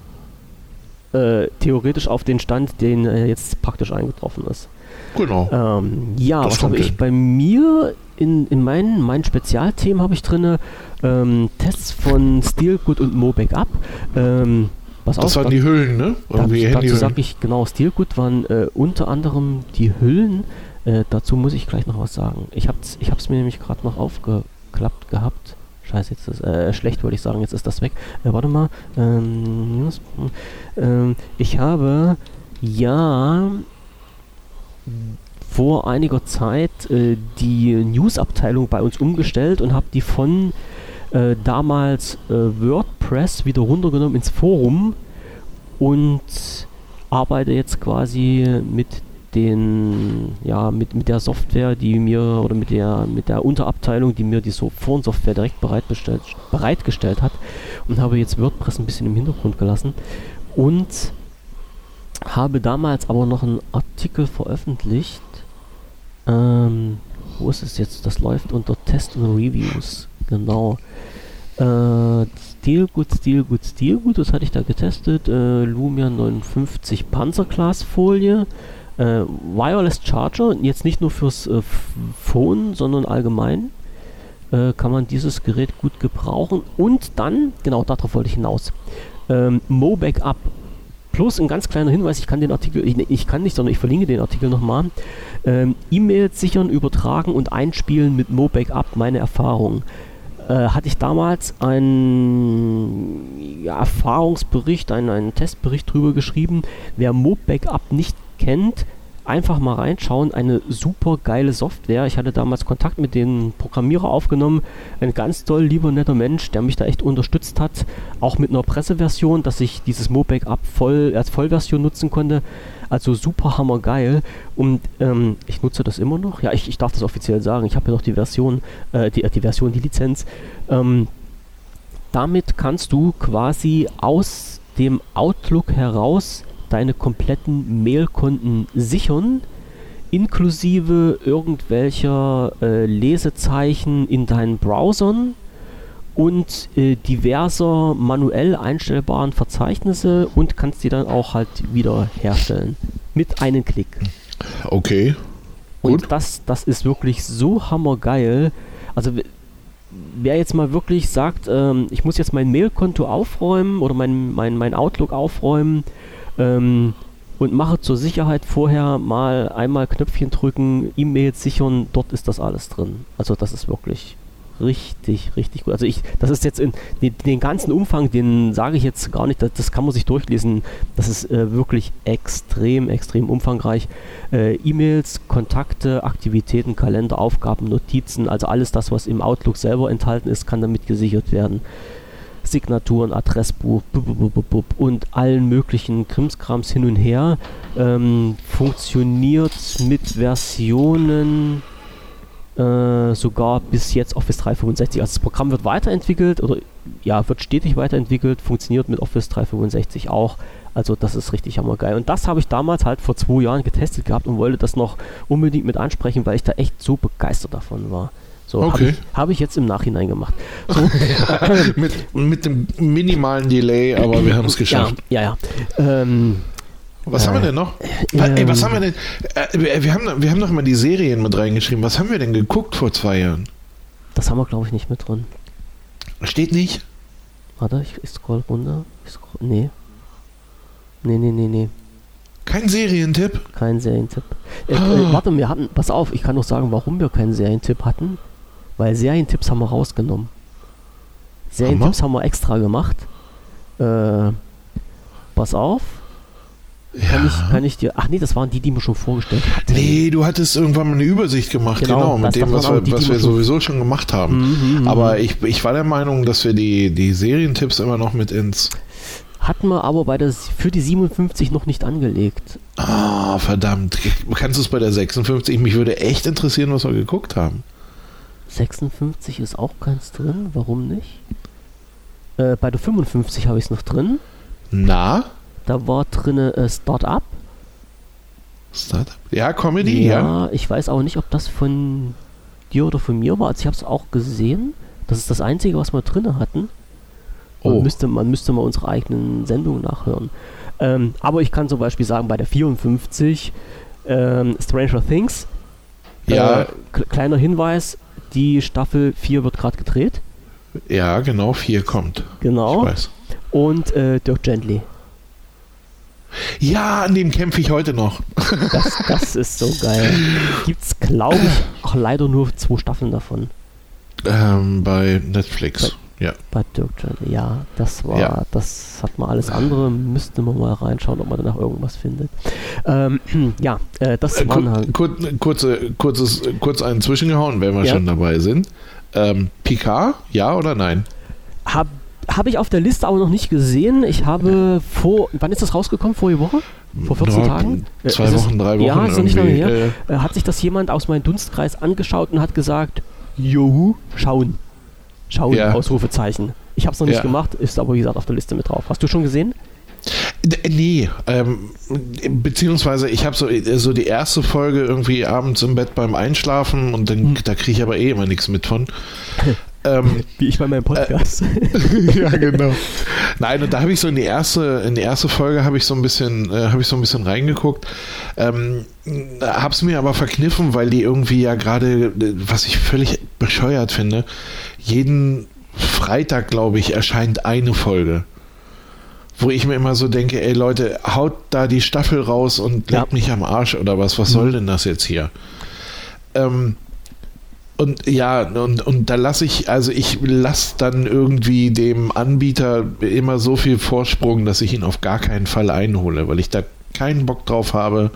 äh, theoretisch auf den Stand, den äh, jetzt praktisch eingetroffen ist. Genau. Ähm, ja, Das was habe ich hin. bei mir in, in meinen, meinen Spezialthemen habe ich drin ähm, Tests von Steelgood und MoBackup. Ähm, was Das auch waren die Hüllen, ne? da, Irgendwie dazu Handyhüllen. sage ich genau, Steelgood waren äh, unter anderem die Hüllen. Äh, dazu muss ich gleich noch was sagen. Ich habe es ich hab's mir nämlich gerade noch aufgeklappt gehabt. Scheiße, jetzt ist äh, schlecht, wollte ich sagen, jetzt ist das weg. Äh, warte mal. Ähm, ähm, ich habe ja vor einiger Zeit äh, die News-Abteilung bei uns umgestellt und habe die von äh, damals äh, WordPress wieder runtergenommen ins Forum und arbeite jetzt quasi mit den ja mit, mit der Software, die mir oder mit der mit der Unterabteilung, die mir die so Forensoftware direkt bereitgestellt, bereitgestellt hat und habe jetzt WordPress ein bisschen im Hintergrund gelassen und habe damals aber noch einen Artikel veröffentlicht. Ähm, wo ist es jetzt? Das läuft unter Test und Reviews. Genau. Äh, Stilgut, Stilgut, Stilgut, das hatte ich da getestet. Äh, Lumia 59 Panzerglasfolie. Äh, Wireless Charger, jetzt nicht nur fürs äh, Phone, sondern allgemein äh, kann man dieses Gerät gut gebrauchen. Und dann, genau darauf wollte ich hinaus, ähm, Mo Backup. Plus ein ganz kleiner Hinweis, ich kann den Artikel, ich, ich kann nicht, sondern ich verlinke den Artikel nochmal. Ähm, E-Mails sichern, übertragen und einspielen mit Mo Backup, meine Erfahrung äh, hatte ich damals einen ja, Erfahrungsbericht, einen, einen Testbericht drüber geschrieben. Wer Mob Backup nicht kennt, einfach mal reinschauen. Eine super geile Software. Ich hatte damals Kontakt mit dem Programmierer aufgenommen. Ein ganz toll, lieber, netter Mensch, der mich da echt unterstützt hat. Auch mit einer Presseversion, dass ich dieses Mo-Backup voll, als Vollversion nutzen konnte. Also super hammergeil. Und ähm, ich nutze das immer noch. Ja, ich, ich darf das offiziell sagen. Ich habe ja noch die Version, äh, die, die Version, die Lizenz. Ähm, damit kannst du quasi aus dem Outlook heraus deine kompletten Mailkonten sichern, inklusive irgendwelcher äh, Lesezeichen in deinen Browsern und äh, diverser manuell einstellbaren Verzeichnisse und kannst die dann auch halt wieder herstellen. Mit einem Klick. Okay. Und Gut. das, das ist wirklich so hammergeil. Also wer jetzt mal wirklich sagt, ähm, ich muss jetzt mein Mailkonto aufräumen oder mein, mein, mein Outlook aufräumen ähm, und mache zur Sicherheit vorher mal einmal Knöpfchen drücken, E-Mails sichern, dort ist das alles drin. Also das ist wirklich richtig, richtig gut. Also ich, das ist jetzt in den, den ganzen Umfang, den sage ich jetzt gar nicht, das, das, kann man sich durchlesen. Das ist äh, wirklich extrem, extrem umfangreich. Äh, E-Mails, Kontakte, Aktivitäten, Kalender, Aufgaben, Notizen, also alles das, was im Outlook selber enthalten ist, kann damit gesichert werden. Signaturen, Adressbuch und allen möglichen Krimskrams hin und her. Ähm, funktioniert mit Versionen äh, sogar bis jetzt Office 365. Also das Programm wird weiterentwickelt oder ja, wird stetig weiterentwickelt, funktioniert mit Office 365 auch. Also das ist richtig hammergeil. Und das habe ich damals halt vor zwei Jahren getestet gehabt und wollte das noch unbedingt mit ansprechen, weil ich da echt so begeistert davon war. So, okay. Habe ich, hab ich, jetzt im Nachhinein gemacht. So, mit, mit dem minimalen Delay, aber wir haben es geschafft. Ja, ja. ja. Ähm, was haben wir denn noch? Ähm, Ey, was haben wir denn? Äh, wir, haben, wir haben noch mal die Serien mit reingeschrieben. Was haben wir denn geguckt vor zwei Jahren? Das haben wir, glaube ich, nicht mit drin. Steht nicht? Warte, ich, ich scroll runter. Ich scroll, nee. Nee, nee, nee, nee. Kein Serientipp? Kein Serientipp. Äh, äh, warte, wir hatten, pass auf, ich kann noch sagen, warum wir keinen Serientipp hatten. Weil Serientipps haben wir rausgenommen. Serientipps haben wir extra gemacht. Äh, pass auf. Ja. Kann, ich, kann ich dir. Ach nee, das waren die, die mir schon vorgestellt hatten. Nee, du hattest irgendwann mal eine Übersicht gemacht, genau, genau mit dem, was wir, die, was wir sowieso schon gemacht haben. Mhm, mhm, aber ich, ich war der Meinung, dass wir die, die Serientipps immer noch mit ins. Hatten wir aber bei der, für die 57 noch nicht angelegt. Ah, verdammt. Kannst du es bei der 56? Mich würde echt interessieren, was wir geguckt haben. 56 ist auch keins drin. Warum nicht? Äh, bei der 55 habe ich es noch drin. Na? Da war drin äh, Startup. Startup? Ja, Comedy, ja, ja. Ich weiß auch nicht, ob das von dir oder von mir war. Also ich habe es auch gesehen. Das ist das Einzige, was wir drin hatten. Oh. Müsste, man müsste mal unsere eigenen Sendungen nachhören. Ähm, aber ich kann zum Beispiel sagen, bei der 54 ähm, Stranger Things. Ja. Äh, kleiner Hinweis, die Staffel 4 wird gerade gedreht. Ja, genau, 4 kommt. Genau. Ich weiß. Und äh, Dirk Gently. Ja, an dem kämpfe ich heute noch. Das, das ist so geil. Gibt es, glaube ich, auch leider nur zwei Staffeln davon. Ähm, bei Netflix. Bei, ja. Bei Dirk Gently, ja. Das war, ja. das hat man alles andere. Müsste man mal reinschauen, ob man danach irgendwas findet. Ähm, ja, äh, das äh, waren halt. Kur kurze, kurzes, kurz einen zwischengehauen, wenn wir ja. schon dabei sind. Ähm, Picard, ja oder nein? Hab habe ich auf der Liste aber noch nicht gesehen. Ich habe vor, wann ist das rausgekommen? Vorige Woche? Vor 14 ja, Tagen? Zwei Wochen, es, drei Wochen. Ja, ist nicht lange her. Äh, hat sich das jemand aus meinem Dunstkreis angeschaut und hat gesagt, Juhu, schauen. Schauen, ja. Ausrufezeichen. Ich habe es noch nicht ja. gemacht, ist aber wie gesagt auf der Liste mit drauf. Hast du schon gesehen? Nee, ähm, beziehungsweise ich habe so, so die erste Folge irgendwie abends im Bett beim Einschlafen und dann, hm. da kriege ich aber eh immer nichts mit von. Ähm, Wie ich bei meinem Podcast. Äh, ja, genau. Nein, und da habe ich so in die erste, in die erste Folge habe ich so ein bisschen, äh, habe ich so ein bisschen reingeguckt. Ähm, hab's mir aber verkniffen, weil die irgendwie ja gerade, was ich völlig bescheuert finde, jeden Freitag, glaube ich, erscheint eine Folge. Wo ich mir immer so denke, ey Leute, haut da die Staffel raus und legt ja. mich am Arsch oder was, was soll mhm. denn das jetzt hier? Ähm, und ja, und, und da lasse ich, also ich lasse dann irgendwie dem Anbieter immer so viel Vorsprung, dass ich ihn auf gar keinen Fall einhole, weil ich da keinen Bock drauf habe.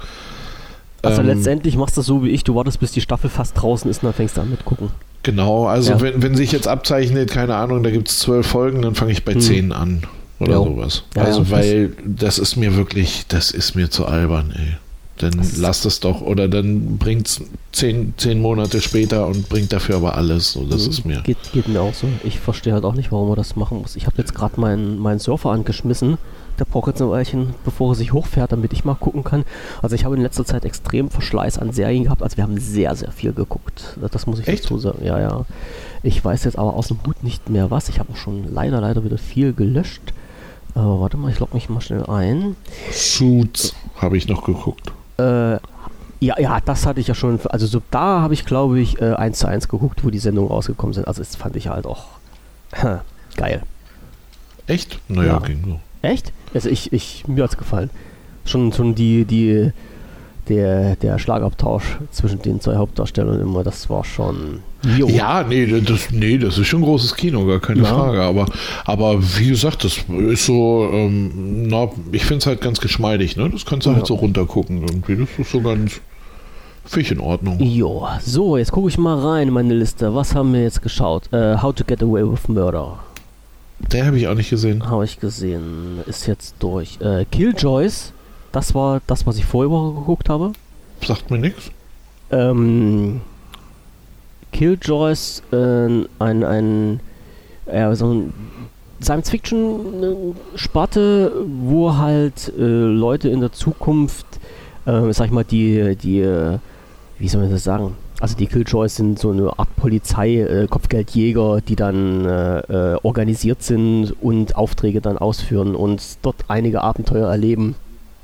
Also ähm, letztendlich machst du das so wie ich, du wartest bis die Staffel fast draußen ist und dann fängst du an mit gucken. Genau, also ja. wenn, wenn sich jetzt abzeichnet, keine Ahnung, da gibt es zwölf Folgen, dann fange ich bei hm. zehn an oder ja. sowas. Ja, also weil das ist mir wirklich, das ist mir zu albern, ey. Dann lasst es doch oder dann bringt es zehn, zehn Monate später und bringt dafür aber alles. So, das mhm. ist mir. Geht, geht mir auch so. Ich verstehe halt auch nicht, warum man das machen muss. Ich habe jetzt gerade meinen mein Surfer angeschmissen. Der braucht jetzt ein Weilchen, bevor er sich hochfährt, damit ich mal gucken kann. Also ich habe in letzter Zeit extrem Verschleiß an Serien gehabt. Also wir haben sehr, sehr viel geguckt. Das muss ich Echt? dazu sagen. Ja, ja. Ich weiß jetzt aber aus dem Hut nicht mehr was. Ich habe auch schon leider, leider wieder viel gelöscht. Aber warte mal, ich logge mich mal schnell ein. Suits habe ich noch geguckt. Äh, ja, ja, das hatte ich ja schon. Also so, da habe ich, glaube ich, äh, 1 zu 1 geguckt, wo die Sendungen rausgekommen sind. Also das fand ich halt auch geil. Echt? Naja, ja. ging so. Echt? Also ich, ich, mir hat es gefallen. Schon, schon die, die, der, der Schlagabtausch zwischen den zwei Hauptdarstellern immer, das war schon. Jo. Ja, nee das, nee, das ist schon großes Kino, gar keine ja. Frage. Aber, aber wie gesagt, das ist so, ähm, na, ich finde es halt ganz geschmeidig, ne? Das kannst du halt ja. halt so runtergucken irgendwie. Das ist so ganz. Finde ich in Ordnung. Jo, so, jetzt gucke ich mal rein in meine Liste. Was haben wir jetzt geschaut? Uh, How to Get Away with Murder. Der habe ich auch nicht gesehen. Habe ich gesehen. Ist jetzt durch. Uh, Killjoys das war das, was ich vorige Woche geguckt habe. Sagt mir nichts. Ähm, Killjoys, äh, ein, ein, äh, so ein Science-Fiction-Sparte, wo halt äh, Leute in der Zukunft, äh, sag ich mal, die, die, wie soll man das sagen? Also die Killjoys sind so eine Art Polizei, äh, Kopfgeldjäger, die dann äh, äh, organisiert sind und Aufträge dann ausführen und dort einige Abenteuer erleben.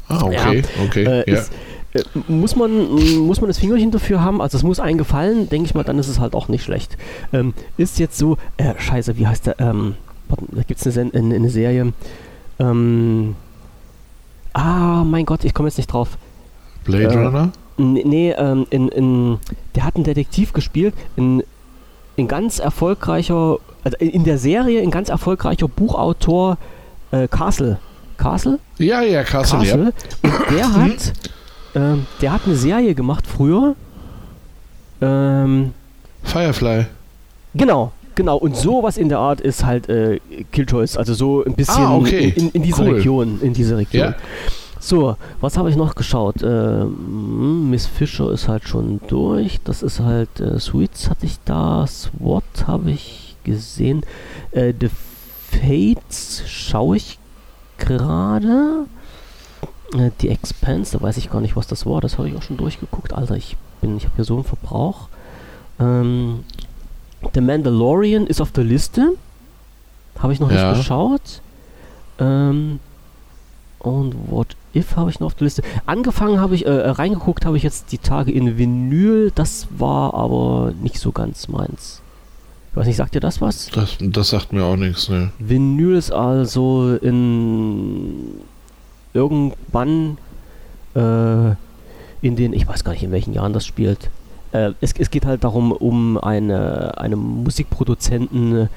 Ah, okay, ja. okay. Äh. Ist, äh, muss man, muss man das Fingerchen dafür haben? Also es muss einem gefallen, denke ich mal, dann ist es halt auch nicht schlecht. Ähm, ist jetzt so, äh, scheiße, wie heißt der? Ähm, da gibt es eine, eine, eine, Serie. Ähm, ah, mein Gott, ich komme jetzt nicht drauf. Blade äh, Runner? Nee, ähm, in, in, der hat einen Detektiv gespielt, in, in ganz erfolgreicher, also in der Serie ein ganz erfolgreicher Buchautor äh, Castle. Castle? Ja, ja, Castle, Castle. ja. Und der hat, ähm, der hat eine Serie gemacht früher. Ähm, Firefly. Genau, genau. Und sowas in der Art ist halt äh, Killjoys, also so ein bisschen ah, okay. in, in, in dieser cool. Region, in dieser Region. Ja. So, was habe ich noch geschaut? Ähm, Miss Fisher ist halt schon durch. Das ist halt äh, Sweets hatte ich da, SWAT habe ich gesehen. Äh, The Fates schaue ich gerade. Äh, die Expanse, da weiß ich gar nicht, was das war. Das habe ich auch schon durchgeguckt. Alter, ich bin, ich habe hier so einen Verbrauch. Ähm, The Mandalorian ist auf der Liste. Habe ich noch ja. nicht geschaut. Ähm, und What If habe ich noch auf der Liste. Angefangen habe ich, äh, reingeguckt habe ich jetzt die Tage in Vinyl. Das war aber nicht so ganz meins. Ich weiß nicht, sagt dir das was? Das, das sagt mir auch nichts, ne. Vinyl ist also in irgendwann äh, in den, ich weiß gar nicht, in welchen Jahren das spielt. Äh, es, es geht halt darum, um eine, einen Musikproduzenten,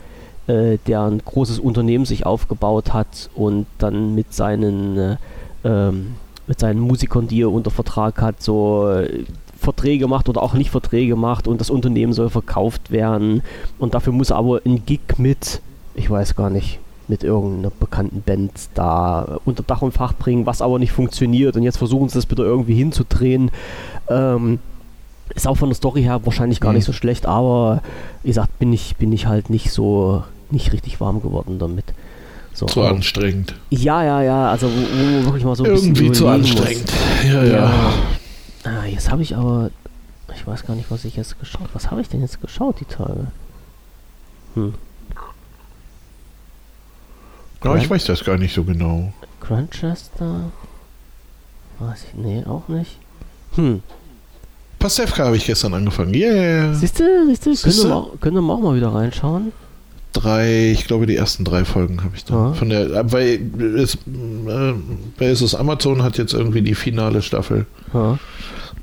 äh, der ein großes Unternehmen sich aufgebaut hat und dann mit seinen, äh, ähm, mit seinen Musikern, die er unter Vertrag hat, so äh, Verträge macht oder auch nicht Verträge macht und das Unternehmen soll verkauft werden und dafür muss er aber ein Gig mit, ich weiß gar nicht, mit irgendeiner bekannten Band da unter Dach und Fach bringen, was aber nicht funktioniert und jetzt versuchen sie das bitte irgendwie hinzudrehen. Ähm, ist auch von der Story her wahrscheinlich gar mhm. nicht so schlecht, aber wie gesagt, bin ich, bin ich halt nicht so, nicht richtig warm geworden damit. So, zu anstrengend. Ja, ja, ja, also wo, wo wirklich mal so ein Irgendwie zu anstrengend. Ja, ja. ja. Jetzt habe ich aber, ich weiß gar nicht, was ich jetzt geschaut. Was habe ich denn jetzt geschaut die Tage? Hm. Ja, ich weiß das gar nicht so genau. Grandchester? Weiß ich, nee, auch nicht. Hm. Pastewka habe ich gestern angefangen. Yeah. Siehst du, siehst du? Können, wir auch, mal wieder reinschauen? Drei, ich glaube, die ersten drei Folgen habe ich da. Ja. Von der, weil es, äh, weil es Amazon hat jetzt irgendwie die finale Staffel. Ja.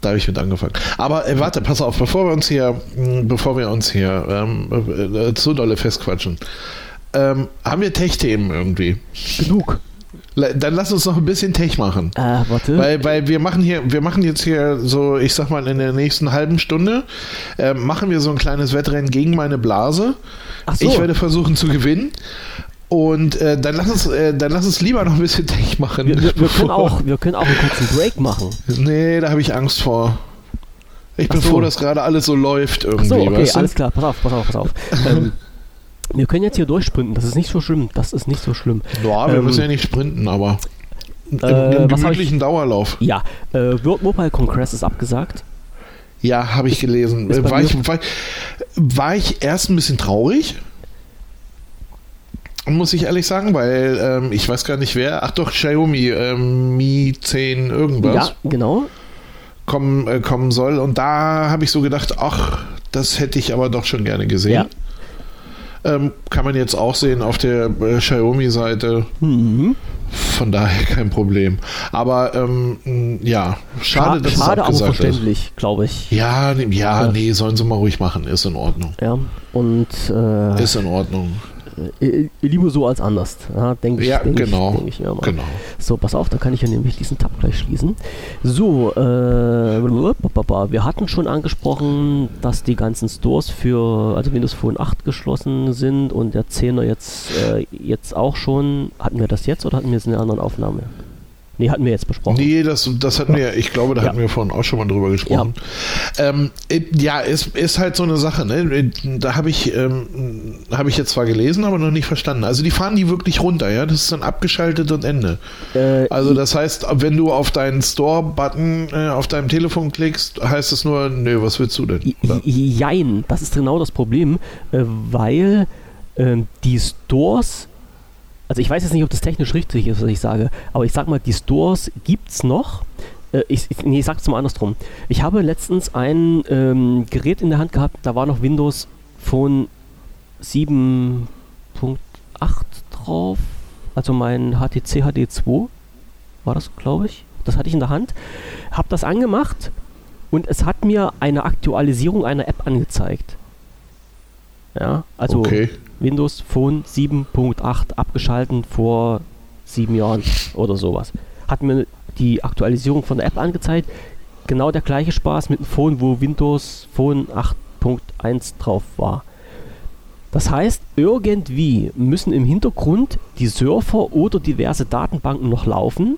Da habe ich mit angefangen. Aber äh, warte, pass auf, bevor wir uns hier, bevor wir uns hier ähm, äh, zu dolle festquatschen, ähm, haben wir Tech-Themen irgendwie? Genug. Dann lass uns noch ein bisschen Tech machen. Äh, warte. Weil, weil wir machen hier, wir machen jetzt hier so, ich sag mal, in der nächsten halben Stunde äh, machen wir so ein kleines Wettrennen gegen meine Blase. Ach so. Ich werde versuchen zu gewinnen. Und äh, dann, lass uns, äh, dann lass uns lieber noch ein bisschen Tech machen. Wir, wir, wir können, auch, wir können auch einen kurzen Break machen. Nee, da habe ich Angst vor. Ich bin so. froh, dass gerade alles so läuft irgendwie. Ach so, okay, weißt du? alles klar. Pass auf, pass auf, pass auf. ähm, wir können jetzt hier durchsprinten, das ist nicht so schlimm. Das ist nicht so schlimm. Ja, wir ähm, müssen ja nicht sprinten, aber im, äh, im gemütlichen Dauerlauf. Ja, äh, World Mobile Congress ist abgesagt. Ja, habe ich gelesen. War ich, war, war ich erst ein bisschen traurig, muss ich ehrlich sagen, weil ähm, ich weiß gar nicht wer. Ach doch, Xiaomi ähm, Mi 10 irgendwas. Ja, genau. Kommen, äh, kommen soll. Und da habe ich so gedacht, ach, das hätte ich aber doch schon gerne gesehen. Ja. Ähm, kann man jetzt auch sehen auf der äh, Xiaomi-Seite. Mhm. Von daher kein Problem. Aber ähm, ja, schade, dass schade, es aber verständlich, glaube ich. Ja, ja, ja, nee, sollen sie mal ruhig machen. Ist in Ordnung. Ja, und äh, ist in Ordnung. Äh, lieber so als anders. Ja, denke ich. Ja, denk genau. Ich, denk ich genau. So, pass auf, da kann ich ja nämlich diesen Tab gleich schließen. So, äh, wir hatten schon angesprochen, dass die ganzen Stores für, also Windows Phone 8 geschlossen sind und der 10er jetzt, äh, jetzt auch schon. Hatten wir das jetzt oder hatten wir es in einer anderen Aufnahme? Nee, hatten wir jetzt besprochen. Nee, das, das hatten wir, ich glaube, da ja. hatten wir vorhin auch schon mal drüber gesprochen. Ja, ähm, ja es ist halt so eine Sache, ne? Da habe ich, ähm, habe ich jetzt zwar gelesen, aber noch nicht verstanden. Also die fahren die wirklich runter, ja? Das ist dann abgeschaltet und Ende. Äh, also das heißt, wenn du auf deinen Store-Button äh, auf deinem Telefon klickst, heißt es nur, nö, was willst du denn? Oder? Jein, das ist genau das Problem, äh, weil ähm, die Stores also ich weiß jetzt nicht, ob das technisch richtig ist, was ich sage, aber ich sag mal, die Stores gibt es noch. Äh, ich, ich, nee, ich sag's mal andersrum. Ich habe letztens ein ähm, Gerät in der Hand gehabt, da war noch Windows Phone 7.8 drauf, also mein HTC HD2 war das, glaube ich. Das hatte ich in der Hand. Habe das angemacht und es hat mir eine Aktualisierung einer App angezeigt. Ja, also okay. Windows Phone 7.8 abgeschalten vor sieben Jahren oder sowas. Hat mir die Aktualisierung von der App angezeigt. Genau der gleiche Spaß mit dem Phone, wo Windows Phone 8.1 drauf war. Das heißt, irgendwie müssen im Hintergrund die Surfer oder diverse Datenbanken noch laufen,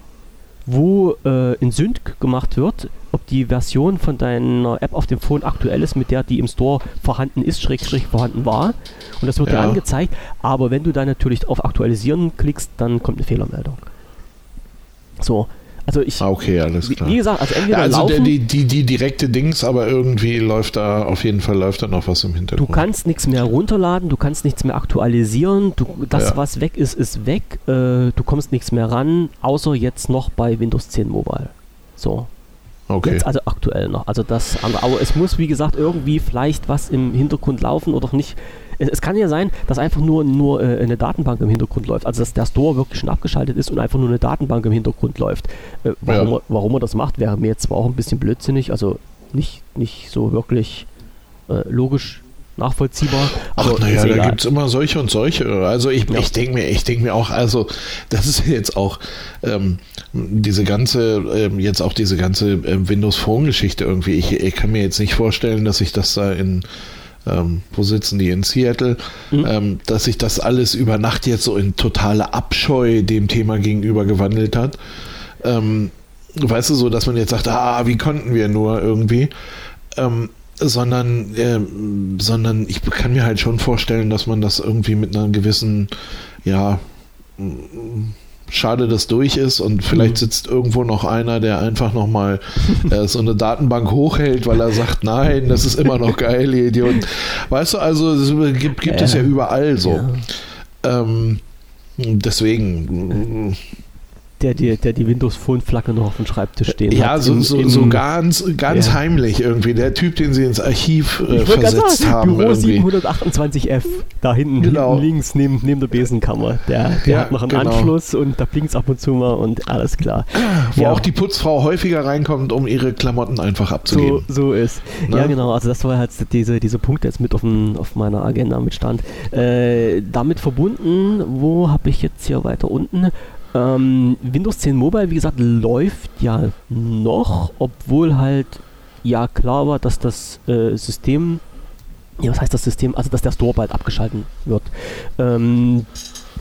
wo äh, in Sync gemacht wird, ob die Version von deiner App auf dem Phone aktuell ist, mit der die im Store vorhanden ist, schrägstrich vorhanden war. Und das wird ja. dir angezeigt. Aber wenn du da natürlich auf Aktualisieren klickst, dann kommt eine Fehlermeldung. So. Also ich. Ah, okay, alles klar. Wie gesagt, also entweder. Ja, also laufen, der, die, die, die direkte Dings, aber irgendwie läuft da, auf jeden Fall läuft da noch was im Hintergrund. Du kannst nichts mehr runterladen, du kannst nichts mehr aktualisieren, du, das, ja. was weg ist, ist weg, äh, du kommst nichts mehr ran, außer jetzt noch bei Windows 10 Mobile. So. Okay. Jetzt also aktuell noch. Also das, aber es muss wie gesagt irgendwie vielleicht was im Hintergrund laufen oder nicht. Es, es kann ja sein, dass einfach nur, nur äh, eine Datenbank im Hintergrund läuft. Also dass der Store wirklich schon abgeschaltet ist und einfach nur eine Datenbank im Hintergrund läuft. Äh, warum, ja. er, warum er das macht, wäre mir jetzt zwar auch ein bisschen blödsinnig, also nicht, nicht so wirklich äh, logisch nachvollziehbar. Ach, naja, da gibt es immer solche und solche. Also ich, ja. ich denke mir, ich denke mir auch, also das ist jetzt auch ähm, diese ganze, ähm, jetzt auch diese ganze äh, Windows Phone Geschichte irgendwie. Ich, ich kann mir jetzt nicht vorstellen, dass ich das da in ähm, wo sitzen die in Seattle, mhm. ähm, dass sich das alles über Nacht jetzt so in totale Abscheu dem Thema gegenüber gewandelt hat. Ähm, weißt du, so, dass man jetzt sagt, ah, wie konnten wir nur irgendwie. Ähm, sondern, äh, sondern ich kann mir halt schon vorstellen, dass man das irgendwie mit einer gewissen, ja, schade, dass durch ist und vielleicht mhm. sitzt irgendwo noch einer, der einfach nochmal äh, so eine Datenbank hochhält, weil er sagt, nein, das ist immer noch geil, ihr Idioten. Weißt du, also es gibt, gibt äh, es ja überall so. Ja. Ähm, deswegen der, der, der die Windows Phone Flagge noch auf dem Schreibtisch stehen ja, hat. Ja, so, im, so, so ganz, ganz ja. heimlich irgendwie. Der Typ, den sie ins Archiv äh, versetzt sagen, haben. Büro 728F, da hinten, genau. hinten links neben, neben der Besenkammer. Der, der ja, hat noch einen genau. Anschluss und da blinkt es ab und zu mal und alles klar. Wo ja. auch die Putzfrau häufiger reinkommt, um ihre Klamotten einfach abzugeben. So, so ist. Ne? Ja, genau. Also das war halt diese, diese Punkt jetzt mit auf, dem, auf meiner Agenda mit stand. Äh, damit verbunden, wo habe ich jetzt hier weiter unten? Ähm, Windows 10 Mobile, wie gesagt, läuft ja noch, obwohl halt ja klar war, dass das äh, System, ja, was heißt das System, also dass der Store bald abgeschalten wird. Ähm,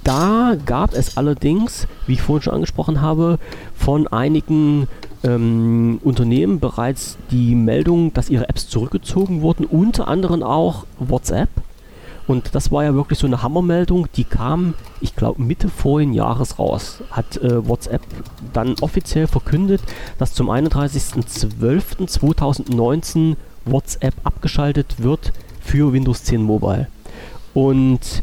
da gab es allerdings, wie ich vorhin schon angesprochen habe, von einigen ähm, Unternehmen bereits die Meldung, dass ihre Apps zurückgezogen wurden, unter anderem auch WhatsApp. Und das war ja wirklich so eine Hammermeldung, die kam, ich glaube, Mitte vorigen Jahres raus. Hat äh, WhatsApp dann offiziell verkündet, dass zum 31.12.2019 WhatsApp abgeschaltet wird für Windows 10 Mobile. Und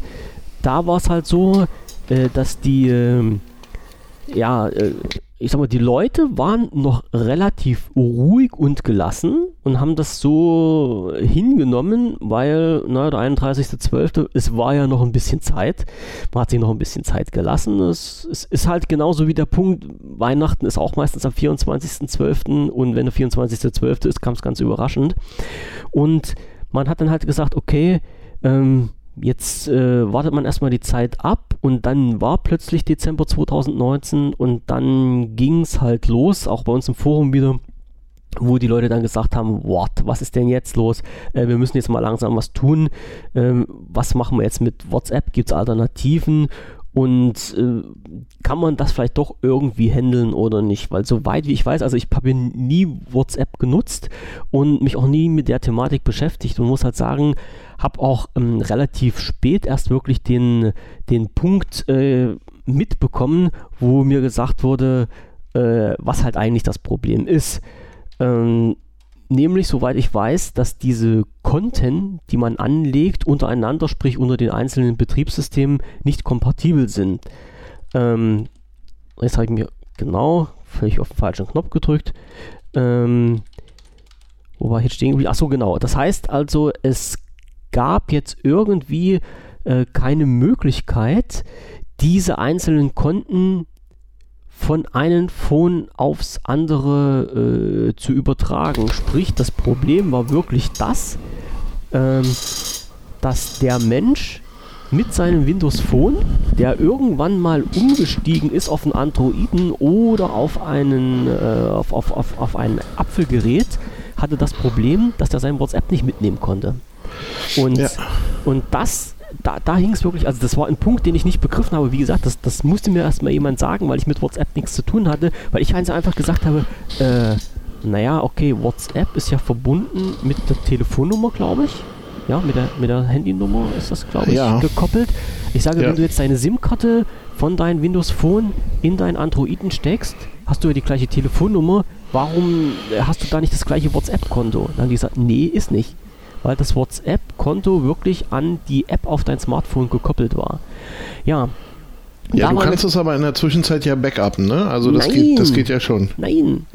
da war es halt so, äh, dass die, äh, ja, ich sag mal, die Leute waren noch relativ ruhig und gelassen und haben das so hingenommen, weil, na, der 31.12., es war ja noch ein bisschen Zeit. Man hat sich noch ein bisschen Zeit gelassen. Es, es ist halt genauso wie der Punkt, Weihnachten ist auch meistens am 24.12. und wenn der 24.12. ist, kam es ganz überraschend. Und man hat dann halt gesagt, okay, ähm, Jetzt äh, wartet man erstmal die Zeit ab und dann war plötzlich Dezember 2019 und dann ging es halt los, auch bei uns im Forum wieder, wo die Leute dann gesagt haben, what, was ist denn jetzt los? Äh, wir müssen jetzt mal langsam was tun. Ähm, was machen wir jetzt mit WhatsApp? Gibt es Alternativen? Und äh, kann man das vielleicht doch irgendwie handeln oder nicht? Weil soweit wie ich weiß, also ich habe nie WhatsApp genutzt und mich auch nie mit der Thematik beschäftigt und muss halt sagen, habe auch ähm, relativ spät erst wirklich den, den Punkt äh, mitbekommen, wo mir gesagt wurde, äh, was halt eigentlich das Problem ist. Ähm, nämlich, soweit ich weiß, dass diese Konten, die man anlegt, untereinander, sprich unter den einzelnen Betriebssystemen, nicht kompatibel sind. Ähm, jetzt habe ich mir genau völlig auf den falschen Knopf gedrückt. Ähm, wo war ich jetzt stehen? Achso, genau. Das heißt also, es gab jetzt irgendwie äh, keine Möglichkeit, diese einzelnen Konten von einem Phone aufs andere äh, zu übertragen. Sprich, das Problem war wirklich das, ähm, dass der Mensch mit seinem Windows Phone, der irgendwann mal umgestiegen ist auf einen Androiden oder auf einen, äh, auf, auf, auf, auf ein Apfelgerät, hatte das Problem, dass er sein WhatsApp nicht mitnehmen konnte. Und, ja. und das da, da hing es wirklich, also das war ein Punkt, den ich nicht begriffen habe. Wie gesagt, das, das musste mir erstmal jemand sagen, weil ich mit WhatsApp nichts zu tun hatte, weil ich einfach gesagt habe, äh, naja, okay, WhatsApp ist ja verbunden mit der Telefonnummer, glaube ich. Ja, mit der, mit der Handynummer ist das, glaube ich, ja. gekoppelt. Ich sage, ja. wenn du jetzt deine SIM-Karte von deinem Windows Phone in dein Androiden steckst, hast du ja die gleiche Telefonnummer. Warum hast du da nicht das gleiche WhatsApp-Konto? Dann haben die gesagt, nee, ist nicht weil das WhatsApp-Konto wirklich an die App auf dein Smartphone gekoppelt war. Ja. Ja, du kannst es aber in der Zwischenzeit ja backuppen, ne? Also das, geht, das geht ja schon. Nein.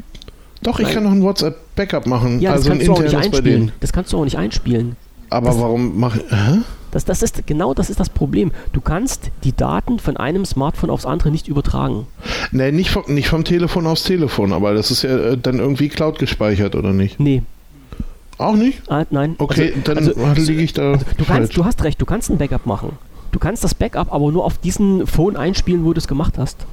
Doch, ich Nein. kann noch ein WhatsApp-Backup machen. Ja, das also kannst ein du auch nicht einspielen. Das kannst du auch nicht einspielen. Aber das, warum mache ich. Das, das ist, genau das ist das Problem. Du kannst die Daten von einem Smartphone aufs andere nicht übertragen. Nee, nicht vom, nicht vom Telefon aufs Telefon, aber das ist ja äh, dann irgendwie Cloud gespeichert, oder nicht? Nee, auch nicht? Ah, nein. Okay, also, dann also, liege ich da. Also, du, kannst, du hast recht, du kannst ein Backup machen. Du kannst das Backup aber nur auf diesen Phone einspielen, wo du es gemacht hast.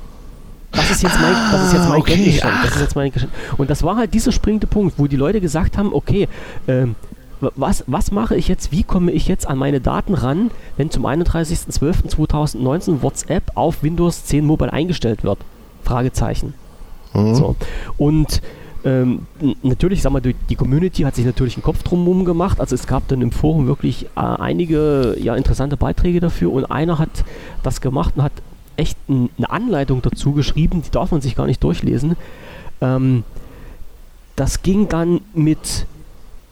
Das ist jetzt mein, ah, das ist jetzt mein okay. Das ist jetzt mein Und das war halt dieser springende Punkt, wo die Leute gesagt haben, okay, ähm, was, was mache ich jetzt, wie komme ich jetzt an meine Daten ran, wenn zum 31.12.2019 WhatsApp auf Windows 10 Mobile eingestellt wird? Fragezeichen. Mhm. So. Und ähm, natürlich, sag mal, die Community hat sich natürlich einen Kopf drumherum gemacht. Also es gab dann im Forum wirklich äh, einige ja, interessante Beiträge dafür und einer hat das gemacht und hat echt ein, eine Anleitung dazu geschrieben, die darf man sich gar nicht durchlesen. Ähm, das ging dann mit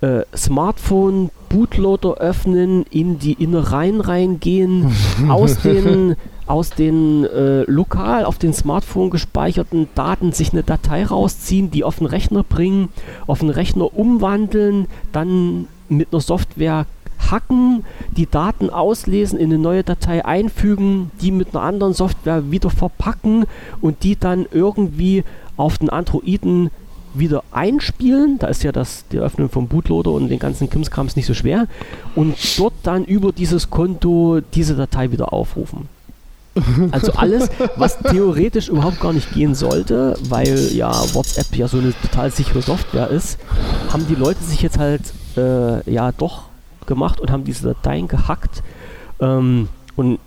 äh, Smartphone, Bootloader öffnen, in die Innereien reingehen, aus den, aus den äh, lokal auf den Smartphone gespeicherten Daten sich eine Datei rausziehen, die auf den Rechner bringen, auf den Rechner umwandeln, dann mit einer Software hacken, die Daten auslesen, in eine neue Datei einfügen, die mit einer anderen Software wieder verpacken und die dann irgendwie auf den Androiden wieder einspielen. Da ist ja das, die Öffnung vom Bootloader und den ganzen Krimskrams nicht so schwer. Und dort dann über dieses Konto diese Datei wieder aufrufen. Also alles, was theoretisch überhaupt gar nicht gehen sollte, weil ja WhatsApp ja so eine total sichere Software ist, haben die Leute sich jetzt halt äh, ja doch gemacht und haben diese Dateien gehackt. Ähm, und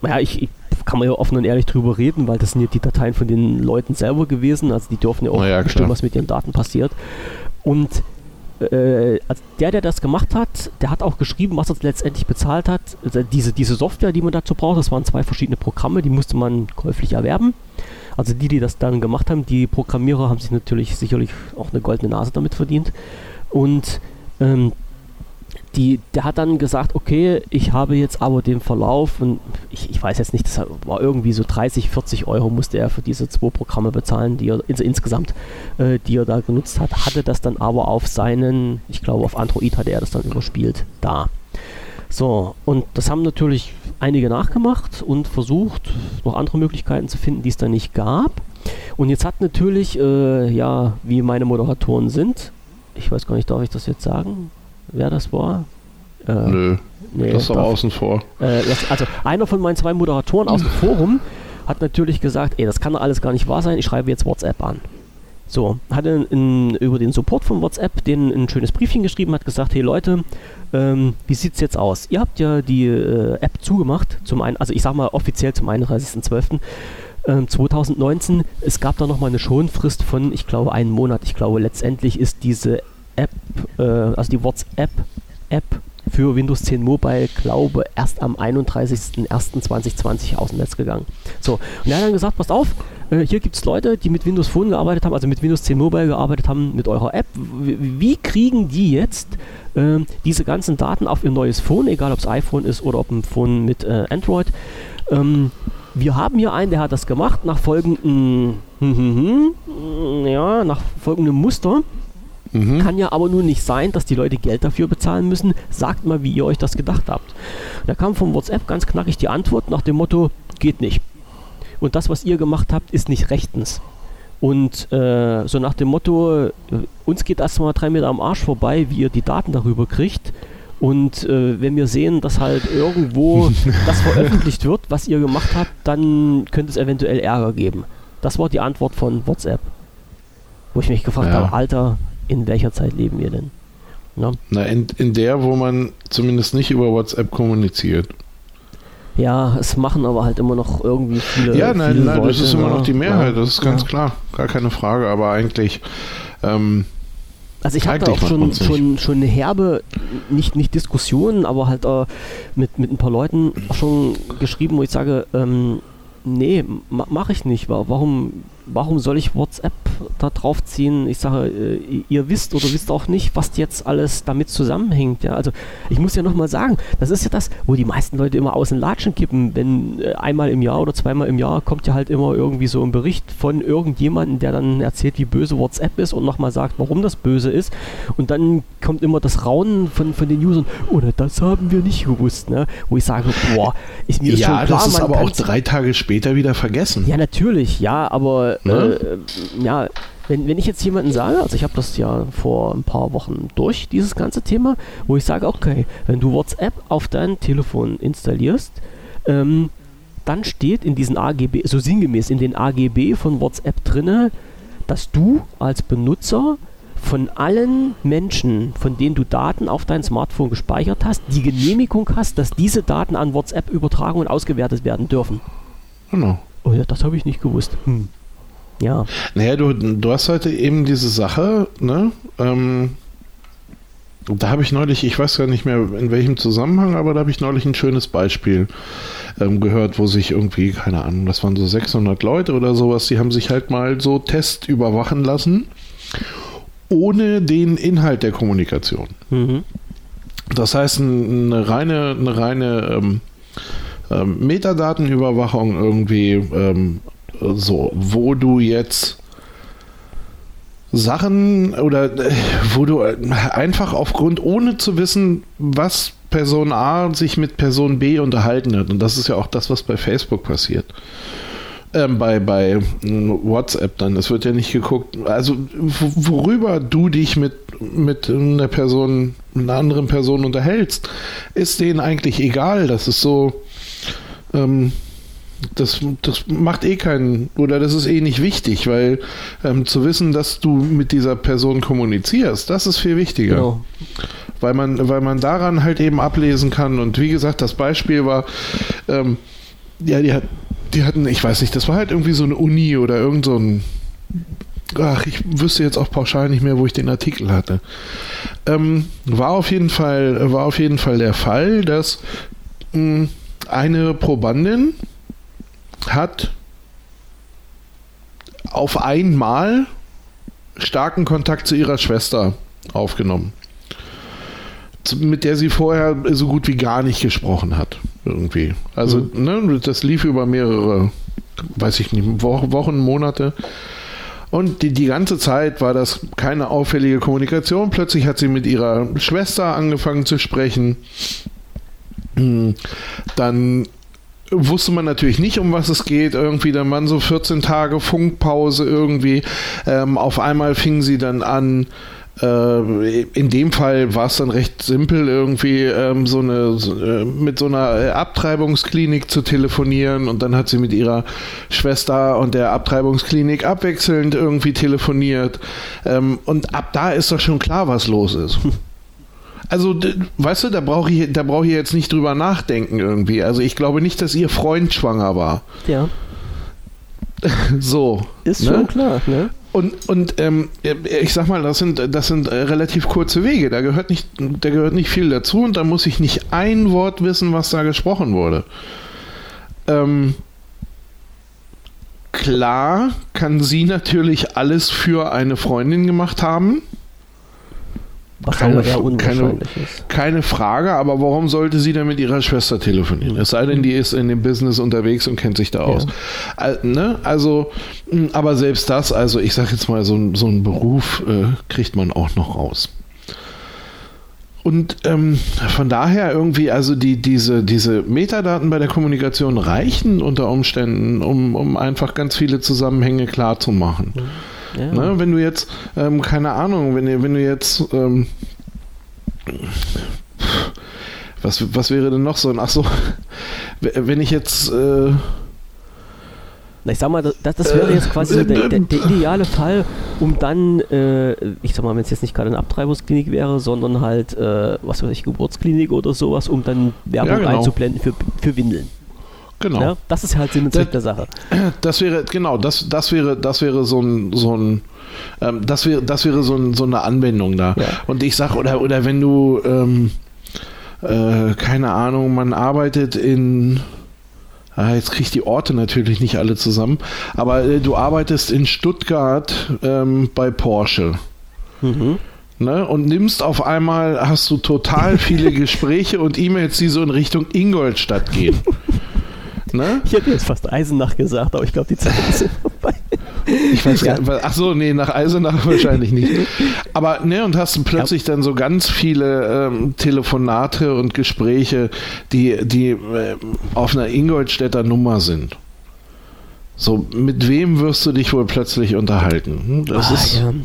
naja, ich, ich kann man ja offen und ehrlich drüber reden, weil das sind ja die Dateien von den Leuten selber gewesen. Also die dürfen ja auch ja, bestimmen, was mit ihren Daten passiert. Und äh, also der, der das gemacht hat, der hat auch geschrieben, was er letztendlich bezahlt hat. Also diese, diese Software, die man dazu braucht, das waren zwei verschiedene Programme, die musste man käuflich erwerben. Also die, die das dann gemacht haben, die Programmierer haben sich natürlich sicherlich auch eine goldene Nase damit verdient. Und ähm, die, der hat dann gesagt, okay, ich habe jetzt aber den Verlauf und ich, ich weiß jetzt nicht, das war irgendwie so 30, 40 Euro musste er für diese zwei Programme bezahlen, die er ins, insgesamt, äh, die er da genutzt hat, hatte das dann aber auf seinen, ich glaube auf Android hatte er das dann überspielt, da. So, und das haben natürlich einige nachgemacht und versucht, noch andere Möglichkeiten zu finden, die es da nicht gab. Und jetzt hat natürlich, äh, ja, wie meine Moderatoren sind, ich weiß gar nicht, darf ich das jetzt sagen? Wer das war? Äh, Nö, nee, das ist doch außen vor. Äh, das, also einer von meinen zwei Moderatoren aus dem Forum hat natürlich gesagt, ey, das kann doch alles gar nicht wahr sein, ich schreibe jetzt WhatsApp an. So, hat in, in, über den Support von WhatsApp den ein schönes Briefchen geschrieben, hat gesagt, hey Leute, ähm, wie sieht's jetzt aus? Ihr habt ja die äh, App zugemacht, zum einen, also ich sag mal offiziell zum 31.12. 2019. Ähm, es gab da nochmal eine Schonfrist von, ich glaube, einen Monat. Ich glaube, letztendlich ist diese App, äh, also die WhatsApp-App für Windows 10 Mobile, glaube erst am 31.01.2020 aus dem Netz gegangen. So, und er hat dann gesagt, passt auf, äh, hier gibt es Leute, die mit Windows Phone gearbeitet haben, also mit Windows 10 Mobile gearbeitet haben, mit eurer App. Wie, wie kriegen die jetzt äh, diese ganzen Daten auf ihr neues Phone, egal ob es iPhone ist oder ob ein Phone mit äh, Android? Ähm, wir haben hier einen, der hat das gemacht nach folgendem, hm, hm, hm, ja, nach folgendem Muster. Mhm. Kann ja aber nur nicht sein, dass die Leute Geld dafür bezahlen müssen. Sagt mal, wie ihr euch das gedacht habt. Da kam von WhatsApp ganz knackig die Antwort nach dem Motto, geht nicht. Und das, was ihr gemacht habt, ist nicht rechtens. Und äh, so nach dem Motto, äh, uns geht erstmal drei Meter am Arsch vorbei, wie ihr die Daten darüber kriegt. Und äh, wenn wir sehen, dass halt irgendwo das veröffentlicht wird, was ihr gemacht habt, dann könnte es eventuell Ärger geben. Das war die Antwort von WhatsApp. Wo ich mich gefragt ja. habe, Alter, in welcher Zeit leben wir denn? Ja? Na, in, in der, wo man zumindest nicht über WhatsApp kommuniziert. Ja, es machen aber halt immer noch irgendwie viele. Ja, nein, viele nein, Leute, das ist immer ja, noch die Mehrheit, ja, das ist ganz ja. klar. Gar keine Frage, aber eigentlich. Ähm, also ich habe da auch schon, schon, schon eine herbe, nicht, nicht Diskussionen, aber halt äh, mit, mit ein paar Leuten schon geschrieben, wo ich sage, ähm, nee, ma mache ich nicht. Warum warum soll ich WhatsApp da drauf ziehen? Ich sage, äh, ihr wisst oder wisst auch nicht, was jetzt alles damit zusammenhängt. Ja? Also ich muss ja nochmal sagen, das ist ja das, wo die meisten Leute immer aus den Latschen kippen. Wenn äh, einmal im Jahr oder zweimal im Jahr kommt ja halt immer irgendwie so ein Bericht von irgendjemandem, der dann erzählt, wie böse WhatsApp ist und nochmal sagt, warum das böse ist. Und dann kommt immer das Raunen von, von den Usern, oder das haben wir nicht gewusst. Ne? Wo ich sage, boah, ist mir ja, schon klar. das ist aber auch drei Tage später wieder vergessen. Ja, natürlich, ja, aber Ne? Äh, ja, wenn, wenn ich jetzt jemanden sage, also ich habe das ja vor ein paar Wochen durch, dieses ganze Thema, wo ich sage, okay, wenn du WhatsApp auf dein Telefon installierst, ähm, dann steht in diesen AGB, so sinngemäß in den AGB von WhatsApp drinne, dass du als Benutzer von allen Menschen, von denen du Daten auf dein Smartphone gespeichert hast, die Genehmigung hast, dass diese Daten an WhatsApp übertragen und ausgewertet werden dürfen. Genau. Oh ja, das habe ich nicht gewusst. Hm. Ja. Naja, du, du hast heute eben diese Sache, ne? Ähm, da habe ich neulich, ich weiß gar nicht mehr in welchem Zusammenhang, aber da habe ich neulich ein schönes Beispiel ähm, gehört, wo sich irgendwie, keine Ahnung, das waren so 600 Leute oder sowas, die haben sich halt mal so Test überwachen lassen, ohne den Inhalt der Kommunikation. Mhm. Das heißt, eine reine, eine reine ähm, ähm, Metadatenüberwachung irgendwie ähm, so, wo du jetzt Sachen oder äh, wo du einfach aufgrund, ohne zu wissen, was Person A sich mit Person B unterhalten hat. Und das ist ja auch das, was bei Facebook passiert. Ähm, bei, bei WhatsApp dann. Es wird ja nicht geguckt. Also, worüber du dich mit, mit einer Person, einer anderen Person unterhältst, ist denen eigentlich egal. Das ist so. Ähm, das, das macht eh keinen, oder das ist eh nicht wichtig, weil ähm, zu wissen, dass du mit dieser Person kommunizierst, das ist viel wichtiger. Genau. Weil man, weil man daran halt eben ablesen kann. Und wie gesagt, das Beispiel war, ähm, ja, die, hat, die hatten, ich weiß nicht, das war halt irgendwie so eine Uni oder irgend so ein ach, ich wüsste jetzt auch pauschal nicht mehr, wo ich den Artikel hatte. Ähm, war auf jeden Fall, war auf jeden Fall der Fall, dass mh, hm, eine Probandin hat auf einmal starken Kontakt zu ihrer Schwester aufgenommen, mit der sie vorher so gut wie gar nicht gesprochen hat. Irgendwie. Also, mhm. ne, das lief über mehrere, weiß ich nicht, Wochen, Monate. Und die, die ganze Zeit war das keine auffällige Kommunikation. Plötzlich hat sie mit ihrer Schwester angefangen zu sprechen. Hm. Dann wusste man natürlich nicht, um was es geht. Irgendwie, dann waren so 14 Tage Funkpause irgendwie. Ähm, auf einmal fing sie dann an, äh, in dem Fall war es dann recht simpel, irgendwie ähm, so eine so, äh, mit so einer Abtreibungsklinik zu telefonieren und dann hat sie mit ihrer Schwester und der Abtreibungsklinik abwechselnd irgendwie telefoniert. Ähm, und ab da ist doch schon klar, was los ist. also, weißt du, da brauche ich, da brauche ich jetzt nicht drüber nachdenken irgendwie. Also ich glaube nicht, dass ihr Freund schwanger war. Ja. so. Ist ne? schon klar, ne? Und, und ähm, ich sag mal, das sind, das sind äh, relativ kurze Wege. Da gehört, nicht, da gehört nicht viel dazu und da muss ich nicht ein Wort wissen, was da gesprochen wurde. Ähm, klar kann sie natürlich alles für eine Freundin gemacht haben. Was keine, aber eher unwahrscheinlich keine, ist. Keine Frage, aber warum sollte sie denn mit ihrer Schwester telefonieren? Es sei denn, die ist in dem Business unterwegs und kennt sich da aus. Ja. Ne? Also, hm, aber selbst das, also ich sag jetzt mal, so, so einen Beruf äh, kriegt man auch noch raus. Und ähm, von daher irgendwie, also die, diese, diese Metadaten bei der Kommunikation reichen unter Umständen, um, um einfach ganz viele Zusammenhänge klar zu machen. Mhm. Ja. Ne, wenn du jetzt, ähm, keine Ahnung, wenn, wenn du jetzt, ähm, was, was wäre denn noch so? Ach so, wenn ich jetzt, äh, ich sag mal, das, das wäre jetzt quasi äh, der, der, der, ideale Fall, um dann, äh, ich sag mal, wenn es jetzt nicht gerade eine Abtreibungsklinik wäre, sondern halt, äh, was weiß ich, Geburtsklinik oder sowas, um dann Werbung ja, genau. einzublenden für, für Windeln. Genau. Ja, das ist halt Sinn und Zweck der Sache. Das wäre, genau, das, das wäre, das wäre so ein, so ein ähm, das wäre, das wäre so, ein, so eine Anwendung da. Ja. Und ich sag, oder, oder wenn du, ähm, äh, keine Ahnung, man arbeitet in, ah, jetzt kriege ich die Orte natürlich nicht alle zusammen, aber äh, du arbeitest in Stuttgart ähm, bei Porsche. Mhm. Ne, und nimmst auf einmal, hast du total viele Gespräche und E-Mails, die so in Richtung Ingolstadt gehen. Ne? Ich hätte jetzt fast Eisenach gesagt, aber ich glaube, die Zeit ist vorbei. Ich weiß ja. gar nicht. Ach so, nee, nach Eisenach wahrscheinlich nicht. Aber, ne, und hast plötzlich ja. dann so ganz viele ähm, Telefonate und Gespräche, die, die äh, auf einer Ingolstädter Nummer sind. So, mit wem wirst du dich wohl plötzlich unterhalten? Hm, das ah, ist. Ja. Ne?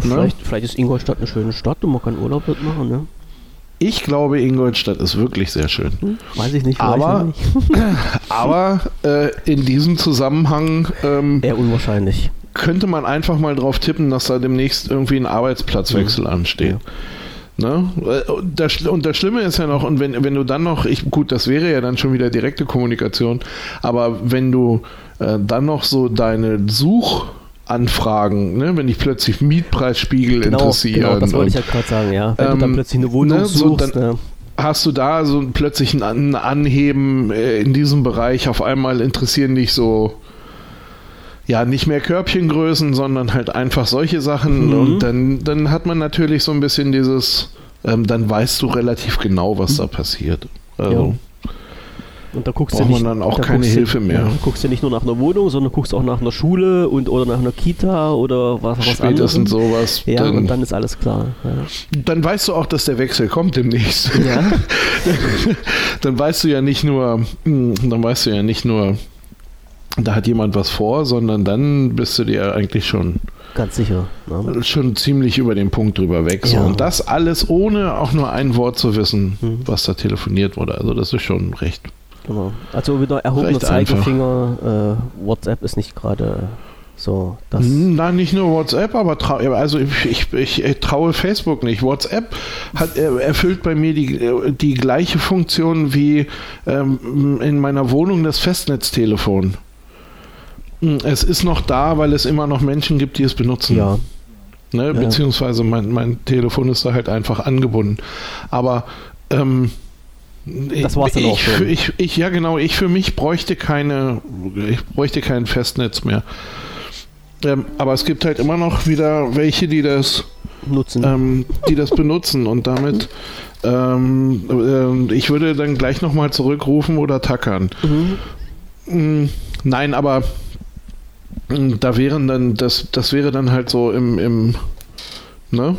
Vielleicht, vielleicht ist Ingolstadt eine schöne Stadt und man kann Urlaub mitmachen, ne? Ich glaube, Ingolstadt ist wirklich sehr schön. Hm, weiß ich nicht. Aber, nicht. aber äh, in diesem Zusammenhang ähm, eher unwahrscheinlich. Könnte man einfach mal drauf tippen, dass da demnächst irgendwie ein Arbeitsplatzwechsel mhm. ansteht. Ja. Ne? Und, das, und das Schlimme ist ja noch, und wenn, wenn du dann noch, ich, gut, das wäre ja dann schon wieder direkte Kommunikation, aber wenn du äh, dann noch so deine Such- Anfragen, ne? wenn dich plötzlich Mietpreisspiegel Genau, interessieren. genau, das wollte ich ja gerade sagen, ja. Wenn du ähm, dann plötzlich eine Wohnung ne, so suchst, dann- ja. hast du da so plötzlich ein An- Anheben äh, in diesem Bereich. Auf einmal interessieren dich so, ja, nicht mehr Körbchengrößen, sondern halt einfach solche Sachen. Mhm. Und dann, dann hat man natürlich so ein bisschen dieses, ähm, dann weißt du relativ genau, was da passiert. Also, Und da guckst Braucht du nicht, man dann auch da keine guckst du- Hilfe mehr. Ja, guckst du nicht nur nach einer Wohnung, sondern guckst auch nach einer Schule und oder nach einer Kita oder was, was spätestens anderem. sowas. Ja, dann, und dann ist alles klar. Ja. dann weißt du auch, dass der Wechsel kommt demnächst. Ja. dann weißt du ja nicht nur, hm, dann weißt du ja nicht nur, da hat jemand was vor, sondern dann bist du dir eigentlich schon, Ganz sicher. Ne? schon ziemlich über den Punkt drüber weg. So. Ja. Und das alles ohne auch nur ein Wort zu wissen, Mhm. was da telefoniert wurde. Also das ist schon recht. Genau. Also wieder erhobener. Zeigefinger. Äh, WhatsApp ist nicht gerade so das. Nein, nicht nur WhatsApp, aber also ich, ich, ich, traue Facebook nicht. WhatsApp hat, äh, erfüllt bei mir die, äh, die gleiche Funktion wie ähm, in meiner Wohnung das Festnetztelefon. Es ist noch da, weil es immer noch Menschen gibt, die es benutzen. Ja, Ne? Ja. Beziehungsweise mein, mein Telefon ist da halt einfach angebunden. Aber ähm, Das war's dann ich, auch schon. Ich, ich, ja genau, ich für mich bräuchte keine, ich bräuchte kein Festnetz mehr. Ähm, aber es gibt halt immer noch wieder welche, die das, nutzen. ähm, die das benutzen und damit ähm, ähm, ich würde dann gleich nochmal zurückrufen oder tackern. Mhm. Mm, Nein, aber mm, da wären dann, das, das wäre dann halt so im, im ne?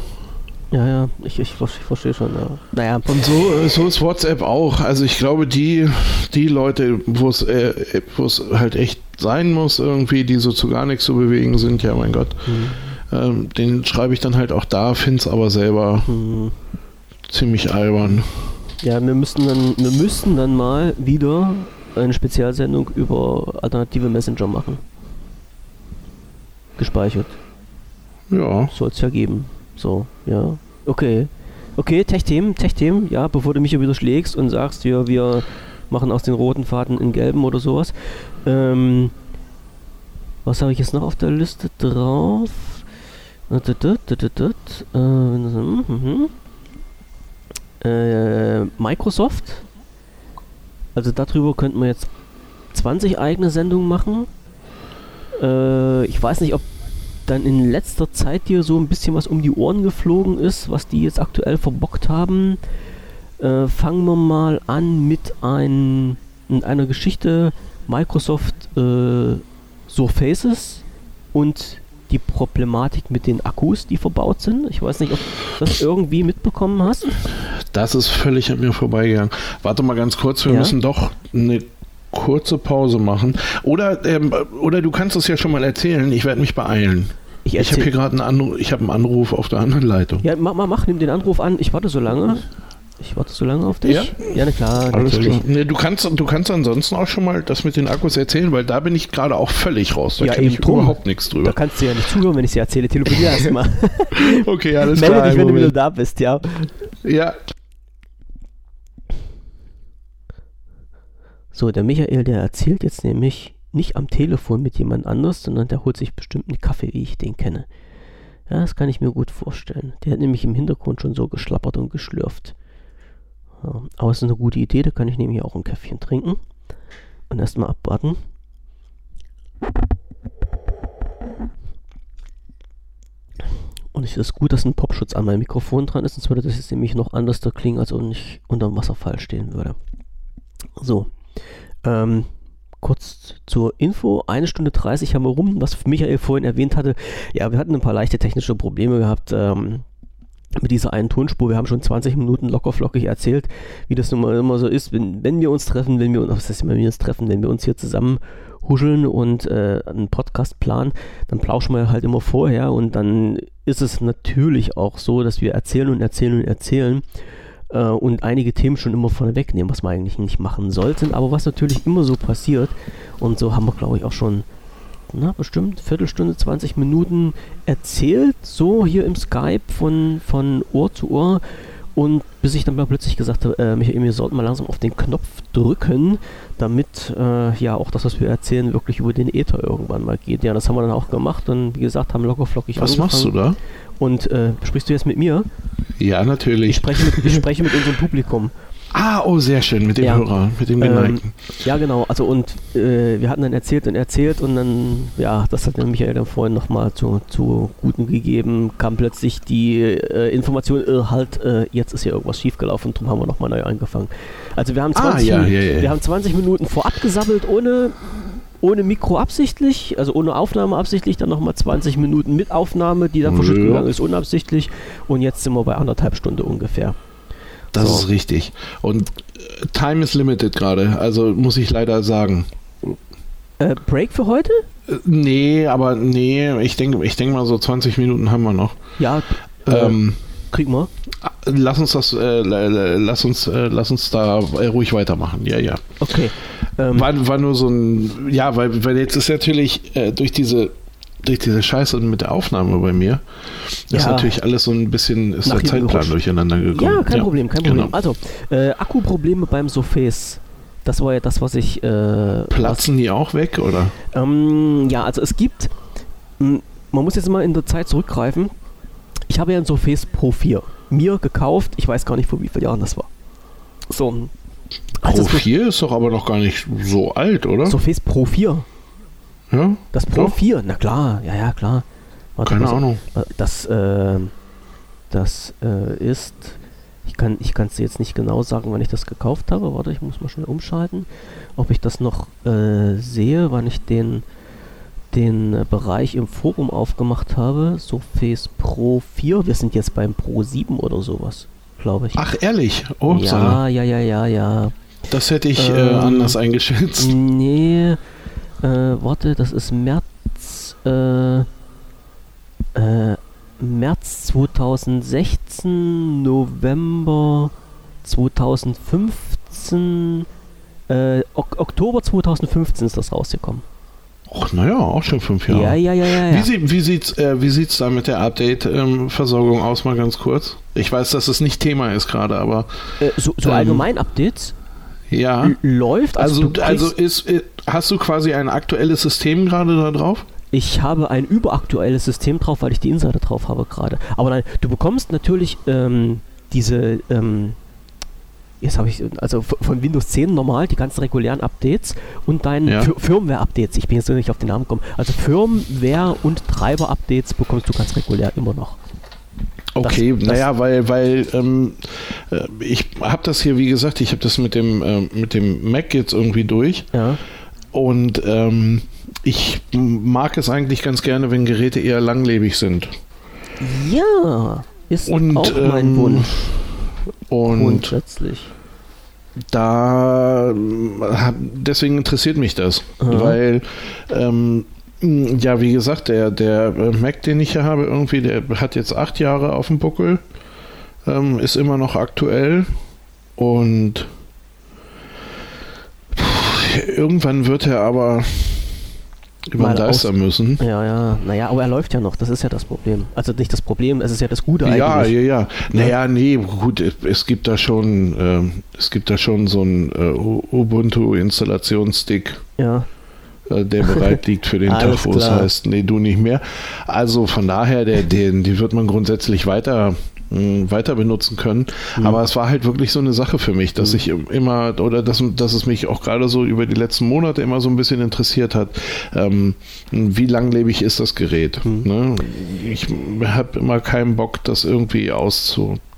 Ja, ja, ich, ich, ich verstehe schon. Ja. Naja, Und so, äh, so ist WhatsApp auch. Also ich glaube, die, die Leute, wo es äh, wo es halt echt sein muss, irgendwie, die so zu gar nichts zu bewegen sind, ja mein Gott, mhm. ähm, den schreibe ich dann halt auch da, finde es aber selber Mhm. ziemlich albern. ja, wir müssten dann, wir müssten dann mal wieder eine Spezialsendung über alternative Messenger machen. Gespeichert. Ja. Soll es ja geben. So, ja. Okay. Okay, Tech-Themen, Tech-Themen, ja, bevor du mich hier wieder schlägst und sagst, wir, wir machen aus den roten Faden in gelben oder sowas. Ähm, was habe ich jetzt noch auf der Liste drauf? Äh, Microsoft. Also darüber könnten wir jetzt 20 eigene Sendungen machen. Äh, ich weiß nicht, ob dann in letzter Zeit dir so ein bisschen was um die Ohren geflogen ist, was die jetzt aktuell verbockt haben. Äh, fangen wir mal an mit ein, mit einer Geschichte Microsoft äh, Surfaces und die Problematik mit den Akkus, die verbaut sind. Ich weiß nicht, ob du das irgendwie mitbekommen hast. Das ist völlig an mir vorbeigegangen. Warte mal ganz kurz, wir Ja? müssen doch eine kurze Pause machen. Oder, ähm, oder du kannst es ja schon mal erzählen, ich werde mich beeilen. Ich Ich habe hier gerade einen Anruf, ich habe einen Anruf auf der anderen Leitung. Ja, mach, mach, mach, nimm den Anruf an. Ich warte so lange. Ich warte so lange auf dich. Ja? ja na klar, Alles natürlich. klar. Nee, du, kannst, du kannst ansonsten auch schon mal das mit den Akkus erzählen, weil da bin ich gerade auch völlig raus. Da Ja, kann eben ich drum. überhaupt nichts Da drüber. kannst du ja nicht zuhören, wenn ich sie erzähle. Telefonier erstmal. Okay, alles Melde klar. dich, wenn du wieder Moment. da bist, ja. Ja, So, der Michael, der erzählt jetzt nämlich nicht am Telefon mit jemand anders, sondern der holt sich bestimmt einen Kaffee, wie ich den kenne. Ja, das kann ich mir gut vorstellen. Der hat nämlich im Hintergrund schon so geschlappert und geschlürft. Ja, aber es ist eine gute Idee, da kann ich nämlich auch ein Käffchen trinken. Und erstmal abwarten. Und es ist gut, dass ein Popschutz an meinem Mikrofon dran ist, sonst würde das jetzt nämlich noch anders da klingen, als wenn ich unter dem Wasserfall stehen würde. So, ähm, kurz zur Info. Eine Stunde 30 haben wir rum, was Michael vorhin erwähnt hatte. Ja, wir hatten ein paar leichte technische Probleme gehabt ähm, mit dieser einen Tonspur. Wir haben schon 20 Minuten locker flockig erzählt, wie das nun mal immer so ist, wenn, wenn wir uns treffen, wenn wir uns, was heißt, wenn wir uns treffen, wenn wir uns hier zusammen huscheln und äh, einen Podcast planen, dann plauschen wir halt immer vorher und dann ist es natürlich auch so, dass wir erzählen und erzählen und erzählen äh, und einige Themen schon immer vorne wegnehmen, was wir eigentlich nicht machen sollten, aber was natürlich immer so passiert und so haben wir glaube ich auch schon na, bestimmt Viertelstunde, 20 Minuten erzählt, so hier im Skype von, von Ohr zu Ohr Und bis ich dann mal plötzlich gesagt habe, äh, Michael, wir sollten mal langsam auf den Knopf drücken, damit äh, ja auch das, was wir erzählen, wirklich über den Äther irgendwann mal geht. Ja, das haben wir dann auch gemacht und wie gesagt, haben locker flockig Was machst du da? Und äh, sprichst du jetzt mit mir? Ja, natürlich. Ich spreche mit, ich spreche mit unserem Publikum. Ah, oh, sehr schön, mit dem Ja. Hörer, mit dem Ähm, Geneigten. ja, genau. Also und äh, wir hatten dann erzählt und erzählt und dann, ja, das hat dann Michael dann vorhin nochmal zu, zu Guten gegeben, kam plötzlich die äh, Information, äh, halt, äh, jetzt ist ja irgendwas schiefgelaufen, darum haben wir nochmal neu angefangen. Also wir haben Ah, 20, ja, Minuten, ja, ja. wir haben 20 Minuten vorab gesammelt, ohne ohne Mikro absichtlich, also ohne Aufnahme absichtlich, dann nochmal 20 Minuten mit Aufnahme, die dann verschütt Ja. gegangen ist, unabsichtlich und jetzt sind wir bei anderthalb Stunden ungefähr. Das so. ist richtig. Und äh, Time is limited gerade, also muss ich leider sagen. Äh, Break für heute? Äh, Nee, aber nee, ich denke ich denk mal so 20 Minuten haben wir noch. Ja, äh, Ähm, kriegen wir. lass uns das, äh, la- lass uns, äh, lass uns da ruhig weitermachen. Ja, ja. Okay. Ähm, War, war nur so ein, ja, weil, weil jetzt ist natürlich äh, durch diese durch diese Scheiße mit der Aufnahme bei mir ist Ja. natürlich alles so ein bisschen, ist Nach der Zeitplan gerutscht. durcheinander gekommen. Ja, kein Problem, kein genau. Problem. Also, äh, Akkuprobleme beim Surface. Das war ja das, was ich. Äh, Platzen die auch weg, oder? Was, ähm, ja, also es gibt. Man muss jetzt mal in der Zeit zurückgreifen. Ich habe ja ein Surface Pro 4 mir gekauft. Ich weiß gar nicht, vor wie vielen Jahren das war. So. Pro das 4 ist doch aber noch gar nicht so alt, oder? Surface Pro 4. ja? Das Pro Doch. 4, na klar, ja, ja, klar. Warte, Keine. Ahnung. Das, äh, das äh, ist, ich kann ich es dir jetzt nicht genau sagen, wann ich das gekauft habe. Warte, ich muss mal schnell umschalten, ob ich das noch äh, sehe, wann ich den, den Bereich im Forum aufgemacht habe. Surface Pro 4, wir sind jetzt beim Pro 7 oder sowas, glaube ich. Ach, ehrlich? Oh, ja, ja, ja, ja, ja. Das hätte ich äh, Ähm, anders eingeschätzt. Nee, äh, warte, das ist März, äh, äh, März 2016, November 2015, äh, ok Oktober 2015 ist das rausgekommen. Ach, naja, auch schon fünf Jahre. Ja, ja, ja, ja. Wie, sie, wie sieht's, äh, wie sieht's da mit der Update-Versorgung aus, mal ganz kurz? Ich weiß, dass es nicht Thema ist gerade, aber äh, so so ähm, allgemein Updates ja. läuft. Also, also kriegst- ist, äh, hast du quasi ein aktuelles System gerade da drauf? Ich habe ein überaktuelles System drauf, weil ich die Insider drauf habe gerade. Aber nein, du bekommst natürlich ähm, diese, ähm, jetzt habe ich, also von Windows 10 normal die ganzen regulären Updates und deine Ja. Fir- Firmware-Updates. Ich bin jetzt noch nicht auf den Namen gekommen. Also Firmware- und Treiber-Updates bekommst du ganz regulär immer noch. Okay, naja, weil, weil ähm, äh, ich habe das hier, wie gesagt, ich habe das mit dem, ähm, mit dem Mac jetzt irgendwie durch Ja. und ähm, ich mag es eigentlich ganz gerne, wenn Geräte eher langlebig sind. Ja, ist Und, auch mein ähm, Wunsch. Und Grundsätzlich. da deswegen interessiert mich das, Aha. weil ähm, ja, wie gesagt, der, der äh, Mac, den ich hier habe, irgendwie, der hat jetzt acht Jahre auf dem Buckel, ähm, ist immer noch aktuell und irgendwann wird er aber über den Deister müssen. Ja, ja, naja, aber er läuft ja noch, das ist ja das Problem. Also nicht das Problem, es ist ja das Gute Ja, eigentlich. ja, ja. Naja, nee, gut, es- gibt da schon, ähm, es gibt da schon so einen äh, Ubuntu-Installationsstick, Ja, äh, der bereit liegt für den Tag, wo es heißt, nee, du nicht mehr. Also von daher, der, den, die wird man grundsätzlich weiter weiter benutzen können. Mhm. Aber es war halt wirklich so eine Sache für mich, dass ich immer, oder dass, dass es mich auch gerade so über die letzten Monate immer so ein bisschen interessiert hat, ähm, wie langlebig ist das Gerät. Mhm. Ne? Ich habe immer keinen Bock, das irgendwie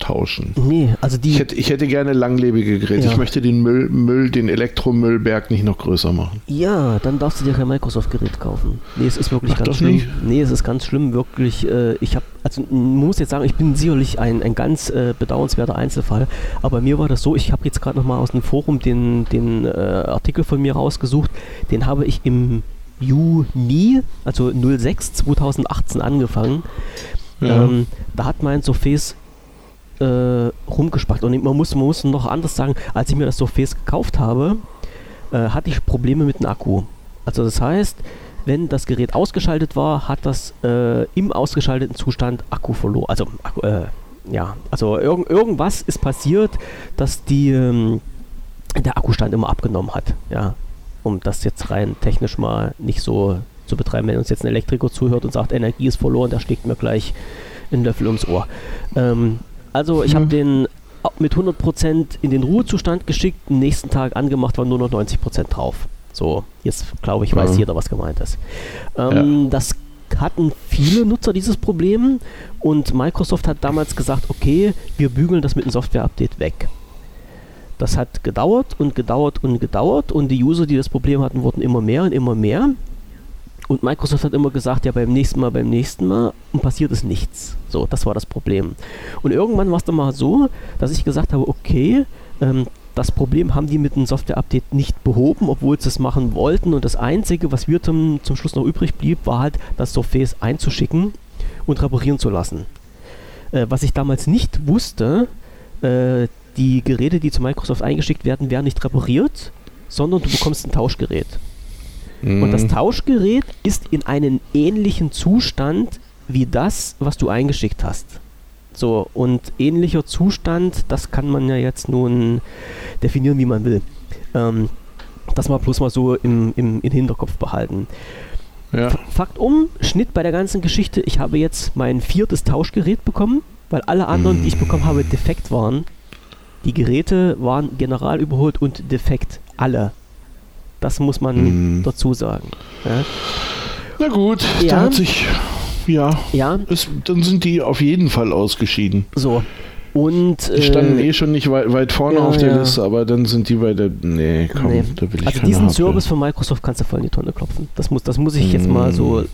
auszutauschen. nee, also die, Ich hätte, ich hätte gerne langlebige Geräte. Ja. Ich möchte den Müll, Müll, den Elektromüllberg nicht noch größer machen. Ja, dann darfst du dir kein Microsoft-Gerät kaufen. Nee, es ist wirklich Ach, ganz schlimm. nicht? Nee, es ist ganz schlimm, wirklich. Äh, ich habe, also man muss jetzt sagen, ich bin sicherlich ein, ein ganz äh, bedauernswerter Einzelfall. Aber bei mir war das so, ich habe jetzt gerade nochmal aus dem Forum den, den äh, Artikel von mir rausgesucht. Den habe ich im Juni, also 06 2018 angefangen. Ja. Ähm, da hat mein Surface äh, rumgespackt. Und man muss, man muss noch anders sagen, als ich mir das Surface gekauft habe, äh, hatte ich Probleme mit dem Akku. Also das heißt, wenn das Gerät ausgeschaltet war, hat das äh, im ausgeschalteten Zustand Akku verloren. Also äh, ja, also irg irgendwas ist passiert, dass die, ähm, der Akkustand immer abgenommen hat. Ja, um das jetzt rein technisch mal nicht so zu betreiben. Wenn uns jetzt ein Elektriker zuhört und sagt, Energie ist verloren, da steckt mir gleich ein Löffel ums Ohr. Ähm, also ich mhm. habe den mit 100% in den Ruhezustand geschickt, am nächsten Tag angemacht, war nur noch 90% drauf. So, jetzt glaube ich, weiß mhm. jeder, was gemeint ist. Ähm, ja. Das hatten viele Nutzer dieses Problem und Microsoft hat damals gesagt, okay, wir bügeln das mit einem Software-Update weg. Das hat gedauert und gedauert und gedauert und die User, die das Problem hatten, wurden immer mehr und immer mehr. Und Microsoft hat immer gesagt, ja, beim nächsten Mal, beim nächsten Mal und passiert ist nichts. So, das war das Problem. Und irgendwann war es dann mal so, dass ich gesagt habe, okay, ähm, das Problem haben die mit einem Software-Update nicht behoben, obwohl sie es machen wollten. Und das Einzige, was wir zum, zum Schluss noch übrig blieb, war halt, das Surface einzuschicken und reparieren zu lassen. Äh, was ich damals nicht wusste, äh, die Geräte, die zu Microsoft eingeschickt werden, werden nicht repariert, sondern du bekommst ein Tauschgerät. Mhm. Und das mhm. Tauschgerät ist in einem ähnlichen Zustand wie das, was du eingeschickt hast. So, und ähnlicher Zustand, das kann man ja jetzt nun definieren, wie man will. Ähm, das mal bloß mal so im, im, im Hinterkopf behalten. Ja. Fakt um, Schnitt bei der ganzen Geschichte, ich habe jetzt mein viertes Tauschgerät bekommen, weil alle anderen, mm. die ich bekommen habe, defekt waren. Die Geräte waren general überholt und defekt. Alle. Das muss man mm. dazu sagen. Ja. Na gut, ja. da hat sich ja. Ja. Es, dann sind die auf jeden Fall ausgeschieden. So. Und, die standen äh, eh schon nicht weit, weit vorne ja, auf der ja. Liste, aber dann sind die bei der. Nee, komm, nee. da will ich Also diesen Hardware. Service von Microsoft kannst du voll in die Tonne klopfen. Das muss, das muss ich jetzt mm. mal so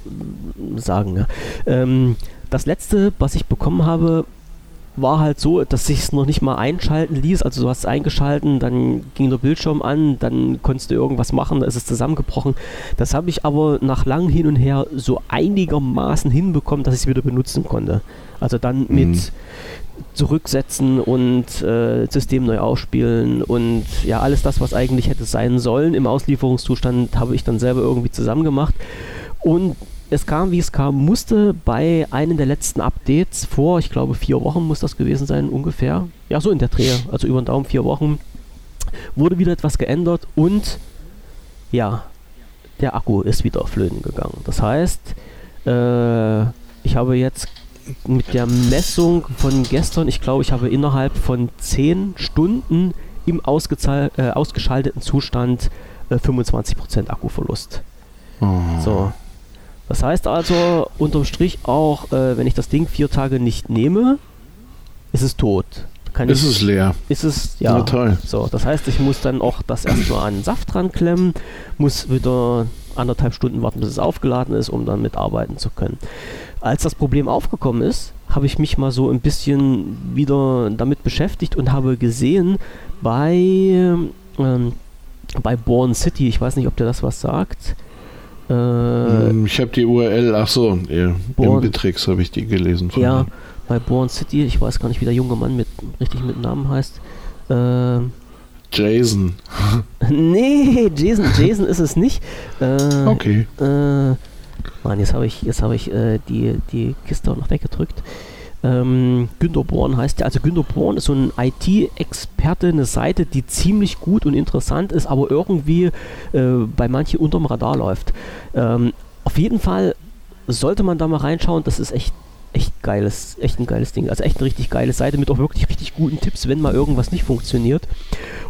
sagen. Ja. Ähm, das letzte, was ich bekommen habe, war halt so, dass sich es noch nicht mal einschalten ließ. Also du hast es eingeschalten, dann ging der Bildschirm an, dann konntest du irgendwas machen, da ist es zusammengebrochen. Das habe ich aber nach langem Hin und Her so einigermaßen hinbekommen, dass ich es wieder benutzen konnte. Also dann mhm. mit zurücksetzen und äh, System neu ausspielen und ja, alles das, was eigentlich hätte sein sollen im Auslieferungszustand, habe ich dann selber irgendwie zusammen gemacht. Und es kam, wie es kam, musste bei einem der letzten Updates vor, ich glaube vier Wochen muss das gewesen sein, ungefähr. Ja, so in der Drehe, also über den Daumen vier Wochen, wurde wieder etwas geändert und ja, der Akku ist wieder flöten gegangen. Das heißt, äh, ich habe jetzt mit der Messung von gestern, ich glaube, ich habe innerhalb von zehn Stunden im äh, ausgeschalteten Zustand äh, 25% Akkuverlust. Oh. So, das heißt also, unterm Strich auch, äh, wenn ich das Ding vier Tage nicht nehme, ist es tot. Kann ist ich, es leer. Ist es, ja. ja. toll. So, das heißt, ich muss dann auch das erstmal an den Saft dran klemmen, muss wieder anderthalb Stunden warten, bis es aufgeladen ist, um dann mitarbeiten zu können. Als das Problem aufgekommen ist, habe ich mich mal so ein bisschen wieder damit beschäftigt und habe gesehen, bei, ähm, bei Born City, ich weiß nicht, ob der das was sagt, äh, hm, ich habe die URL, ach so, im Bitrix habe ich die gelesen. Von ja, bei Born City, ich weiß gar nicht, wie der junge Mann mit richtig mit Namen heißt. Äh, Jason. nee, Jason, Jason ist es nicht. Äh, okay. Äh, Mann, jetzt habe ich, jetzt hab ich äh, die, die Kiste noch weggedrückt. Ähm, Günter Born heißt der. Also Günter Born ist so ein IT-Experte, eine Seite, die ziemlich gut und interessant ist, aber irgendwie äh, bei manchen unterm Radar läuft. Ähm, auf jeden Fall sollte man da mal reinschauen. Das ist echt echt geiles, echt ein geiles Ding. Also echt eine richtig geile Seite mit auch wirklich richtig guten Tipps, wenn mal irgendwas nicht funktioniert.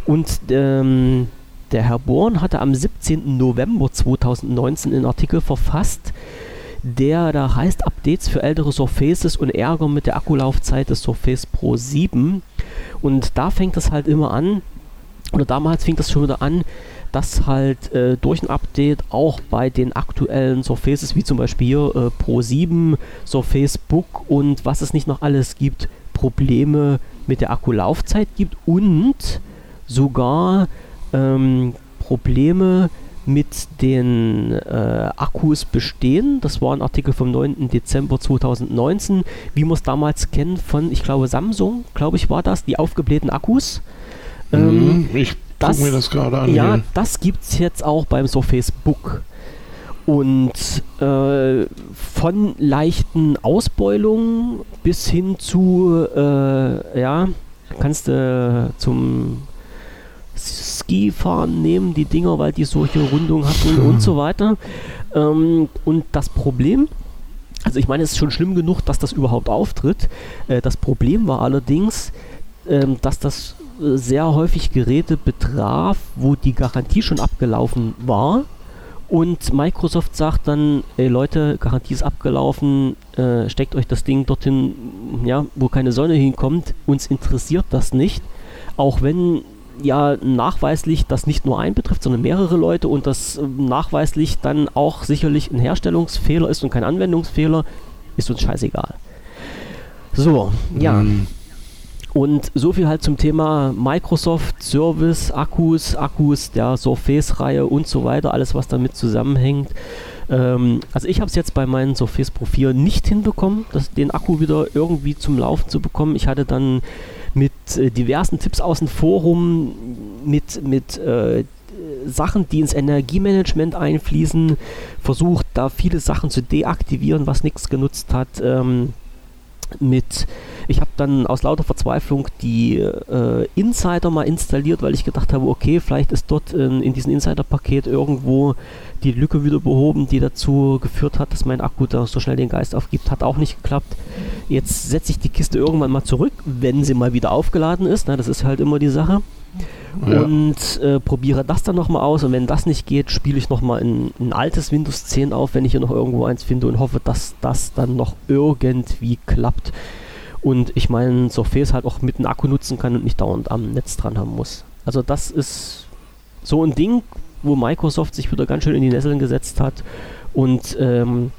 Und ähm, der Herr Born hatte am 17. November 2019 einen Artikel verfasst, der da heißt Updates für ältere Surfaces und Ärger mit der Akkulaufzeit des Surface Pro 7. Und da fängt es halt immer an, oder damals fing das schon wieder an, dass halt äh, durch ein Update auch bei den aktuellen Surfaces, wie zum Beispiel hier äh, Pro 7, Surface Book und was es nicht noch alles gibt, Probleme mit der Akkulaufzeit gibt und sogar ähm, Probleme mit den äh, Akkus bestehen. Das war ein Artikel vom 9. Dezember 2019, wie man es damals kennt von, ich glaube, Samsung, glaube ich, war das, die aufgeblähten Akkus. Ähm, mhm, ich gucke mir das gerade an. Ja, das gibt es jetzt auch beim Surface Book. Und äh, von leichten Ausbeulungen bis hin zu, äh, ja, kannst du zum Skifahren nehmen, die Dinger, weil die solche Rundungen hatten und so weiter. Ähm, und das Problem, also ich meine, es ist schon schlimm genug, dass das überhaupt auftritt. Äh, das Problem war allerdings, ähm, dass das äh, sehr häufig Geräte betraf, wo die Garantie schon abgelaufen war und Microsoft sagt dann, ey Leute, Garantie ist abgelaufen, äh, steckt euch das Ding dorthin, ja, wo keine Sonne hinkommt. Uns interessiert das nicht. Auch wenn ja nachweislich das nicht nur ein betrifft, sondern mehrere Leute und das äh, nachweislich dann auch sicherlich ein Herstellungsfehler ist und kein Anwendungsfehler, ist uns scheißegal. So, ja. Mhm. Und so viel halt zum Thema Microsoft, Service, Akkus, Akkus der Surface-Reihe und so weiter, alles was damit zusammenhängt. Ähm, also ich habe es jetzt bei meinem Surface Pro 4 nicht hinbekommen, das, den Akku wieder irgendwie zum Laufen zu bekommen. Ich hatte dann mit äh, diversen Tipps aus dem Forum, mit, mit äh, Sachen, die ins Energiemanagement einfließen, versucht da viele Sachen zu deaktivieren, was nichts genutzt hat. Ähm, mit, ich habe dann aus lauter Verzweiflung die äh, Insider mal installiert, weil ich gedacht habe, okay, vielleicht ist dort in, in diesem Insider-Paket irgendwo die Lücke wieder behoben, die dazu geführt hat, dass mein Akku da so schnell den Geist aufgibt. Hat auch nicht geklappt. Jetzt setze ich die Kiste irgendwann mal zurück, wenn sie mal wieder aufgeladen ist. Na, das ist halt immer die Sache. Ja. Und äh, probiere das dann nochmal aus. Und wenn das nicht geht, spiele ich nochmal ein, ein altes Windows 10 auf, wenn ich hier noch irgendwo eins finde und hoffe, dass das dann noch irgendwie klappt. Und ich meinen Surface halt auch mit einem Akku nutzen kann und nicht dauernd am Netz dran haben muss. Also das ist so ein Ding, wo Microsoft sich wieder ganz schön in die Nesseln gesetzt hat und ähm,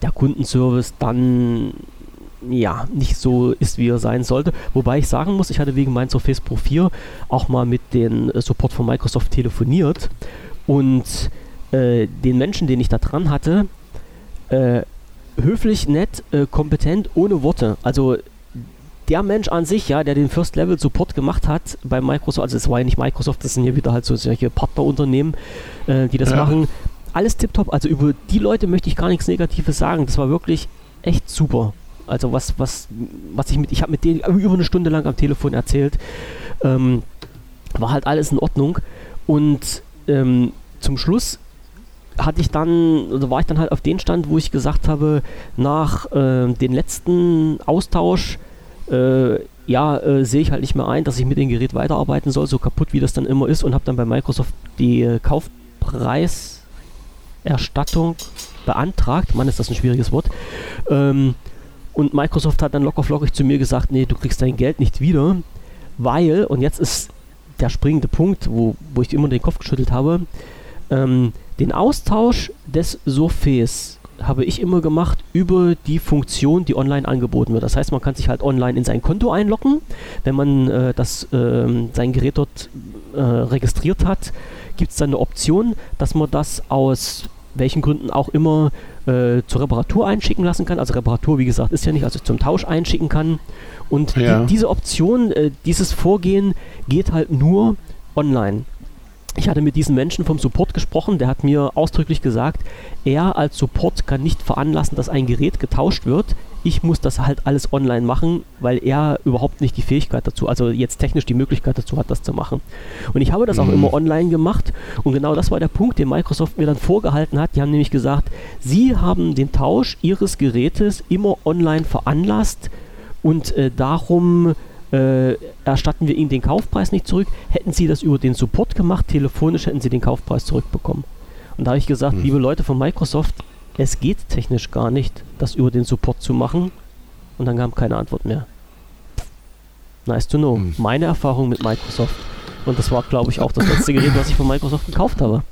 der Kundenservice dann ja, nicht so ist, wie er sein sollte. Wobei ich sagen muss, ich hatte wegen meinem Surface Pro 4 auch mal mit dem äh, Support von Microsoft telefoniert und äh, den Menschen, den ich da dran hatte, äh, höflich, nett, äh, kompetent, ohne Worte. Also der Mensch an sich, ja, der den First Level Support gemacht hat bei Microsoft, also es war ja nicht Microsoft, das sind ja wieder halt so solche Partnerunternehmen, äh, die das ja. machen. Alles tipptopp, also über die Leute möchte ich gar nichts Negatives sagen. Das war wirklich echt super. Also was, was, was ich mit, ich habe mit denen über eine Stunde lang am Telefon erzählt, ähm, war halt alles in Ordnung. Und ähm, zum Schluss hatte ich dann, oder war ich dann halt auf den Stand, wo ich gesagt habe, nach äh, dem letzten Austausch, äh, ja, äh, sehe ich halt nicht mehr ein, dass ich mit dem Gerät weiterarbeiten soll, so kaputt wie das dann immer ist, und habe dann bei Microsoft die äh, Kaufpreiserstattung beantragt. Mann, ist das ein schwieriges Wort. Ähm, und Microsoft hat dann locker flockig zu mir gesagt, nee, du kriegst dein Geld nicht wieder, weil, und jetzt ist der springende Punkt, wo, wo ich immer den Kopf geschüttelt habe, ähm, den Austausch des Surface habe ich immer gemacht über die Funktion, die online angeboten wird. Das heißt, man kann sich halt online in sein Konto einloggen. Wenn man äh, das, äh, sein Gerät dort äh, registriert hat, gibt es dann eine Option, dass man das aus welchen Gründen auch immer äh, zur Reparatur einschicken lassen kann. Also Reparatur, wie gesagt, ist ja nicht, also zum Tausch einschicken kann. Und ja. die, diese Option, äh, dieses Vorgehen geht halt nur online. Ich hatte mit diesem Menschen vom Support gesprochen, der hat mir ausdrücklich gesagt, er als Support kann nicht veranlassen, dass ein Gerät getauscht wird. Ich muss das halt alles online machen, weil er überhaupt nicht die Fähigkeit dazu, also jetzt technisch die Möglichkeit dazu hat, das zu machen. Und ich habe das mhm. auch immer online gemacht und genau das war der Punkt, den Microsoft mir dann vorgehalten hat. Die haben nämlich gesagt, sie haben den Tausch ihres Gerätes immer online veranlasst und äh, darum äh, erstatten wir ihnen den Kaufpreis nicht zurück. Hätten sie das über den Support gemacht, telefonisch hätten sie den Kaufpreis zurückbekommen. Und da habe ich gesagt, hm. liebe Leute von Microsoft, es geht technisch gar nicht, das über den Support zu machen. Und dann kam keine Antwort mehr. Nice to know. Hm. Meine Erfahrung mit Microsoft. Und das war, glaube ich, auch das letzte Gerät, was ich von Microsoft gekauft habe.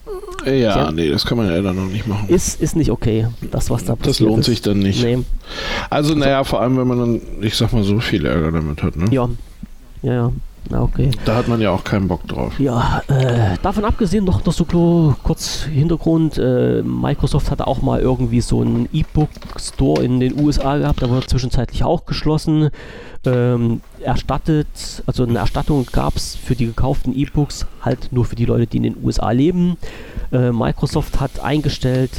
Ja, ja, nee, das kann man ja dann noch nicht machen. Ist, ist nicht okay, das, was da passiert Das lohnt ist. sich dann nicht. Nee. Also, naja, vor allem, wenn man dann, ich sag mal, so viel Ärger damit hat, ne? Ja, ja, ja. Okay. Da hat man ja auch keinen Bock drauf. Ja, äh, davon abgesehen noch, noch so kurz Hintergrund. Äh, Microsoft hatte auch mal irgendwie so einen E-Book-Store in den USA gehabt, der wurde zwischenzeitlich auch geschlossen. Ähm, erstattet, also eine Erstattung gab es für die gekauften E-Books halt nur für die Leute, die in den USA leben. Äh, Microsoft hat eingestellt,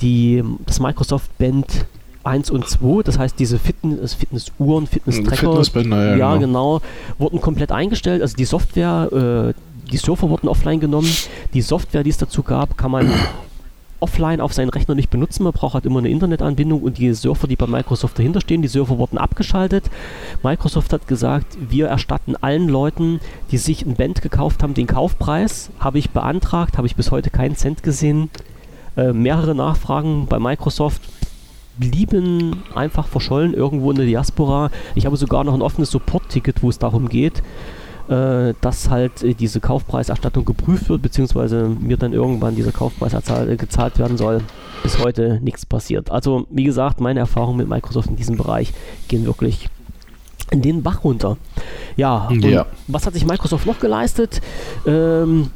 die, das Microsoft Band 1 und 2, das heißt diese Fitness, Fitnessuhren, Fitness-Tracker, ja, ja genau. genau. wurden komplett eingestellt. Also die Software, äh, die Server wurden offline genommen. Die Software, die es dazu gab, kann man offline auf seinen Rechner nicht benutzen. Man braucht halt immer eine Internetanbindung und die Server, die bei Microsoft dahinter stehen, die Server wurden abgeschaltet. Microsoft hat gesagt, wir erstatten allen Leuten, die sich ein Band gekauft haben, den Kaufpreis. Habe ich beantragt, habe ich bis heute keinen Cent gesehen. Äh, mehrere Nachfragen bei Microsoft blieben einfach verschollen irgendwo in der Diaspora. Ich habe sogar noch ein offenes Support-Ticket, wo es darum geht, äh, dass halt äh, diese Kaufpreiserstattung geprüft wird, beziehungsweise mir dann irgendwann dieser Kaufpreis äh, gezahlt werden soll. Bis heute nichts passiert. Also, wie gesagt, meine Erfahrungen mit Microsoft in diesem Bereich gehen wirklich in den Bach runter. Ja, ja. was hat sich Microsoft noch geleistet? Ähm,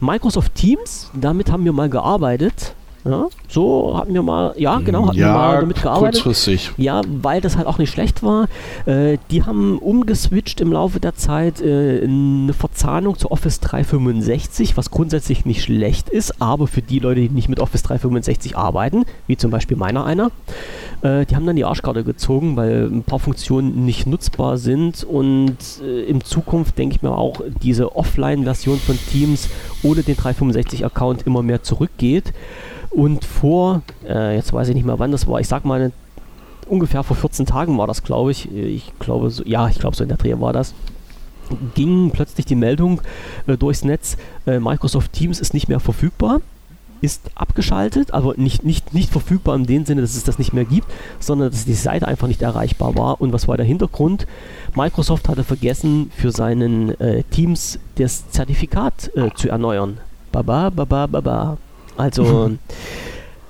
Microsoft Teams, damit haben wir mal gearbeitet. Ja, so hatten wir mal, ja genau, hatten ja, wir mal damit gearbeitet. Kurzfristig. Ja, weil das halt auch nicht schlecht war. Äh, die haben umgeswitcht im Laufe der Zeit äh, eine Verzahnung zu Office 365, was grundsätzlich nicht schlecht ist, aber für die Leute, die nicht mit Office 365 arbeiten, wie zum Beispiel meiner einer, äh, die haben dann die Arschkarte gezogen, weil ein paar Funktionen nicht nutzbar sind und äh, in Zukunft denke ich mir auch, diese Offline-Version von Teams ohne den 365-Account immer mehr zurückgeht. Und vor, äh, jetzt weiß ich nicht mehr wann das war, ich sag mal ungefähr vor 14 Tagen war das, glaube ich. Ich glaube, so, ja, ich glaube, so in der Dreh war das. Ging plötzlich die Meldung äh, durchs Netz, äh, Microsoft Teams ist nicht mehr verfügbar, ist abgeschaltet, aber nicht, nicht, nicht verfügbar in dem Sinne, dass es das nicht mehr gibt, sondern dass die Seite einfach nicht erreichbar war. Und was war der Hintergrund? Microsoft hatte vergessen, für seinen äh, Teams das Zertifikat äh, zu erneuern. Baba, baba, baba. Also,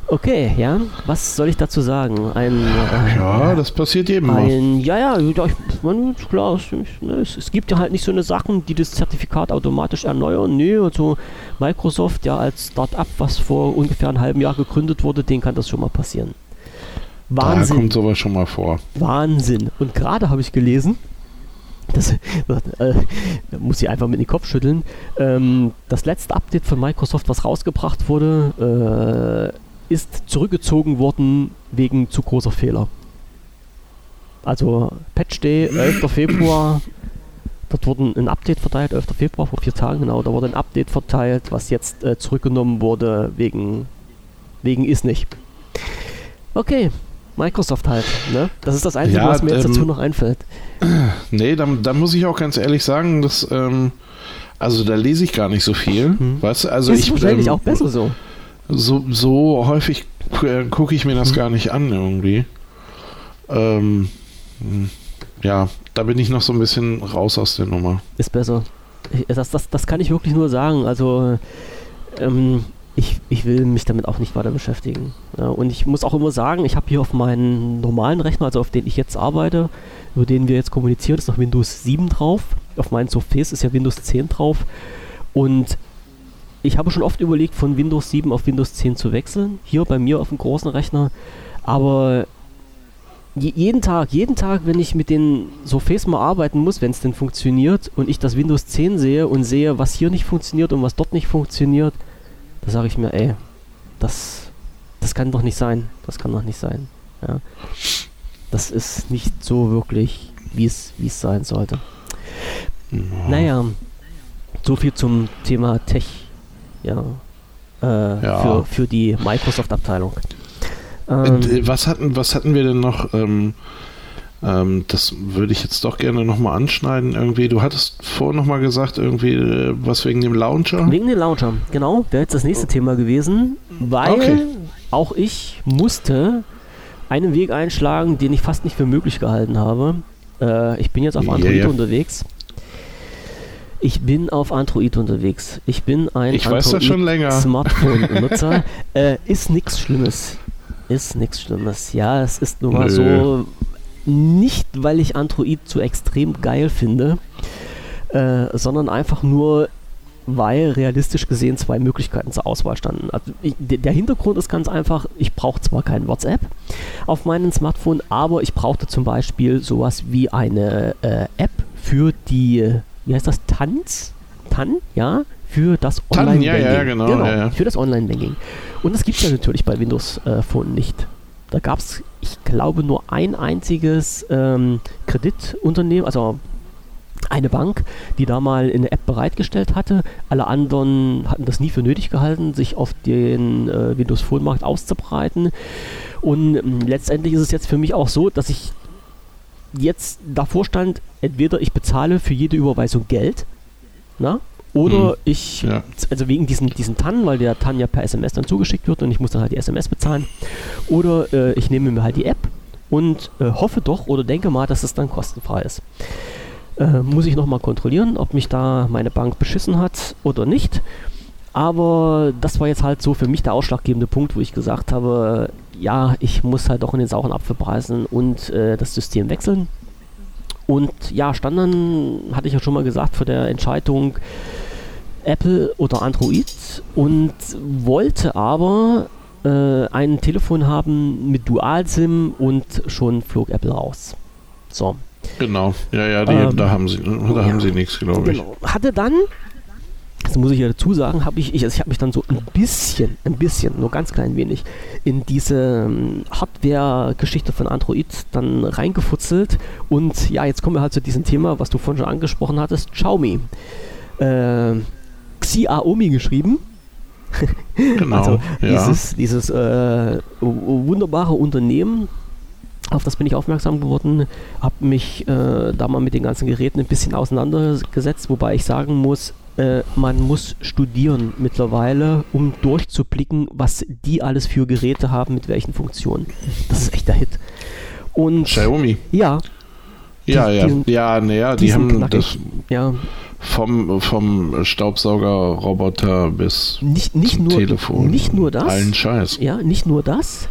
okay, ja, was soll ich dazu sagen? Ein, äh, ja, das passiert jedem ein, Ja, ja, ich, man, klar, es, ne, es, es, gibt ja halt nicht so eine Sachen, die das Zertifikat automatisch erneuern. Nee, also Microsoft ja als Start-up, was vor ungefähr einem halben Jahr gegründet wurde, den kann das schon mal passieren. Wahnsinn. Da kommt sowas schon mal vor. Wahnsinn. Und gerade habe ich gelesen, das äh, muss ich einfach mit den Kopf schütteln. Ähm, das letzte Update von Microsoft, was rausgebracht wurde, äh, ist zurückgezogen worden wegen zu großer Fehler. Also Patch Day, 11. Februar, dort wurde ein Update verteilt, 11. Februar vor vier Tagen, genau, da wurde ein Update verteilt, was jetzt äh, zurückgenommen wurde wegen, wegen ist nicht. Okay, Microsoft halt. Ne? Das ist das Einzige, ja, was mir jetzt ähm, dazu noch einfällt. Nee, da, da, muss ich auch ganz ehrlich sagen, dass, ähm, also da lese ich gar nicht so viel. Hm. Weißt du? Also ist wahrscheinlich ähm, auch besser so. So, so häufig äh, gucke ich mir das hm. gar nicht an irgendwie. Ähm, ja, da bin ich noch so ein bisschen raus aus der Nummer. Ist besser. Ich, das, das, das kann ich wirklich nur sagen. Also, ähm, ich, ich will mich damit auch nicht weiter beschäftigen. Ja, und ich muss auch immer sagen, ich habe hier auf meinen normalen Rechner, also auf den ich jetzt arbeite, über den wir jetzt kommunizieren, ist noch Windows 7 drauf. Auf meinen Surface ist ja Windows 10 drauf. Und ich habe schon oft überlegt, von Windows 7 auf Windows 10 zu wechseln. Hier bei mir auf dem großen Rechner. Aber jeden Tag, jeden Tag, wenn ich mit den Surface mal arbeiten muss, wenn es denn funktioniert und ich das Windows 10 sehe und sehe, was hier nicht funktioniert und was dort nicht funktioniert, da sage ich mir, ey, das, das kann doch nicht sein. Das kann doch nicht sein. Ja. Das ist nicht so wirklich, wie es sein sollte. Ja. Naja, so viel zum Thema Tech. Ja. Äh, ja. Für, für die Microsoft-Abteilung. Ähm, was, hatten, was hatten wir denn noch? Ähm, ähm, das würde ich jetzt doch gerne nochmal anschneiden. Irgendwie, du hattest vorhin nochmal gesagt, irgendwie äh, was wegen dem Launcher? Wegen dem Launcher, genau. Wäre jetzt das nächste Thema gewesen, weil okay. auch ich musste einen Weg einschlagen, den ich fast nicht für möglich gehalten habe. Äh, ich bin jetzt auf Android yeah. unterwegs. Ich bin auf Android unterwegs. Ich bin ein ich Smartphone-Nutzer. äh, ist nichts Schlimmes. Ist nichts Schlimmes. Ja, es ist nun mal Nö. so, nicht, weil ich Android zu extrem geil finde. äh, sondern einfach nur, weil realistisch gesehen zwei Möglichkeiten zur Auswahl standen. Also ich, der Hintergrund ist ganz einfach, ich brauche zwar kein WhatsApp auf meinem Smartphone, aber ich brauchte zum Beispiel sowas wie eine äh, App für die, wie heißt das, Tanz? TAN, ja, für das Online-Banking. Ja, ja, genau. genau ja, ja. Für das Online-Banking. Und das gibt es ja natürlich bei Windows äh, Phone nicht. Da gab es, ich glaube, nur ein einziges ähm, Kreditunternehmen, also eine Bank, die da mal eine App bereitgestellt hatte. Alle anderen hatten das nie für nötig gehalten, sich auf den äh, Windows Phone Markt auszubreiten. Und ähm, letztendlich ist es jetzt für mich auch so, dass ich jetzt davor stand, entweder ich bezahle für jede Überweisung Geld, na, oder hm. ich, ja. also wegen diesen, diesen TAN, weil der TAN ja per SMS dann zugeschickt wird und ich muss dann halt die SMS bezahlen. Oder äh, ich nehme mir halt die App und äh, hoffe doch oder denke mal, dass es dann kostenfrei ist. Äh, muss ich nochmal kontrollieren, ob mich da meine Bank beschissen hat oder nicht. Aber das war jetzt halt so für mich der ausschlaggebende Punkt, wo ich gesagt habe, ja, ich muss halt doch in den sauren Apfel preisen und äh, das System wechseln. Und ja, stand dann, hatte ich ja schon mal gesagt, vor der Entscheidung Apple oder Android und wollte aber äh, ein Telefon haben mit Dual-SIM und schon flog Apple raus. So, Genau, ja, ja, die, ähm, da haben sie, da haben sie nichts, glaube ich. Genau. Hatte dann, das muss ich ja dazu sagen, habe ich, ich, also ich habe mich dann so ein bisschen, ein bisschen, nur ganz klein wenig, in diese ähm, Hardware-Geschichte von Android dann reingefutzelt. Und ja, jetzt kommen wir halt zu diesem Thema, was du vorhin schon angesprochen hattest, Xiaomi. Äh, Xiaomi geschrieben. genau, also dieses, ja. dieses äh, wunderbare Unternehmen, auf das bin ich aufmerksam geworden, habe mich äh, da mal mit den ganzen Geräten ein bisschen auseinandergesetzt, wobei ich sagen muss, äh, man muss studieren mittlerweile, um durchzublicken, was die alles für Geräte haben, mit welchen Funktionen. Das ist echt der Hit. Und Xiaomi. Ja. Ja, die, ja, diesen, ja, naja, die haben knackig, das ja. Vom, vom Staubsaugerroboter bis nicht, nicht zum nur, Telefon. Nicht nur das. Allen Scheiß. Ja, nicht nur das,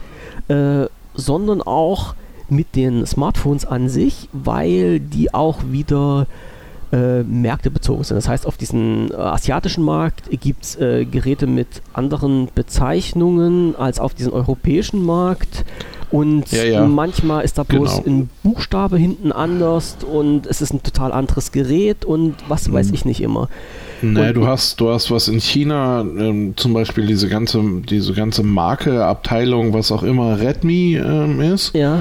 äh, sondern auch mit den Smartphones an sich, weil die auch wieder äh, Märkte bezogen sind. Das heißt, auf diesem äh, asiatischen Markt gibt es äh, Geräte mit anderen Bezeichnungen als auf diesem europäischen Markt. Und ja, ja. manchmal ist da bloß genau. ein Buchstabe hinten anders und es ist ein total anderes Gerät und was weiß hm. ich nicht immer. Naja, du hast, du hast was in China, ähm, zum Beispiel diese ganze, diese ganze Marke, Abteilung, was auch immer Redmi ähm, ist. Ja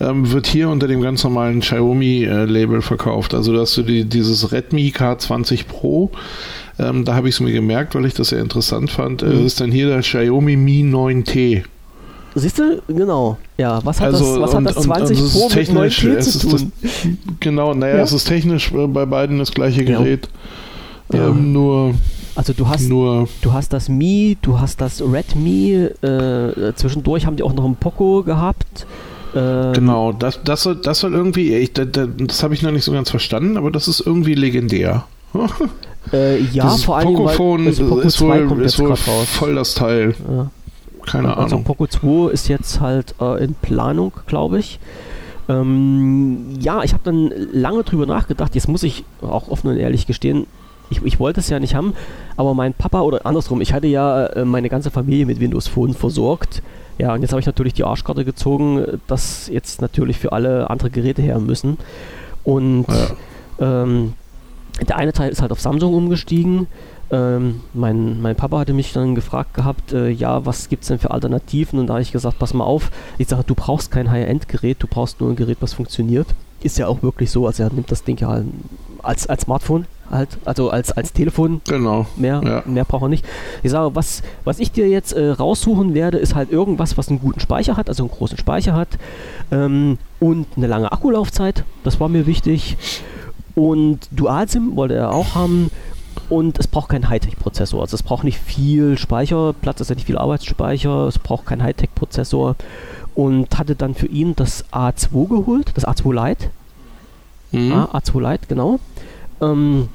ähm, wird hier unter dem ganz normalen Xiaomi-Label äh, verkauft. Also, dass du die, dieses Redmi K20 Pro, ähm, da habe ich es mir gemerkt, weil ich das sehr interessant fand, äh, mhm. ist dann hier der Xiaomi Mi 9T. Siehst du, genau. Ja, was hat also, das, was und, hat das 20 und, und Pro mit 9T zu tun? Das, genau, naja, ja. es ist technisch äh, bei beiden das gleiche Gerät. Ja. Ähm, nur also du hast, nur du hast das Mi, du hast das Redmi, äh, zwischendurch haben die auch noch ein Poco gehabt. Ähm, genau, das, das, soll, das soll irgendwie, ich, das, das habe ich noch nicht so ganz verstanden, aber das ist irgendwie legendär. äh, ja, Dieses vor allem Pocophone ist, Poco ist wohl, ist wohl voll das Teil. Ja. Keine also Ahnung. Also Poco 2 ist jetzt halt äh, in Planung, glaube ich. Ähm, ja, ich habe dann lange drüber nachgedacht. Jetzt muss ich auch offen und ehrlich gestehen, ich, ich wollte es ja nicht haben, aber mein Papa oder andersrum, ich hatte ja äh, meine ganze Familie mit Windows Phone versorgt. Ja, und jetzt habe ich natürlich die Arschkarte gezogen, dass jetzt natürlich für alle andere Geräte her müssen. Und ja. ähm, der eine Teil ist halt auf Samsung umgestiegen. Ähm, mein, mein Papa hatte mich dann gefragt gehabt, äh, ja, was gibt es denn für Alternativen? Und da habe ich gesagt, pass mal auf, ich sage, du brauchst kein High-End-Gerät, du brauchst nur ein Gerät, was funktioniert. Ist ja auch wirklich so, also er nimmt das Ding ja als, als Smartphone halt, also als, als Telefon. Genau. Mehr, ja. mehr braucht er nicht. Ich sage, was, was ich dir jetzt äh, raussuchen werde, ist halt irgendwas, was einen guten Speicher hat, also einen großen Speicher hat ähm, und eine lange Akkulaufzeit. Das war mir wichtig. Und Dual-SIM wollte er auch haben. Und es braucht keinen Hightech-Prozessor. Also es braucht nicht viel Speicherplatz, also nicht viel Arbeitsspeicher. Es braucht keinen Hightech-Prozessor. Und hatte dann für ihn das A2 geholt, das A2 Lite. Mhm. A, A2 Lite, genau. Ähm,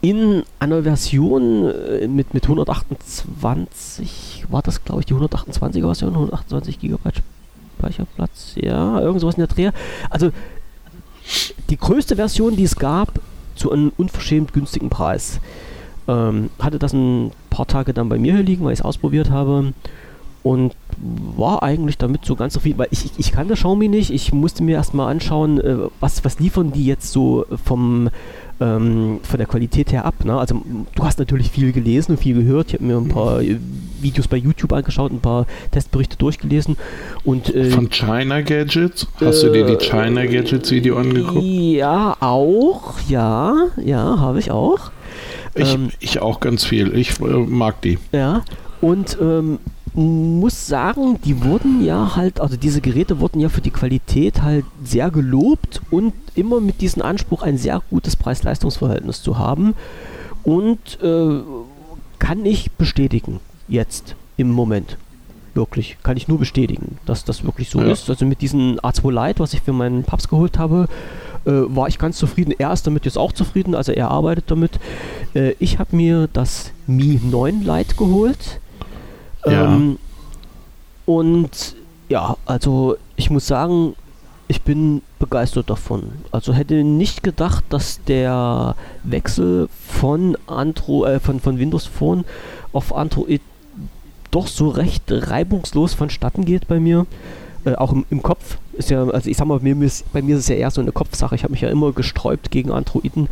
in einer Version äh, mit, mit 128, war das glaube ich die 128er Version, 128 GB Speicherplatz, ja, irgend sowas in der Dreh. Also die größte Version, die es gab, zu einem unverschämt günstigen Preis. Ähm, hatte das ein paar Tage dann bei mir hier liegen, weil ich es ausprobiert habe und war eigentlich damit so ganz zufrieden, weil ich, ich kannte Xiaomi nicht, ich musste mir erstmal anschauen, äh, was, was liefern die jetzt so vom ähm, von der Qualität her ab. Ne? Also du hast natürlich viel gelesen und viel gehört. Ich habe mir ein paar äh, Videos bei YouTube angeschaut, ein paar Testberichte durchgelesen. Und, äh, Von China Gadgets? Hast äh, du dir die äh, China Gadgets Video angeguckt? Ja, auch. Ja, ja, habe ich auch. Ich, ähm, ich auch ganz viel. Ich äh, mag die. Ja, und ähm, muss sagen, die wurden ja halt, also diese Geräte wurden ja für die Qualität halt sehr gelobt und immer mit diesem Anspruch, ein sehr gutes Preis-Leistungs-Verhältnis zu haben. Und äh, kann ich bestätigen, jetzt im Moment. Wirklich, kann ich nur bestätigen, dass das wirklich so ja. ist. Also mit diesem A2 Lite, was ich für meinen Paps geholt habe, äh, war ich ganz zufrieden. Er ist damit jetzt auch zufrieden, also er arbeitet damit. Äh, ich habe mir das Mi 9 Lite geholt ja. Ähm, und ja, also ich muss sagen, ich bin begeistert davon. Also hätte nicht gedacht, dass der Wechsel von Andro, äh, von, von Windows Phone auf Android doch so recht reibungslos vonstatten geht bei mir. Äh, auch im, im, Kopf ist ja, also ich sag mal, mir, bei mir ist es ja eher so eine Kopfsache. Ich habe mich ja immer gesträubt gegen Androiden.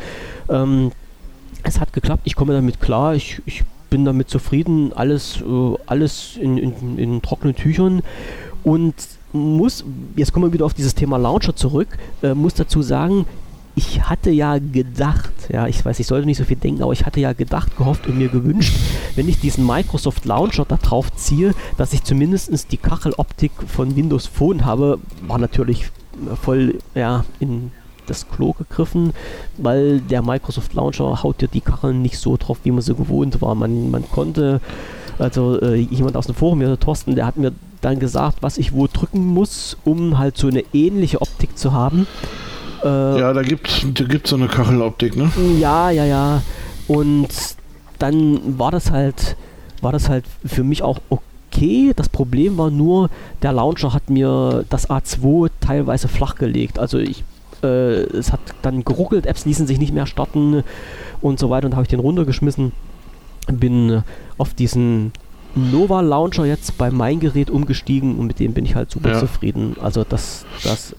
Ähm, es hat geklappt, ich komme damit klar. Ich, ich bin damit zufrieden, alles, äh, alles in, in, in, trockenen Tüchern und muss, jetzt kommen wir wieder auf dieses Thema Launcher zurück, äh, muss dazu sagen, ich hatte ja gedacht, ja, ich weiß, ich sollte nicht so viel denken, aber ich hatte ja gedacht, gehofft und mir gewünscht, wenn ich diesen Microsoft Launcher da drauf ziehe, dass ich zumindest die Kacheloptik von Windows Phone habe, war natürlich voll ja, in das Klo gegriffen, weil der Microsoft Launcher haut dir die Kacheln nicht so drauf, wie man so gewohnt war. Man, man konnte, also äh, jemand aus dem Forum, der Thorsten, der hat mir dann gesagt, was ich wo drücken muss, um halt so eine ähnliche Optik zu haben. Äh, ja, da gibt es da gibt's so eine Kacheloptik, ne? Ja, ja, ja. Und dann war das halt, war das halt für mich auch okay. Das Problem war nur, der Launcher hat mir das A2 teilweise flachgelegt. Also ich äh, es hat dann geruckelt, Apps ließen sich nicht mehr starten und so weiter und habe ich den runtergeschmissen. Bin auf diesen Nova Launcher jetzt bei mein Gerät umgestiegen und mit dem bin ich halt super ja. zufrieden. Also das, das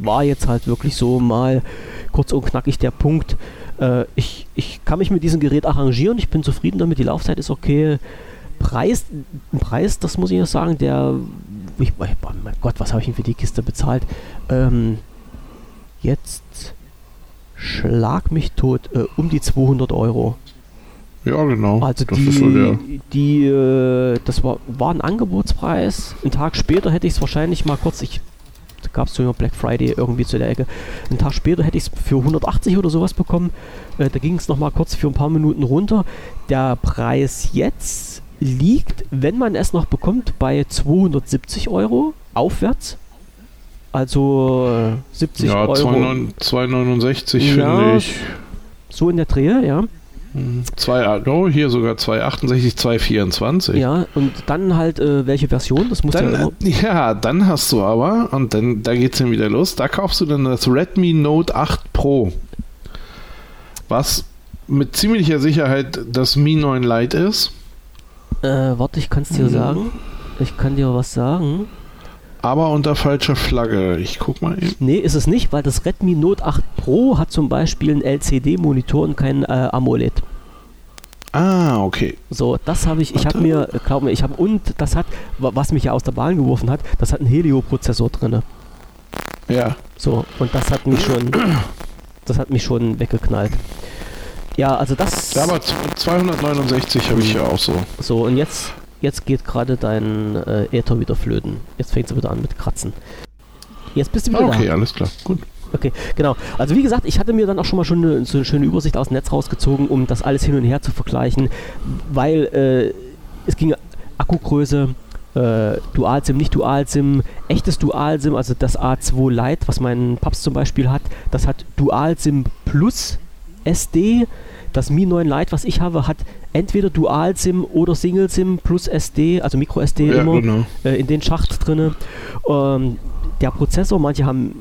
war jetzt halt wirklich so mal kurz und knackig der Punkt. Äh, ich, ich kann mich mit diesem Gerät arrangieren, ich bin zufrieden damit, die Laufzeit ist okay. Preis, Preis, das muss ich ja sagen, der, ich, mein Gott, was habe ich denn für die Kiste bezahlt? Ähm, jetzt schlag mich tot, äh, um die 200 Euro. Ja, genau. Also das die, so die äh, das war, war ein Angebotspreis. Einen Tag später hätte ich es wahrscheinlich mal kurz, ich gab es so Black Friday irgendwie zu der Ecke. Einen Tag später hätte ich es für 180 oder sowas bekommen. Äh, da ging es nochmal kurz für ein paar Minuten runter. Der Preis jetzt liegt, wenn man es noch bekommt, bei 270 Euro aufwärts. Also 70 ja, Euro. 2,69 ja, finde ich. So in der Drehe, ja. 2, oh, hier sogar 268, 224. Ja, und dann halt, äh, welche Version? Das muss dann, ja, äh, ja, dann hast du aber, und dann da geht es dann wieder los, da kaufst du dann das Redmi Note 8 Pro. Was mit ziemlicher Sicherheit das Mi 9 Lite ist. Äh, warte, ich kann es dir mhm. sagen. Ich kann dir was sagen. Aber unter falscher Flagge. Ich guck mal eben. Nee, ist es nicht, weil das Redmi Note 8 Pro hat zum Beispiel einen LCD-Monitor und kein äh, AMOLED. Ah, okay. So, das habe ich, ich habe mir, glaub mir, ich habe, und das hat, was mich ja aus der Bahn geworfen hat, das hat einen Helio-Prozessor drin. Ja. So, und das hat mich schon, das hat mich schon weggeknallt. Ja, also das. Ja, aber 269 habe ich ja auch so. So, und jetzt jetzt geht gerade dein äh, Äther wieder flöten. Jetzt fängt es wieder an mit Kratzen. Jetzt bist du wieder okay, da. Okay, alles klar. Gut. Okay, genau. Also wie gesagt, ich hatte mir dann auch schon mal schon eine, so eine schöne Übersicht aus dem Netz rausgezogen, um das alles hin und her zu vergleichen, weil äh, es ging Akkugröße, äh, Dual-SIM, nicht Dual-SIM, echtes Dual-SIM, also das A2 Lite, was mein Paps zum Beispiel hat, das hat Dual-SIM plus SD. Das Mi 9 Lite, was ich habe, hat entweder Dual-SIM oder Single-SIM plus SD, also Micro-SD ja, immer genau. äh, in den Schacht drin. Ähm, der Prozessor, manche haben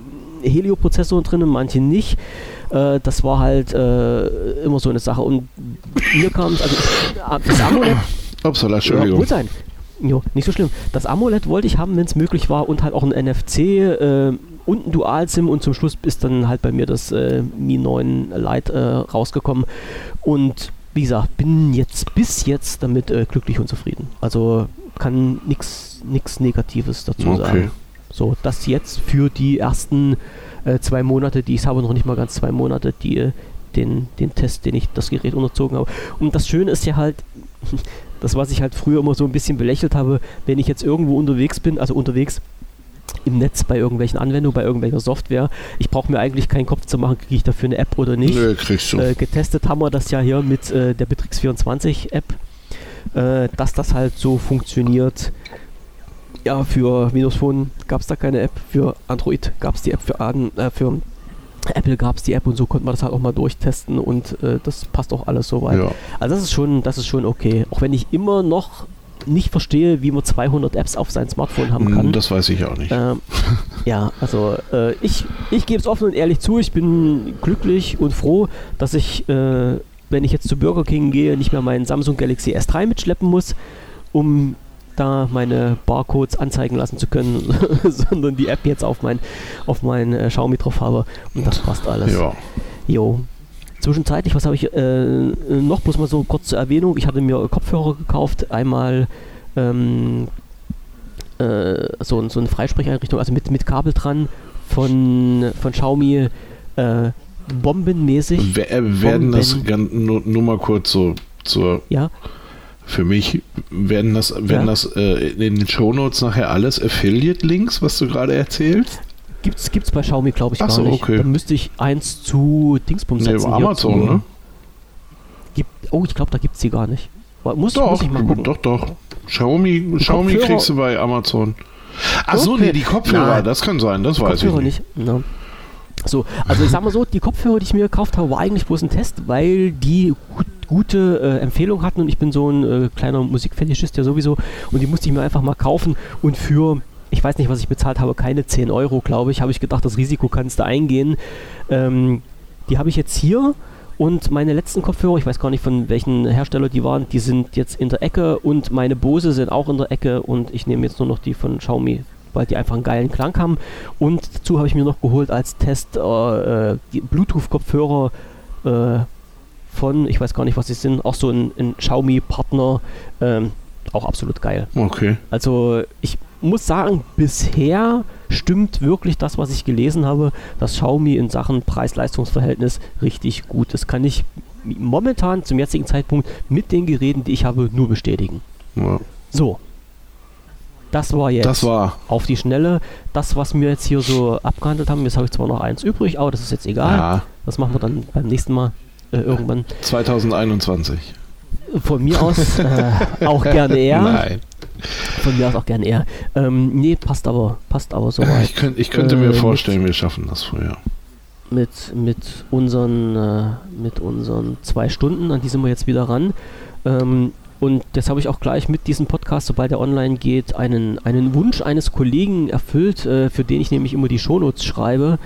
Helio-Prozessor drin, manche nicht. Äh, das war halt äh, immer so eine Sache. Und mir kam es, also ich, das Amulett. Upsala, Entschuldigung. Ja, sein. Jo, nicht so schlimm. Das Amulett wollte ich haben, wenn es möglich war, und halt auch ein NFC äh, und ein Dual-SIM und zum Schluss ist dann halt bei mir das äh, Mi 9 Lite äh, rausgekommen. Und wie gesagt, bin jetzt bis jetzt damit äh, glücklich und zufrieden. Also kann nichts Negatives dazu Okay. sagen. So, das jetzt für die ersten äh, zwei Monate, die ich habe, noch nicht mal ganz zwei Monate, die äh, den, den Test, den ich das Gerät unterzogen habe. Und das Schöne ist ja halt, das, was ich halt früher immer so ein bisschen belächelt habe, wenn ich jetzt irgendwo unterwegs bin, also unterwegs im Netz bei irgendwelchen Anwendungen, bei irgendwelcher Software, ich brauche mir eigentlich keinen Kopf zu machen, kriege ich dafür eine App oder nicht. Nö, kriegst du. Äh, getestet haben wir das ja hier mit äh, der Bitrix24 App, äh, dass das halt so funktioniert. Ja, für Windows Phone gab es da keine App, für Android gab es die App, für, Aden, äh, für Apple gab es die App und so konnte man das halt auch mal durchtesten und äh, das passt auch alles soweit. ja. Also das ist schon, das ist schon okay. Auch wenn ich immer noch nicht verstehe, wie man 200 Apps auf sein Smartphone haben kann. Hm, Das weiß ich auch nicht. Ähm, ja, also äh, ich, ich gebe es offen und ehrlich zu, ich bin glücklich und froh, dass ich, äh, wenn ich jetzt zu Burger King gehe, nicht mehr meinen Samsung Galaxy S3 mitschleppen muss, um da meine Barcodes anzeigen lassen zu können, sondern die App jetzt auf mein, auf mein äh, Xiaomi drauf habe. Und das passt alles. Ja. Jo. Zwischenzeitlich, was habe ich äh, noch bloß mal so kurz zur Erwähnung? Ich hatte mir Kopfhörer gekauft, einmal ähm, äh, so, so eine Freisprecheinrichtung, also mit, mit Kabel dran von, von Xiaomi äh, bombenmäßig. Wer- äh, werden das Bomben. ganz, nur, nur mal kurz so zur Ja, für mich werden das werden Ja. das äh, in den Shownotes nachher alles Affiliate Links, was du gerade erzählst? Gibt's, gibt's bei Xiaomi, glaube ich, Ach gar so, nicht. okay. Da müsste ich eins zu Dingsbums Nee, setzen. Amazon, zu- ne? Gibt, oh, ich glaube, da gibt's die gar nicht. Muss, Doch, muss ich mal gucken. doch, doch. Xiaomi, Xiaomi Kopfhörer- kriegst du bei Amazon. Ach so, Okay. nee, die Kopfhörer, Nein. das kann sein, das weiß Kopfhörer ich nicht. nicht. Ja. So, also ich sag mal so, die Kopfhörer, die ich mir gekauft habe, war eigentlich bloß ein Test, weil die gut, gute äh, Empfehlung hatten und ich bin so ein äh, kleiner Musikfetischist ja sowieso und die musste ich mir einfach mal kaufen und für, ich weiß nicht, was ich bezahlt habe, keine 10 Euro, glaube ich, habe ich gedacht, das Risiko kannst du eingehen. Ähm, die habe ich jetzt hier und meine letzten Kopfhörer, ich weiß gar nicht von welchen Hersteller die waren, die sind jetzt in der Ecke und meine Bose sind auch in der Ecke und ich nehme jetzt nur noch die von Xiaomi, weil die einfach einen geilen Klang haben. Und dazu habe ich mir noch geholt als Test äh, die Bluetooth-Kopfhörer äh, von, ich weiß gar nicht, was sie sind, auch so ein, ein Xiaomi-Partner, ähm, auch absolut geil. Okay. Also ich muss sagen, bisher stimmt wirklich das, was ich gelesen habe, dass Xiaomi in Sachen Preis-Leistungs-Verhältnis richtig gut ist. Kann ich momentan zum jetzigen Zeitpunkt mit den Geräten, die ich habe, nur bestätigen. Ja. So. Das war jetzt Das war. auf die Schnelle das, was wir jetzt hier so abgehandelt haben. Jetzt habe ich zwar noch eins übrig, aber das ist jetzt egal. Ja, Das machen wir dann beim nächsten Mal äh, irgendwann. 2021. Von mir aus äh, auch gerne eher. Nein. Von mir aus auch gerne eher. Ähm, nee, passt aber, passt aber soweit. Ich, könnt, ich könnte Äh, mir mit- vorstellen, wir schaffen das früher. mit, mit, unseren, äh, mit unseren zwei Stunden, an die sind wir jetzt wieder ran. Ähm, und jetzt habe ich auch gleich mit diesem Podcast, sobald er online geht, einen, einen Wunsch eines Kollegen erfüllt, äh, für den ich nämlich immer die Shownotes schreibe.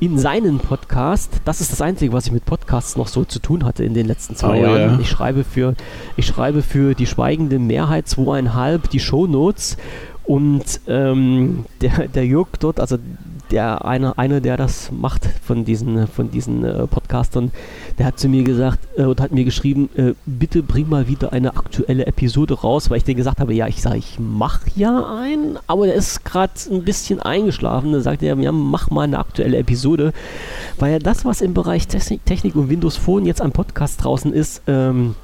In seinen Podcast, das ist das Einzige, was ich mit Podcasts noch so zu tun hatte in den letzten zwei Oh, Jahren. ja. Ich schreibe für, ich schreibe für die schweigende Mehrheit zweieinhalb die Shownotes und ähm, der, der Jörg dort, also der eine, eine, der das macht von diesen, von diesen äh, Podcastern, der hat zu mir gesagt äh, und hat mir geschrieben, äh, bitte bring mal wieder eine aktuelle Episode raus, weil ich dir gesagt habe, ja, ich sage, ich mach ja einen, aber der ist gerade ein bisschen eingeschlafen. Da sagte er, ja, mach mal eine aktuelle Episode, weil ja das, was im Bereich Technik, Technik und Windows Phone jetzt am Podcast draußen ist, ähm,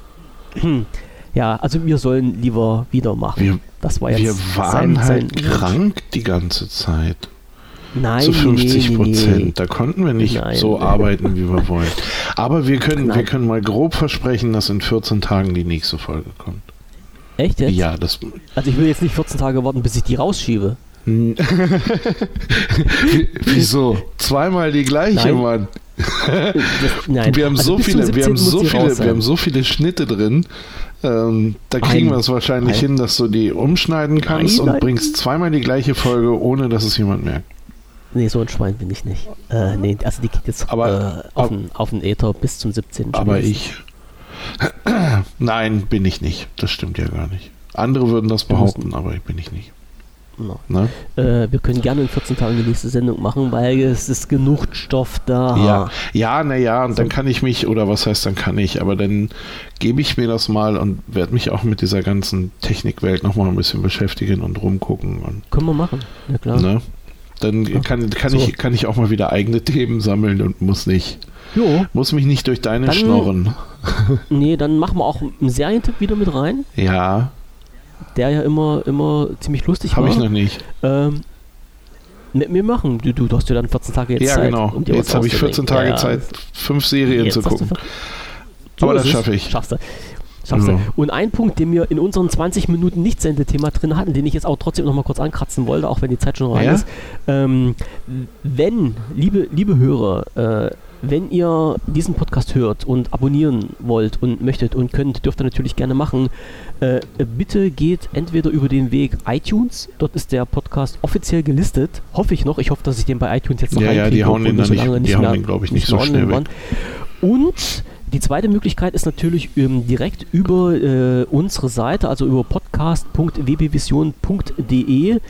ja, also wir sollen lieber wieder machen. Wir, Das war jetzt wir waren sein- halt sein- krank die ganze Zeit. Nein, zu 50 nee, nee, Prozent. nee. Da konnten wir nicht Nein. so arbeiten, wie wir wollen. Aber wir können, wir Nein. können mal grob versprechen, dass in 14 Tagen die nächste Folge kommt. Echt jetzt? Ja, das. Also ich will jetzt nicht 14 Tage warten, bis ich die rausschiebe. Wieso? Zweimal die gleiche, Nein. Mann. Nein. Wir haben Also so viele, wir 17. haben so viele, wir haben so viele Schnitte drin. Ähm, da kriegen wir es wahrscheinlich ein- hin, dass du die umschneiden kannst Nein, und nein. bringst zweimal die gleiche Folge, ohne dass es jemand merkt. Nee, so ein Schwein bin ich nicht. Äh, nee, also die geht jetzt aber, äh, auf, den, auf den Äther bis zum 17. Aber ich. Nein, bin ich nicht. Das stimmt ja gar nicht. Andere würden das behaupten, aber ich bin ich nicht. No. Ne? Äh, wir können gerne in 14 Tagen die nächste Sendung machen, weil es ist genug Stoff da. Ja, ja, naja, und dann kann ich mich, oder was heißt dann kann ich, aber dann gebe ich mir das mal und werde mich auch mit dieser ganzen Technikwelt nochmal ein bisschen beschäftigen und rumgucken. Und, können wir machen, ja klar. Ne? Dann kann, kann, so. ich, kann ich auch mal wieder eigene Themen sammeln und muss nicht. Jo. Muss mich nicht durch deine dann, schnorren. Nee, dann machen wir auch einen Serientipp wieder mit rein. Ja der ja immer, immer ziemlich lustig Hab war. Habe ich noch nicht. Ähm, mit mir machen. Du, du hast ja dann 14 Tage jetzt ja, Zeit. Ja, genau. Um jetzt habe ich 14 Tage ja, Zeit, fünf Serien zu gucken. So Aber das schaffe ich. Schaffst du. Schaffst ja. Und ein Punkt, den wir in unseren 20 Minuten Nicht-Sendethema drin hatten, den ich jetzt auch trotzdem noch mal kurz ankratzen wollte, auch wenn die Zeit schon rein ja? ist. Ähm, wenn, liebe, liebe Hörer, äh, wenn ihr diesen Podcast hört und abonnieren wollt und möchtet und könnt, dürft ihr natürlich gerne machen. Äh, bitte geht entweder über den Weg iTunes, dort ist der Podcast offiziell gelistet. Hoffe ich noch. Ich hoffe, dass ich den bei iTunes jetzt noch Ja, ja, die hauen den, nicht, nicht, die hauen glaube ich, nicht, so schnell weg. Und die zweite Möglichkeit ist natürlich ähm, direkt über äh, unsere Seite, also über podcast.wbvision.de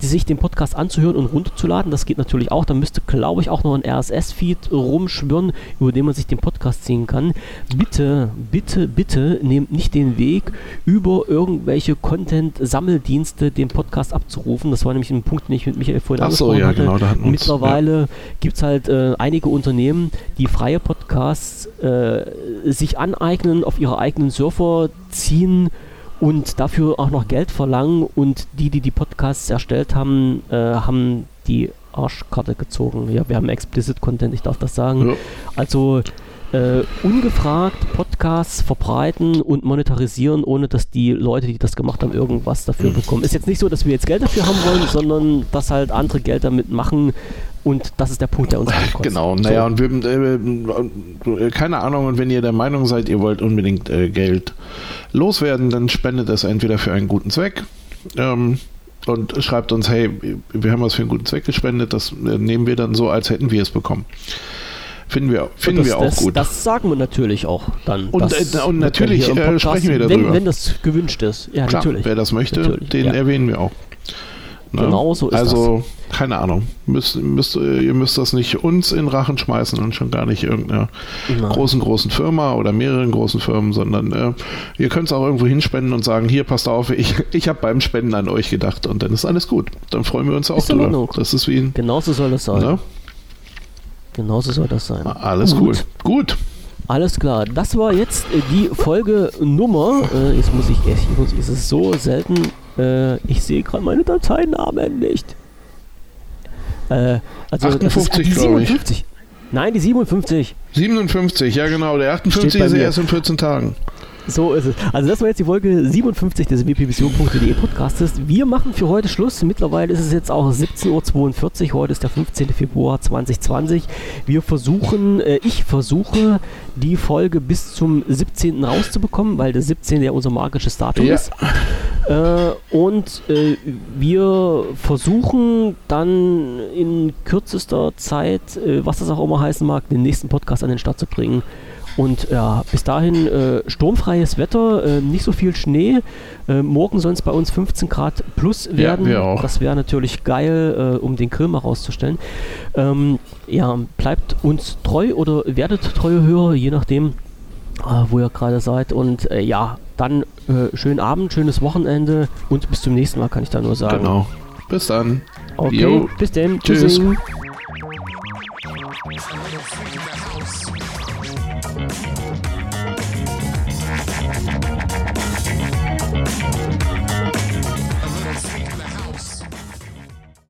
sich den Podcast anzuhören und runterzuladen. Das geht natürlich auch. Da müsste, glaube ich, auch noch ein RSS-Feed rumschwirren, über den man sich den Podcast ziehen kann. Bitte, bitte, bitte nehmt nicht den Weg, über irgendwelche Content-Sammeldienste den Podcast abzurufen. Das war nämlich ein Punkt, den ich mit Michael vorhin Ach so, ja, hatte. Genau, da Mittlerweile ja. gibt es halt äh, einige Unternehmen, die freie Podcasts äh, sich aneignen, auf ihre eigenen Surfer ziehen und dafür auch noch Geld verlangen und die, die die Podcasts erstellt haben, äh, haben die Arschkarte gezogen. Ja, wir haben Explicit Content, ich darf das sagen. Ja. Also äh, ungefragt Podcasts verbreiten und monetarisieren, ohne dass die Leute, die das gemacht haben, irgendwas dafür bekommen. Ist jetzt nicht so, dass wir jetzt Geld dafür haben wollen, sondern dass halt andere Geld damit machen, und das ist der Punkt, der uns ankostet. Genau, naja, so. und wir, äh, keine Ahnung, und wenn ihr der Meinung seid, ihr wollt unbedingt äh, Geld loswerden, dann spendet es entweder für einen guten Zweck ähm, und schreibt uns, hey, wir haben was für einen guten Zweck gespendet, das äh, nehmen wir dann so, als hätten wir es bekommen. Finden wir, finden das, wir auch das, gut. Das sagen wir natürlich auch dann. Und, äh, und natürlich äh, sprechen wir darüber. Wenn, wenn, das gewünscht ist. Ja, Klar, natürlich. Wer das möchte, den ja. erwähnen wir auch. Ne? Genau so ist also, das. keine Ahnung. Müsst, müsst, ihr müsst das nicht uns in Rachen schmeißen und schon gar nicht irgendeiner Nein. großen, großen Firma oder mehreren großen Firmen, sondern äh, ihr könnt es auch irgendwo hinspenden und sagen, hier, passt auf, ich, ich habe beim Spenden an euch gedacht und dann ist alles gut. Dann freuen wir uns auch drüber. Das ist wie ein, Genauso soll das sein. Ne? Genauso soll das sein. Alles gut. cool. Gut. Alles klar, das war jetzt äh, die Folge Nummer. Äh, jetzt muss ich, ich muss, es ist so selten. Äh, ich sehe gerade meine Dateinamen nicht. Äh, also 58, glaube ich. Nein, die 57. 57, ja genau. Der 58 ist erst in 14 Tagen. So ist es. Also das war jetzt die Folge 57 des wpvision.de Podcastes. Wir machen für heute Schluss. Mittlerweile ist es jetzt auch 17.42 Uhr. Heute ist der 15. Februar 2020. Wir versuchen, äh, ich versuche, die Folge bis zum 17. rauszubekommen, weil der 17. ja unser magisches Datum ja. ist. Äh, und äh, wir versuchen dann in kürzester Zeit, äh, was das auch immer heißen mag, den nächsten Podcast an den Start zu bringen. Und ja, bis dahin äh, sturmfreies Wetter, äh, nicht so viel Schnee. Äh, morgen es bei uns 15 Grad plus werden. Ja, auch. Das wäre natürlich geil, äh, um den Grill mal rauszustellen. Ähm, ja, bleibt uns treu oder werdet treue Hörer, je nachdem, äh, wo ihr gerade seid. Und äh, ja, dann schönen Abend, schönes Wochenende und bis zum nächsten Mal, kann ich da nur sagen. Genau. Bis dann. Okay, jo. bis dann. Tschüss. Tschüss.